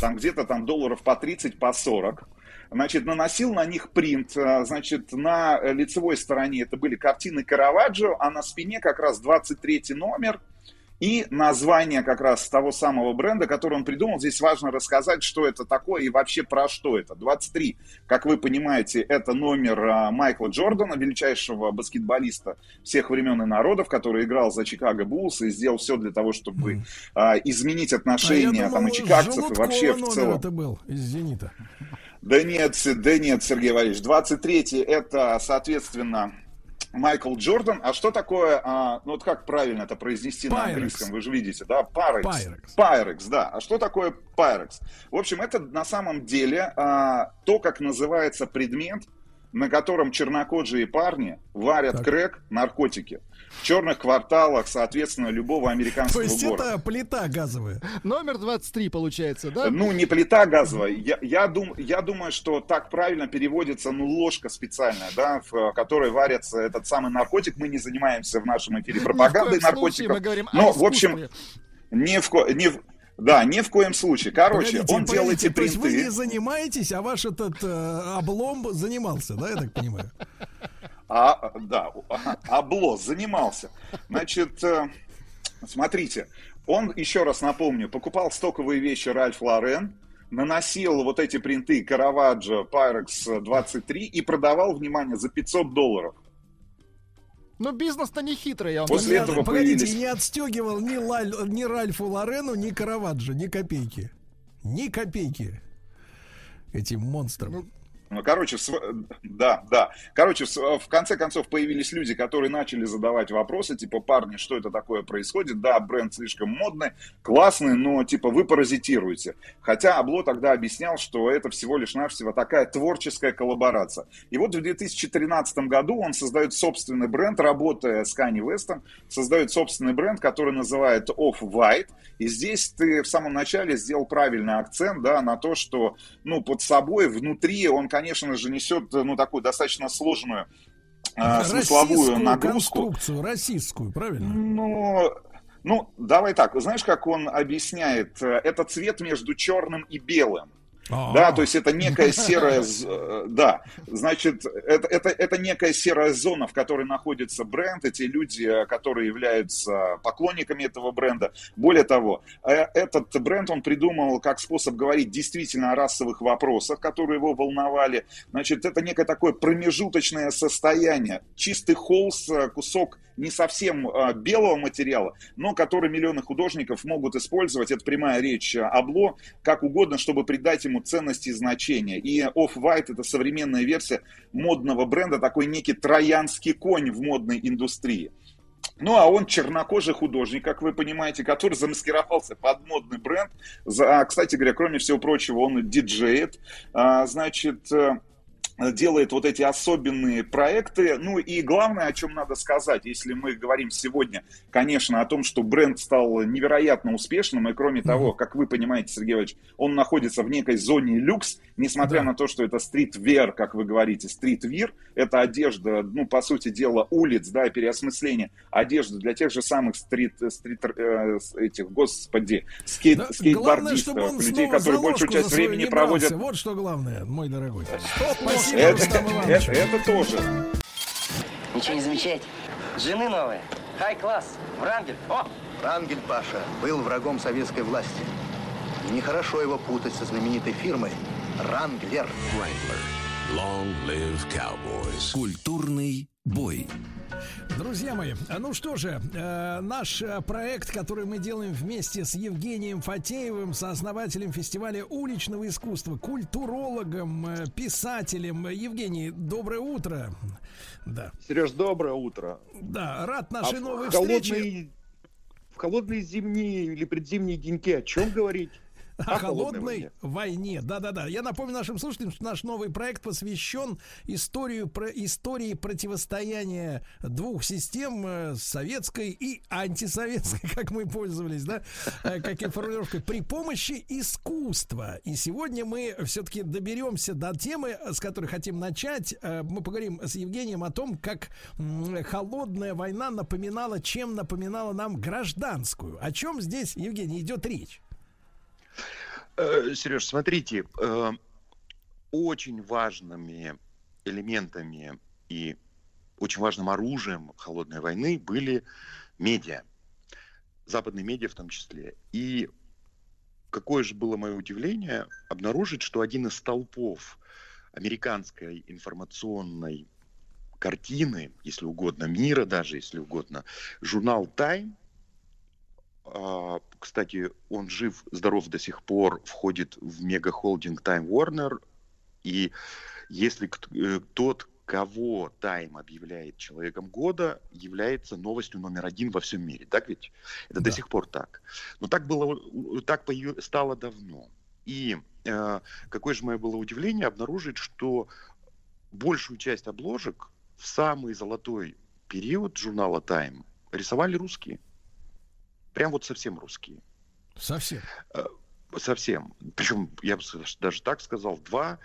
M: там где-то там долларов по 30, по 40, значит, наносил на них принт, а, значит, на лицевой стороне это были картины Караваджо, а на спине как раз 23 номер, и название как раз того самого бренда, который он придумал. Здесь важно рассказать, что это такое и вообще про что это. 23, как вы понимаете, это номер а, Майкла Джордана, величайшего баскетболиста всех времен и народов, который играл за Чикаго Буллс и сделал все для того, чтобы а, изменить отношения
A: а
M: там и чикагцев, и вообще в целом.
A: это был из «Зенита».
M: Да нет, да нет, Сергей Валерьевич. 23-й это, соответственно, Майкл Джордан. А что такое, а, ну вот как правильно это произнести
A: Pyrex.
M: на английском, вы же видите, да? Pyrex.
A: Pyrex,
M: да. А что такое Pyrex? В общем, это на самом деле а, то, как называется предмет, на котором чернокожие парни варят
A: Так.
M: крэк, наркотики. В черных кварталах, соответственно, любого
A: То
M: американского
A: есть
M: города.
A: это плита газовая.
B: Номер 23 получается, да?
M: Ну, не плита газовая. Я, я, дум, я думаю, что так правильно переводится, ну, ложка специальная, да, в которой варится этот самый наркотик. Мы не занимаемся в нашем эфире пропагандой
B: коем случае
M: наркотиков.
B: мы говорим о
M: Но, в общем, ни в, ко- ни в- да, ни в коем случае. Короче,
A: Погодите,
M: он делал эти
A: погодите, то есть вы
M: принты.
A: не занимаетесь, а ваш этот э, облом занимался, да, я так понимаю?
M: А, да, <laughs> Обло занимался. Значит, э, смотрите, он, еще раз напомню, покупал стоковые вещи Ральф Лорен, наносил вот эти принты Caravaggio Pyrex 23 и продавал, внимание, за 500 долларов.
B: Ну, бизнес-то не хитрый, я вам
M: После
B: скажу.
M: этого
A: Погодите,
M: появились-
A: не отстегивал ни, Лаль- ни Ральфу Лорену, ни Караваджо, ни копейки. Ни копейки. Этим монстрам.
M: Ну, короче, в св- да, да. Короче, в конце концов появились люди, которые начали задавать вопросы, типа, парни, что это такое происходит? Да, бренд слишком модный, классный, но, типа, вы паразитируете. Хотя Абло тогда объяснял, что это всего лишь навсего такая творческая коллаборация. И вот в 2013 году он создает собственный бренд, работая с Канни Вестом, создает собственный бренд, который называет Off-White. И здесь ты в самом начале сделал правильный акцент, да, на то, что, ну, под собой, внутри он, конечно же, несет, ну, такую достаточно сложную а, смысловую нагрузку.
A: конструкцию, российскую, правильно?
M: Ну, ну, давай так, знаешь, как он объясняет, э, это цвет между черным и белым.
A: А.
M: Да, то есть это некая <laughs> серая, э, да, значит, это, это, это некая серая зона, в которой находится бренд, эти люди, э, которые являются поклонниками этого бренда. Более того, э, этот бренд он придумал как способ говорить действительно о расовых вопросах, которые его волновали. Значит, это некое такое промежуточное состояние, чистый холст, кусок не совсем э, белого материала, но который миллионы художников могут использовать, это прямая речь э, Абло, как угодно, чтобы придать ему ценность и значение. И Off-White это современная версия модного бренда, такой некий троянский конь в модной индустрии. Ну, а он чернокожий художник, как вы понимаете, который замаскировался под модный бренд. За, а, кстати говоря, кроме всего прочего, он диджеет. А, значит, э, делает вот эти особенные проекты. Ну и главное, о чем надо сказать, если мы говорим сегодня, конечно, о том, что бренд стал невероятно успешным, и кроме того, как вы понимаете, Сергей Иванович, он находится в некой зоне люкс, несмотря на то, что это стритвер, как вы говорите, стритвир, это одежда, ну, по сути дела, улиц, да, переосмысление одежды для тех же самых стрит, стрит э, этих, господи, скейт,
A: Да, главное,
M: скейтбордистов,
A: он
M: людей, которые большую часть времени проводят
A: Вот что главное, мой дорогой.
M: Это, это, это тоже.
N: Ничего не замечаете? Жены новые. Хай-класс. Врангель. О!
O: Врангель, Паша, был врагом советской власти. И нехорошо его путать со знаменитой фирмой Ранглер.
C: Long live cowboys. Культурный бой.
A: Друзья мои, ну что же, э, наш э, проект, который мы делаем вместе с Евгением Фатеевым, сооснователем фестиваля уличного искусства, культурологом, э, писателем. Евгений, доброе утро. Да.
P: Сереж, доброе утро.
A: Да, рад нашей
P: А в
A: новой
P: холодные-
A: встрече.
P: В холодные зимние или предзимние деньки о чем говорить?
A: О <laughs> холодной
P: войне.
A: Да-да-да. Я напомню нашим слушателям, что наш новый проект посвящен историю, про, истории противостояния двух систем, э, советской и антисоветской, <laughs> как мы пользовались, да, э, как и формулировкой, при помощи искусства. И сегодня мы все-таки доберемся до темы, с которой хотим начать. Э, Мы поговорим с Евгением о том, как холодная война напоминала, чем напоминала нам гражданскую. О чем здесь, Евгений, идет речь?
P: Э, Сереж, смотрите, э, очень важными элементами и очень важным оружием холодной войны были медиа.
Q: западные медиа в том числе. И какое же было мое удивление обнаружить, что один из столпов американской информационной картины, если угодно, мира даже, если угодно, журнал Time, кстати, он жив, здоров до сих пор, входит в мегахолдинг Time Warner, и если э, тот, кого Time объявляет человеком года, является новостью номер один во всем мире. Так ведь? Это да. до сих пор так. Но так было, так стало давно. И э, какое же мое было удивление обнаружить, что большую часть обложек в самый золотой период журнала Time рисовали русские. Прям вот совсем русские.
A: Совсем?
Q: Э, совсем. Причем, я бы даже так сказал, два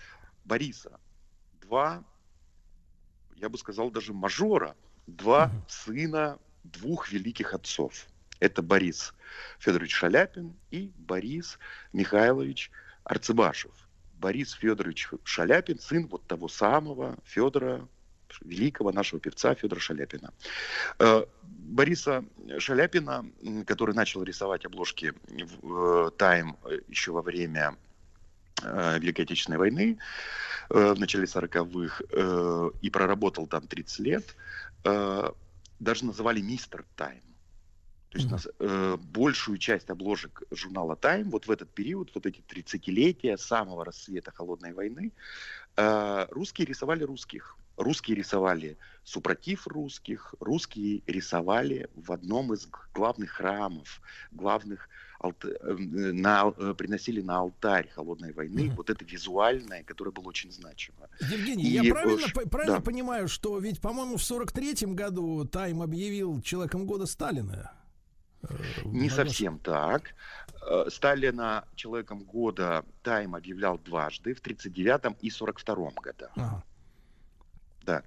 Q: Бориса, два я бы сказал, даже мажора, два mm сына двух великих отцов. Это Борис Федорович Шаляпин и Борис Михайлович Арцебашев. Борис Федорович Шаляпин, сын вот того самого Федора, великого нашего певца Федора Шаляпина. Э, Бориса Шаляпина, который начал рисовать обложки в Time э, еще во время э, Великой Отечественной войны, в начале 40-х э, и проработал там 30 лет, даже называли мистер Тайм. То есть нас, э, большую часть обложек журнала Time вот в этот период, вот эти 30-летия самого рассвета холодной войны, э, русские рисовали русских. Русские рисовали супротив русских, русские рисовали в одном из главных храмов, главных Э, на, э, приносили на алтарь холодной войны mm-hmm. вот это визуальное, которое было очень значимо.
A: Евгений, и, я правильно, ш... правильно да. понимаю, что ведь, по-моему, в 43-м году Тайм объявил человеком года Сталина?
Q: Э, Не совсем так. Сталина человеком года Тайм объявлял дважды, в 39-м и 42-м годах. Ага. Да.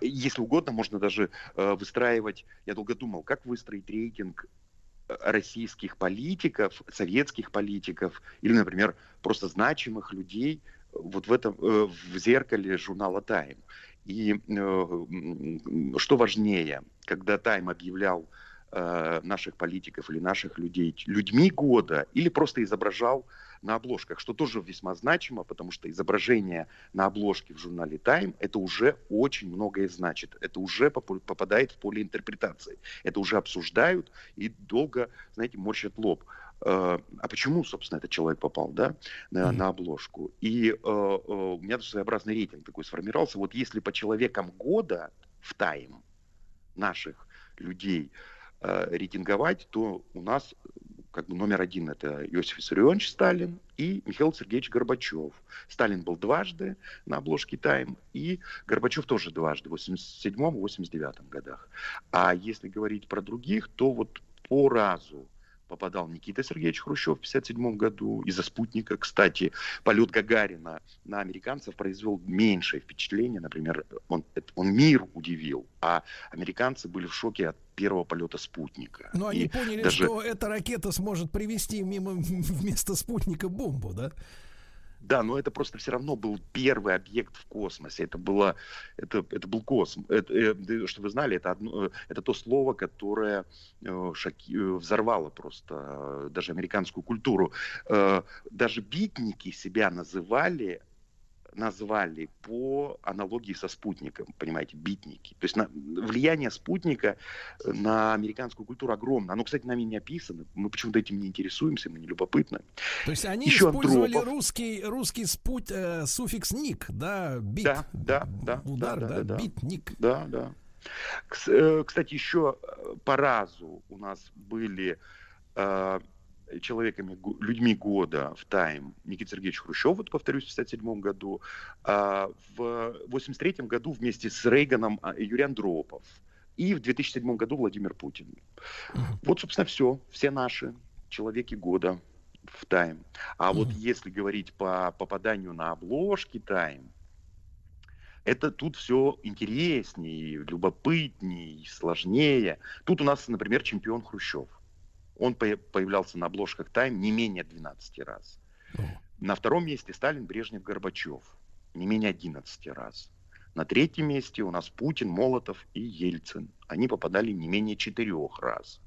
Q: Если угодно, можно даже выстраивать, я долго думал, как выстроить рейтинг российских политиков, советских политиков или, например, просто значимых людей вот в этом э, в зеркале журнала Time. И э, что важнее, когда Time объявлял э, наших политиков или наших людей людьми года или просто изображал на обложках, что тоже весьма значимо, потому что изображение на обложке в журнале Time это уже очень многое значит. Это уже попадает в поле интерпретации. Это уже обсуждают и долго, знаете, морщат лоб. Э, а почему, собственно, этот человек попал, да, на, mm-hmm. на обложку? И э, э, у меня своеобразный рейтинг такой сформировался. Вот если по человекам года в Time наших людей э, рейтинговать, то у нас как бы номер один это Иосиф Виссарионович Сталин и Михаил Сергеевич Горбачев. Сталин был дважды на обложке «Тайм», и Горбачев тоже дважды, в 87-89 годах. А если говорить про других, то вот по разу попадал Никита Сергеевич Хрущев в 1957 году из-за спутника. Кстати, полет Гагарина на американцев произвел меньшее впечатление. Например, он, он мир удивил, а американцы были в шоке от первого полета спутника.
A: Но они И поняли, даже... что эта ракета сможет привести мимо <laughs> вместо спутника бомбу, да?
Q: Да, но это просто все равно был первый объект в космосе. Это было, это, это был космос. Это, э, что вы знали, это одно, это то слово, которое э, шоки, э, взорвало просто даже американскую культуру. Даже битники себя называли назвали по аналогии со спутником, понимаете, битники. То есть на, влияние спутника на американскую культуру огромно. Оно, кстати, нами не описано. Мы почему-то этим не интересуемся, мы не любопытны.
A: То есть они Еще использовали Андропов. русский, русский спут, э, суффикс ник, да, бит.
Q: Да, да, да.
A: Удар, да,
Q: да,
A: да, да. бит, ник.
Q: Да, да. Э, кстати, еще э, по разу у нас были э, человеками, людьми года в Тайм Никита Сергеевич Хрущев, вот повторюсь, в 1957 году, а в 1983 году вместе с Рейганом а, Юрий Андропов, и в 2007 году Владимир Путин. Вот, собственно, все, все наши человеки года в Тайм. А вот если говорить по попаданию на обложки Тайм, это тут все интереснее, любопытнее, сложнее. Тут у нас, например, чемпион Хрущев. Он появлялся на обложках Time не менее 12 раз. На втором месте Сталин, Брежнев, Горбачев. Не менее 11 раз. На третьем месте у нас Путин, Молотов и Ельцин. Они попадали не менее четырех раз.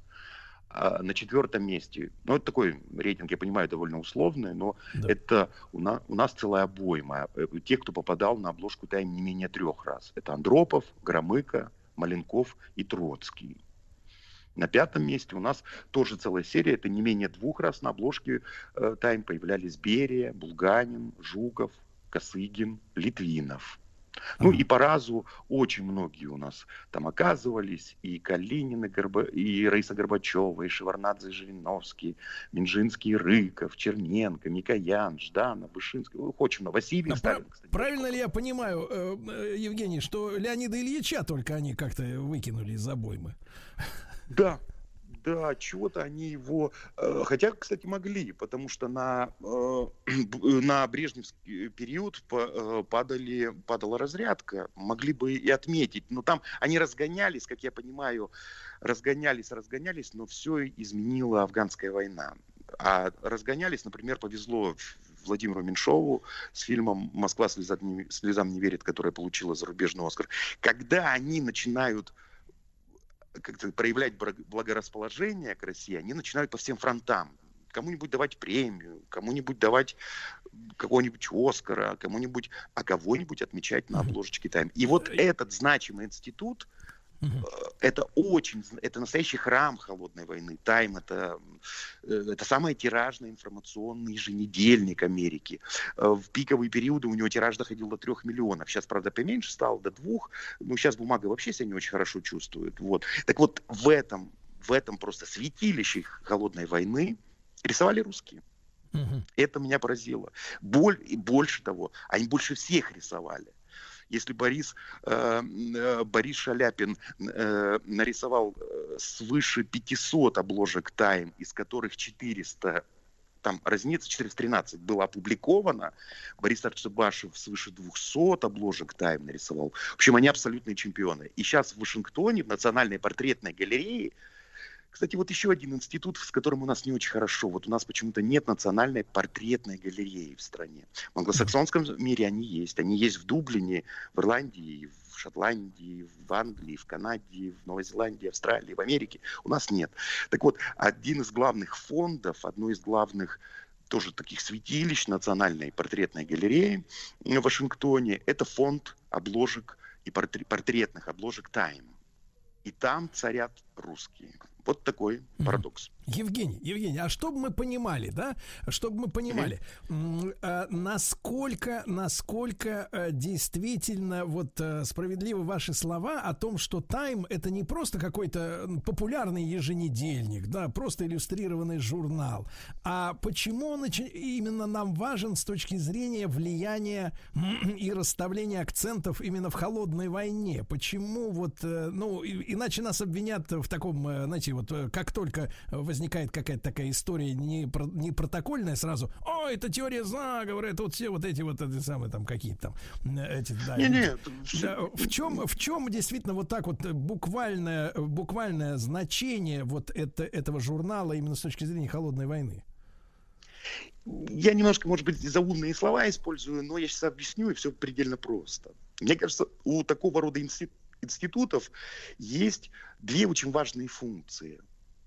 Q: а на четвертом месте, ну, это такой рейтинг, я понимаю, довольно условный, но да. это у нас, у нас целая обойма э, тех, кто попадал на обложку «Тайм» не менее трех раз. Это Андропов, Громыко, Маленков и Троцкий. На пятом месте у нас тоже целая серия, это не менее двух раз на обложке э, «Тайм» появлялись Берия, Булганин, Жуков, Косыгин, Литвинов. Ну и по разу очень многие у нас там оказывались, и Калинин, и, Горба... и Раиса Горбачева, и Шеварнадзе, и Жириновский, Минжинский, Рыков, Черненко, Микоян, Ждана, Вышинский, очень много, Василий
A: а Сталин, кстати. Правильно ли я понимаю, э, э, Евгений, что Леонида Ильича только они как-то выкинули из обоймы?
Q: Да, да, чего-то они его... Э, хотя, кстати, могли, потому что на, э, <clears throat> на Брежневский период э, падали, падала разрядка. Могли бы и отметить. Но там они разгонялись, как я понимаю, разгонялись, разгонялись, но все изменила афганская война. А разгонялись, например, повезло Владимиру Меньшову с фильмом «Москва слезам не, верит», которая получила зарубежный Оскар. Когда они начинают как-то проявлять благорасположение к России, они начинают по всем фронтам. Кому-нибудь давать премию, кому-нибудь давать какого-нибудь Оскара, кому-нибудь, а кого-нибудь отмечать на обложечке Тайм. И вот этот значимый институт – Угу. Это очень, это настоящий храм холодной войны. Тайм это, э, это самый тиражный информационный еженедельник Америки. Э, в пиковые периоды у него тираж доходил до трех миллионов. Сейчас, правда, поменьше стал, до двух. Ну, сейчас бумага вообще себя не очень хорошо чувствует. Вот. Так вот, в этом, в этом просто святилище холодной войны рисовали русские. Угу. Это меня поразило. Боль, и больше того, они больше всех рисовали. Если Борис, э, э, Борис Шаляпин э, нарисовал свыше 500 обложек «Тайм», из которых 400 там разница 413 было опубликовано. Борис Арчебашев свыше 200 обложек «Тайм» нарисовал. В общем, они абсолютные чемпионы. И сейчас в Вашингтоне, в Национальной портретной галерее, кстати, вот еще один институт, с которым у нас не очень хорошо. Вот у нас почему-то нет национальной портретной галереи в стране. В англосаксонском мире они есть. Они есть в Дублине, в Ирландии, в Шотландии, в Англии, в Канаде, в Новой Зеландии, Австралии, в Америке. У нас нет. Так вот, один из главных фондов, одно из главных тоже таких святилищ национальной портретной галереи в Вашингтоне, это фонд обложек и портретных обложек «Тайм». И там царят русские. Вот такой парадокс.
A: Евгений, Евгений, а чтобы мы понимали, да, чтобы мы понимали, mm-hmm. насколько, насколько э, действительно вот э, справедливы ваши слова о том, что Time это не просто какой-то популярный еженедельник, да, просто иллюстрированный журнал, а почему он именно нам важен с точки зрения влияния и расставления акцентов именно в холодной войне? Почему вот, ну, иначе нас обвинят в таком, знаете, вот как только возникает какая-то такая история не, про, не протокольная сразу, о, это теория заговора, это вот все вот эти вот эти самые там какие-то там эти, да, не, не, да, в чем в чем действительно вот так вот буквальное буквальное значение вот это, этого журнала именно с точки зрения холодной войны?
Q: Я немножко, может быть, заумные слова использую, но я сейчас объясню, и все предельно просто. Мне кажется, у такого рода институтов есть две очень важные функции.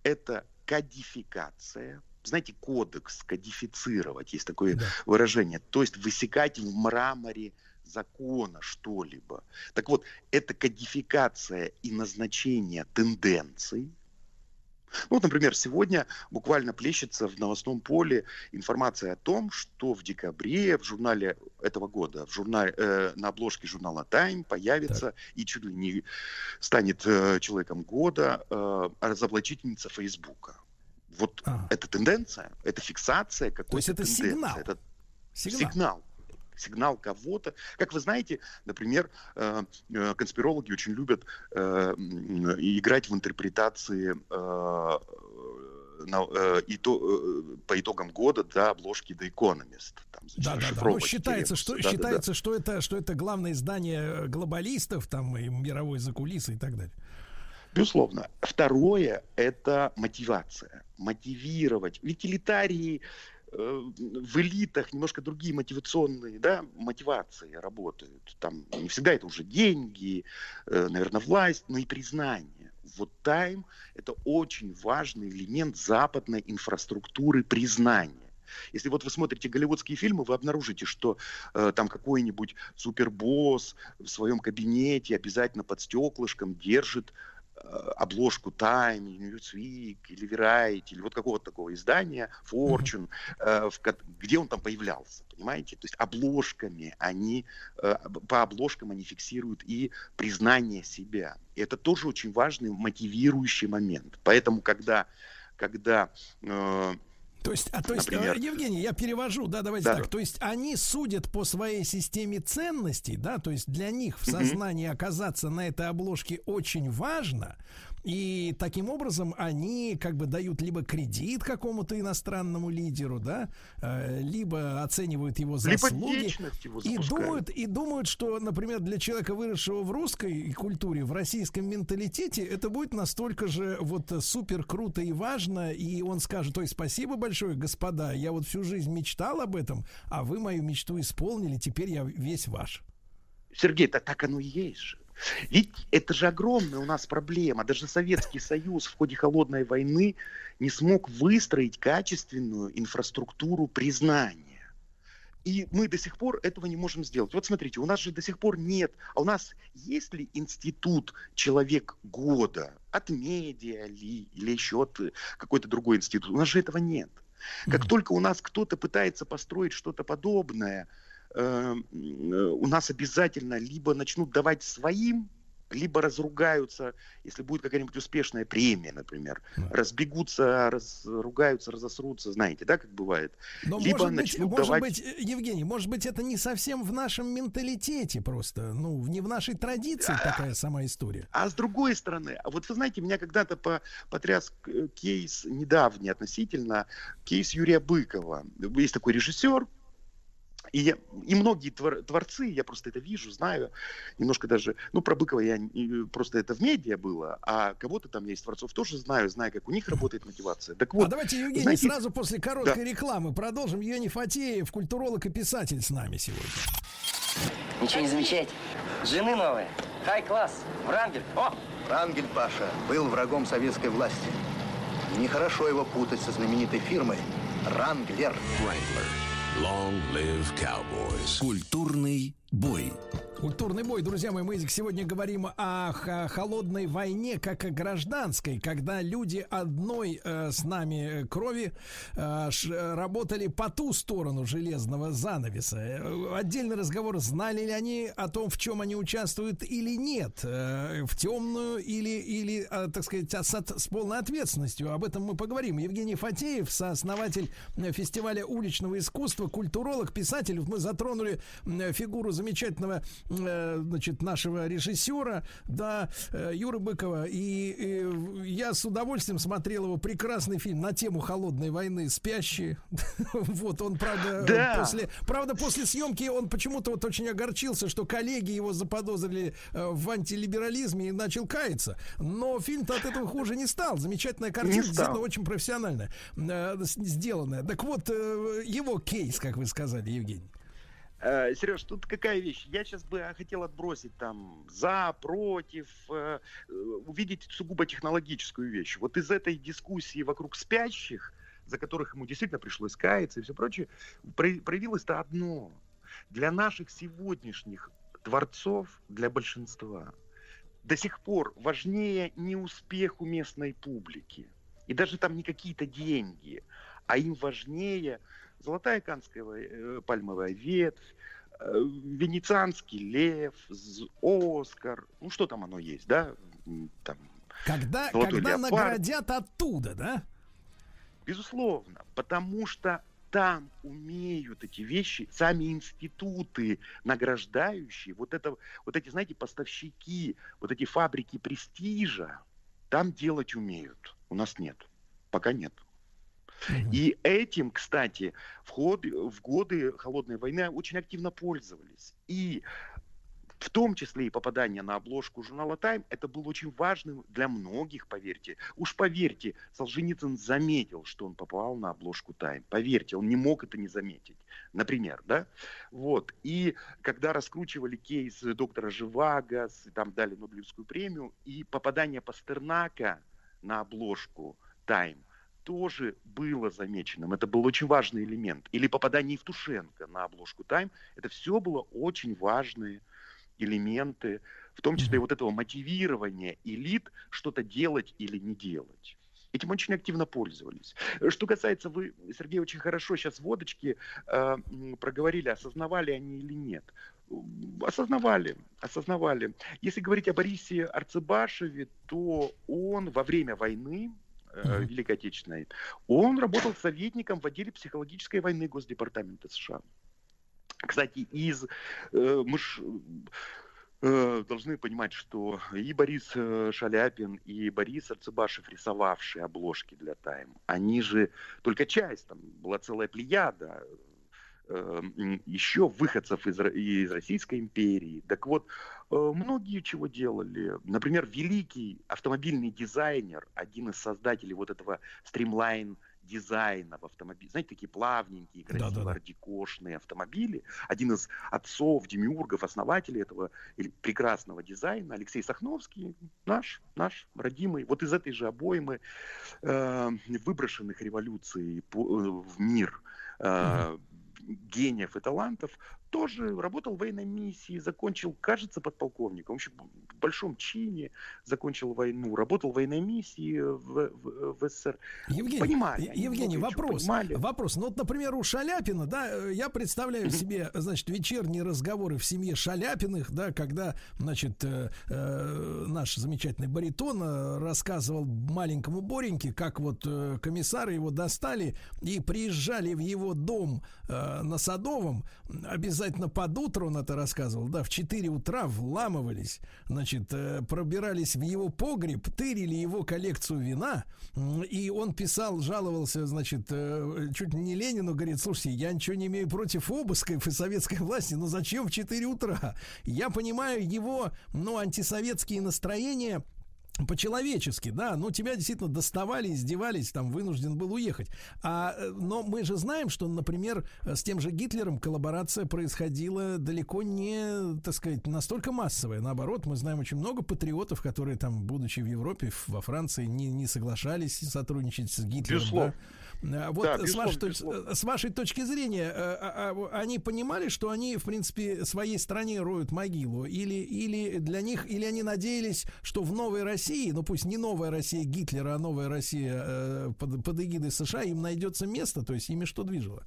Q: Это кодификация, знаете, кодекс, кодифицировать, есть такое да. выражение, то есть высекать в мраморе закона что-либо. Так вот, это кодификация и назначение тенденций, ну, вот, например, сегодня буквально плещется в новостном поле информация о том, что в декабре в журнале этого года, в журнале, э, на обложке журнала Time появится так. и чуть ли не станет э, человеком года э, разоблачительница Фейсбука. Вот а. это тенденция, это фиксация какой-то
A: То есть это сигнал. Это
Q: сигнал. сигнал сигнал кого-то. Как вы знаете, например, э, э, конспирологи очень любят э, играть в интерпретации на, то, по итогам года да, обложки The Economist. Там,
A: да, да, да. Ну, считается, что, да, считается да, да. что, это, что это главное издание глобалистов, там, и мировой закулисы и так далее.
Q: Безусловно. Второе – это мотивация. Мотивировать. Ведь элитарии Э, в элитах немножко другие мотивационные да, мотивации работают. Там не всегда это уже деньги, э, наверное, власть, но и признание. Вот Time – это очень важный элемент западной инфраструктуры признания. Если вот вы смотрите голливудские фильмы, вы обнаружите, что э, там какой-нибудь супербосс в своем кабинете обязательно под стеклышком держит э, обложку Time, Newsweek или Variety, или вот какого-то такого издания, Fortune, э, в, где он там появлялся, понимаете? То есть обложками они, э, по обложкам они фиксируют и признание себя. И это тоже очень важный мотивирующий момент. Поэтому, когда, когда э,
A: то есть, а то есть, Например, Евгений, я перевожу, да, давайте да. так. То есть они судят по своей системе ценностей, да, то есть для них в сознании оказаться на этой обложке очень важно, и таким образом они как бы дают либо кредит какому-то иностранному лидеру, да, э, либо оценивают его заслуги. Его и думают, и думают, что, например, для человека, выросшего в русской культуре, в российском менталитете, это будет настолько же вот супер круто и важно, и он скажет, ой, спасибо большое, господа, я вот всю жизнь мечтал об этом, а вы мою мечту исполнили, теперь я весь ваш.
Q: Сергей, так, так оно и есть же. Ведь это же огромная у нас проблема. Даже Советский Союз в ходе холодной войны не смог выстроить качественную инфраструктуру признания. И мы до сих пор этого не можем сделать. Вот смотрите, у нас же до сих пор нет, а у нас есть ли институт человек года от медиа ли, или еще от какой-то другой институт? У нас же этого нет. Как mm-hmm. только у нас кто-то пытается построить что-то подобное, э, у нас обязательно либо начнут давать своим, либо разругаются, если будет какая-нибудь успешная премия, например, да. разбегутся, разругаются, разосрутся, знаете, да, как бывает.
A: Но либо может начнут быть, давать... может быть, Евгений, может быть, это не совсем в нашем менталитете просто, ну, не в нашей традиции а, такая сама история.
Q: А с другой стороны, а вот вы знаете, меня когда-то по, потряс кейс недавний относительно, кейс Юрия Быкова. Есть такой режиссер, и, я, и многие твор, творцы, я просто это вижу, знаю, немножко даже, ну, про Быкова я просто это в медиа было, а кого-то там есть творцов тоже знаю, знаю, как у них работает мотивация. Так вот,
A: а давайте, Евгений, знаете, сразу после короткой да. рекламы продолжим. Евгений Фатеев, культуролог и писатель с нами сегодня.
N: Ничего не замечаете? Жены новые. Хай-класс. Врангель. О!
O: Врангель, Паша, был врагом советской власти. Нехорошо его путать со знаменитой фирмой Ранглер.
C: Wrangler. Long live cowboys. Культурный бой.
A: Культурный бой, друзья мои, мы сегодня говорим о холодной войне, как о гражданской, когда люди одной э, с нами крови э, ш, работали по ту сторону железного занавеса. Э, отдельный разговор, знали ли они о том, в чем они участвуют или нет, э, в темную или, или э, так сказать, с, с полной ответственностью. Об этом мы поговорим. Евгений Фатеев, сооснователь фестиваля уличного искусства, культуролог, писатель. Мы затронули фигуру замечательного Э, значит, нашего режиссера, да, э, Юры Быкова. И, и я с удовольствием смотрел его прекрасный фильм на тему холодной войны «Спящие». <laughs> вот он, правда, да. после, правда, после съемки он почему-то вот очень огорчился, что коллеги его заподозрили э, в антилиберализме и начал каяться. Но фильм-то от этого хуже не стал. Замечательная картина, сделана очень профессиональная, сделанная. Так вот, его кейс, как вы сказали, Евгений.
Q: Э, Сереж, тут какая вещь? Я сейчас бы хотел отбросить там за, против, э, увидеть сугубо технологическую вещь. Вот из этой дискуссии вокруг спящих, за которых ему действительно пришлось каяться и все прочее, проявилось-то одно. Для наших сегодняшних творцов, для большинства, до сих пор важнее не успех у местной публики, и даже там не какие-то деньги, а им важнее золотая канская э, пальмовая ветвь, э, венецианский лев, Оскар, ну что там оно есть, да? Там,
A: когда когда наградят оттуда, да?
Q: Безусловно, потому что там умеют эти вещи, сами институты награждающие, вот, это, вот эти, знаете, поставщики, вот эти фабрики престижа, там делать умеют. У нас нет. Пока нет. И этим, кстати, в, ходе, в годы холодной войны очень активно пользовались. И в том числе и попадание на обложку журнала Time, это было очень важным для многих, поверьте. Уж поверьте, Солженицын заметил, что он попал на обложку Time. Поверьте, он не мог это не заметить. Например, да? Вот. И когда раскручивали кейс доктора Живаго, там дали Нобелевскую премию, и попадание Пастернака на обложку Time – тоже было замеченным. Это был очень важный элемент. Или попадание Евтушенко на обложку Time. Это все было очень важные элементы, в том числе и вот этого мотивирования элит что-то делать или не делать. Этим очень активно пользовались. Что касается, вы, Сергей, очень хорошо сейчас водочки э, проговорили, осознавали они или нет. Осознавали, осознавали. Если говорить о Борисе Арцебашеве, то он во время войны, э, Великой Отечественной, он работал советником в отделе психологической войны Госдепартамента США. Кстати, из э, мы ж, э, должны понимать, что и Борис э, Шаляпин, и Борис Арцебашев, рисовавшие обложки для Тайм, они же только часть, там была целая плеяда э, еще выходцев из, из Российской империи. Так вот, многие чего делали. Например, великий автомобильный дизайнер, один из создателей вот этого стримлайн дизайна в автомобиле. Знаете, такие плавненькие, красивые, да, да, ардикошные автомобили. Один из отцов, демиургов, основателей этого прекрасного дизайна, Алексей Сахновский, наш, наш родимый, вот из этой же обоймы э, выброшенных революций по, э, в мир э, угу гениев и талантов, тоже работал в военной миссии, закончил, кажется, подполковником, в общем, в большом чине закончил войну, работал в военной миссии в, в, в СССР.
A: Евгений, понимали, Евгений вопрос, вопрос. Ну вот, например, у Шаляпина, да, я представляю себе, значит, вечерние разговоры в семье Шаляпиных, да, когда, значит, э, э, наш замечательный баритон э, рассказывал маленькому Бореньке, как вот э, комиссары его достали и приезжали в его дом э, на Садовом, обязательно обязательно под утро, он это рассказывал, да, в 4 утра вламывались, значит, э, пробирались в его погреб, тырили его коллекцию вина, и он писал, жаловался, значит, э, чуть не Ленину, говорит, слушайте, я ничего не имею против обысков и советской власти, но зачем в 4 утра? Я понимаю его, ну, антисоветские настроения, по-человечески, да, но тебя действительно доставали, издевались, там вынужден был уехать. А, э, но мы же знаем, что, например, с тем же Гитлером коллаборация происходила далеко не, так сказать, настолько массовая. Наоборот, мы знаем очень много патриотов, которые там, будучи в Европе, во Франции, не, не соглашались сотрудничать с Гитлером. Безусловно. Да? А вот да, с, вашей точ... с вашей точки зрения, э, а, а, они понимали, что они, в принципе, своей стране роют могилу? Или, или для них, или они надеялись, что в новой России, ну пусть не новая Россия Гитлера, а новая Россия э, под, под эгидой США, им найдется место, то есть ими что движило?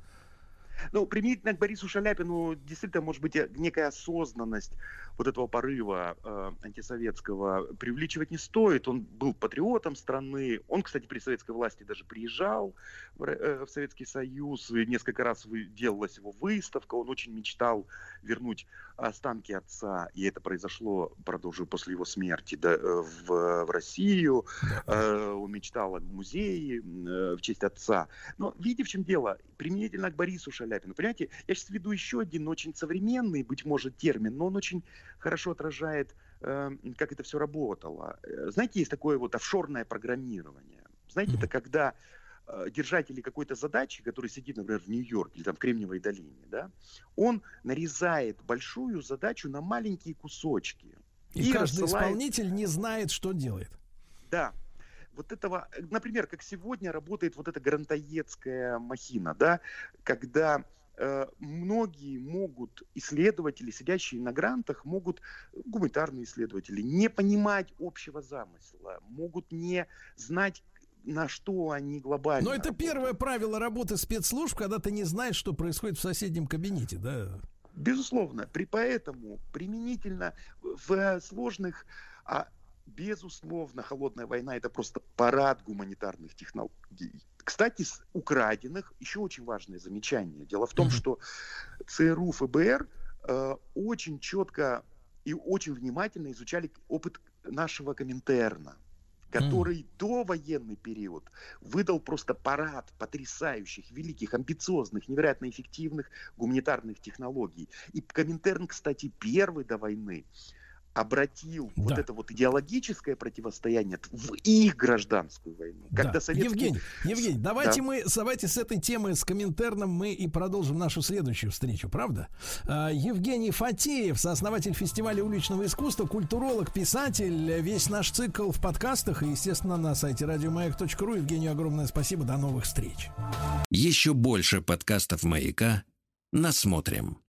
Q: Ну, применительно к Борису Шаляпину действительно может быть некая осознанность вот этого порыва э, антисоветского привлечивать не стоит. Он был патриотом страны. Он, кстати, при советской власти даже приезжал в, э, в Советский Союз. И несколько раз делалась его выставка. Он очень мечтал вернуть останки отца. И это произошло, правда, уже после его смерти да, э, в, в Россию. Э, он мечтал о музее э, в честь отца. Но видите, в чем дело? Применительно к Борису Шаляпину. Понимаете, я сейчас веду еще один очень современный, быть может, термин, но он очень хорошо отражает, э, как это все работало. Э, знаете, есть такое вот офшорное программирование. Знаете, это когда э, держатели какой-то задачи, который сидит, например, в Нью-Йорке или там в Кремниевой долине, да, он нарезает большую задачу на маленькие кусочки.
A: И, и каждый рассылает... исполнитель не знает, что делает.
Q: Да, вот этого, например, как сегодня работает вот эта грантоедская махина, да, когда Э, многие могут, исследователи, сидящие на грантах, могут, гуманитарные исследователи, не понимать общего замысла, могут не знать, на что они глобально.
A: Но это работают. первое правило работы спецслужб, когда ты не знаешь, что происходит в соседнем кабинете, да?
Q: Безусловно. При поэтому применительно в сложных а, безусловно, холодная война это просто парад гуманитарных технологий. Кстати, с украденных еще очень важное замечание. Дело в том, что ЦРУ, ФБР э, очень четко и очень внимательно изучали опыт нашего Коминтерна. Который mm. до военный период выдал просто парад потрясающих, великих, амбициозных, невероятно эффективных гуманитарных технологий. И Коминтерн, кстати, первый до войны обратил да. вот это вот идеологическое противостояние в их гражданскую войну.
A: Когда да. советские... Евгений, Евгений, давайте да. мы, давайте с этой темы, с Коминтерном мы и продолжим нашу следующую встречу, правда? А, Евгений Фатеев, сооснователь фестиваля уличного искусства, культуролог, писатель. Весь наш цикл в подкастах и, естественно, на сайте радиомаяк.ру. Евгению огромное спасибо. До новых встреч.
C: Еще больше подкастов «Маяка» насмотрим.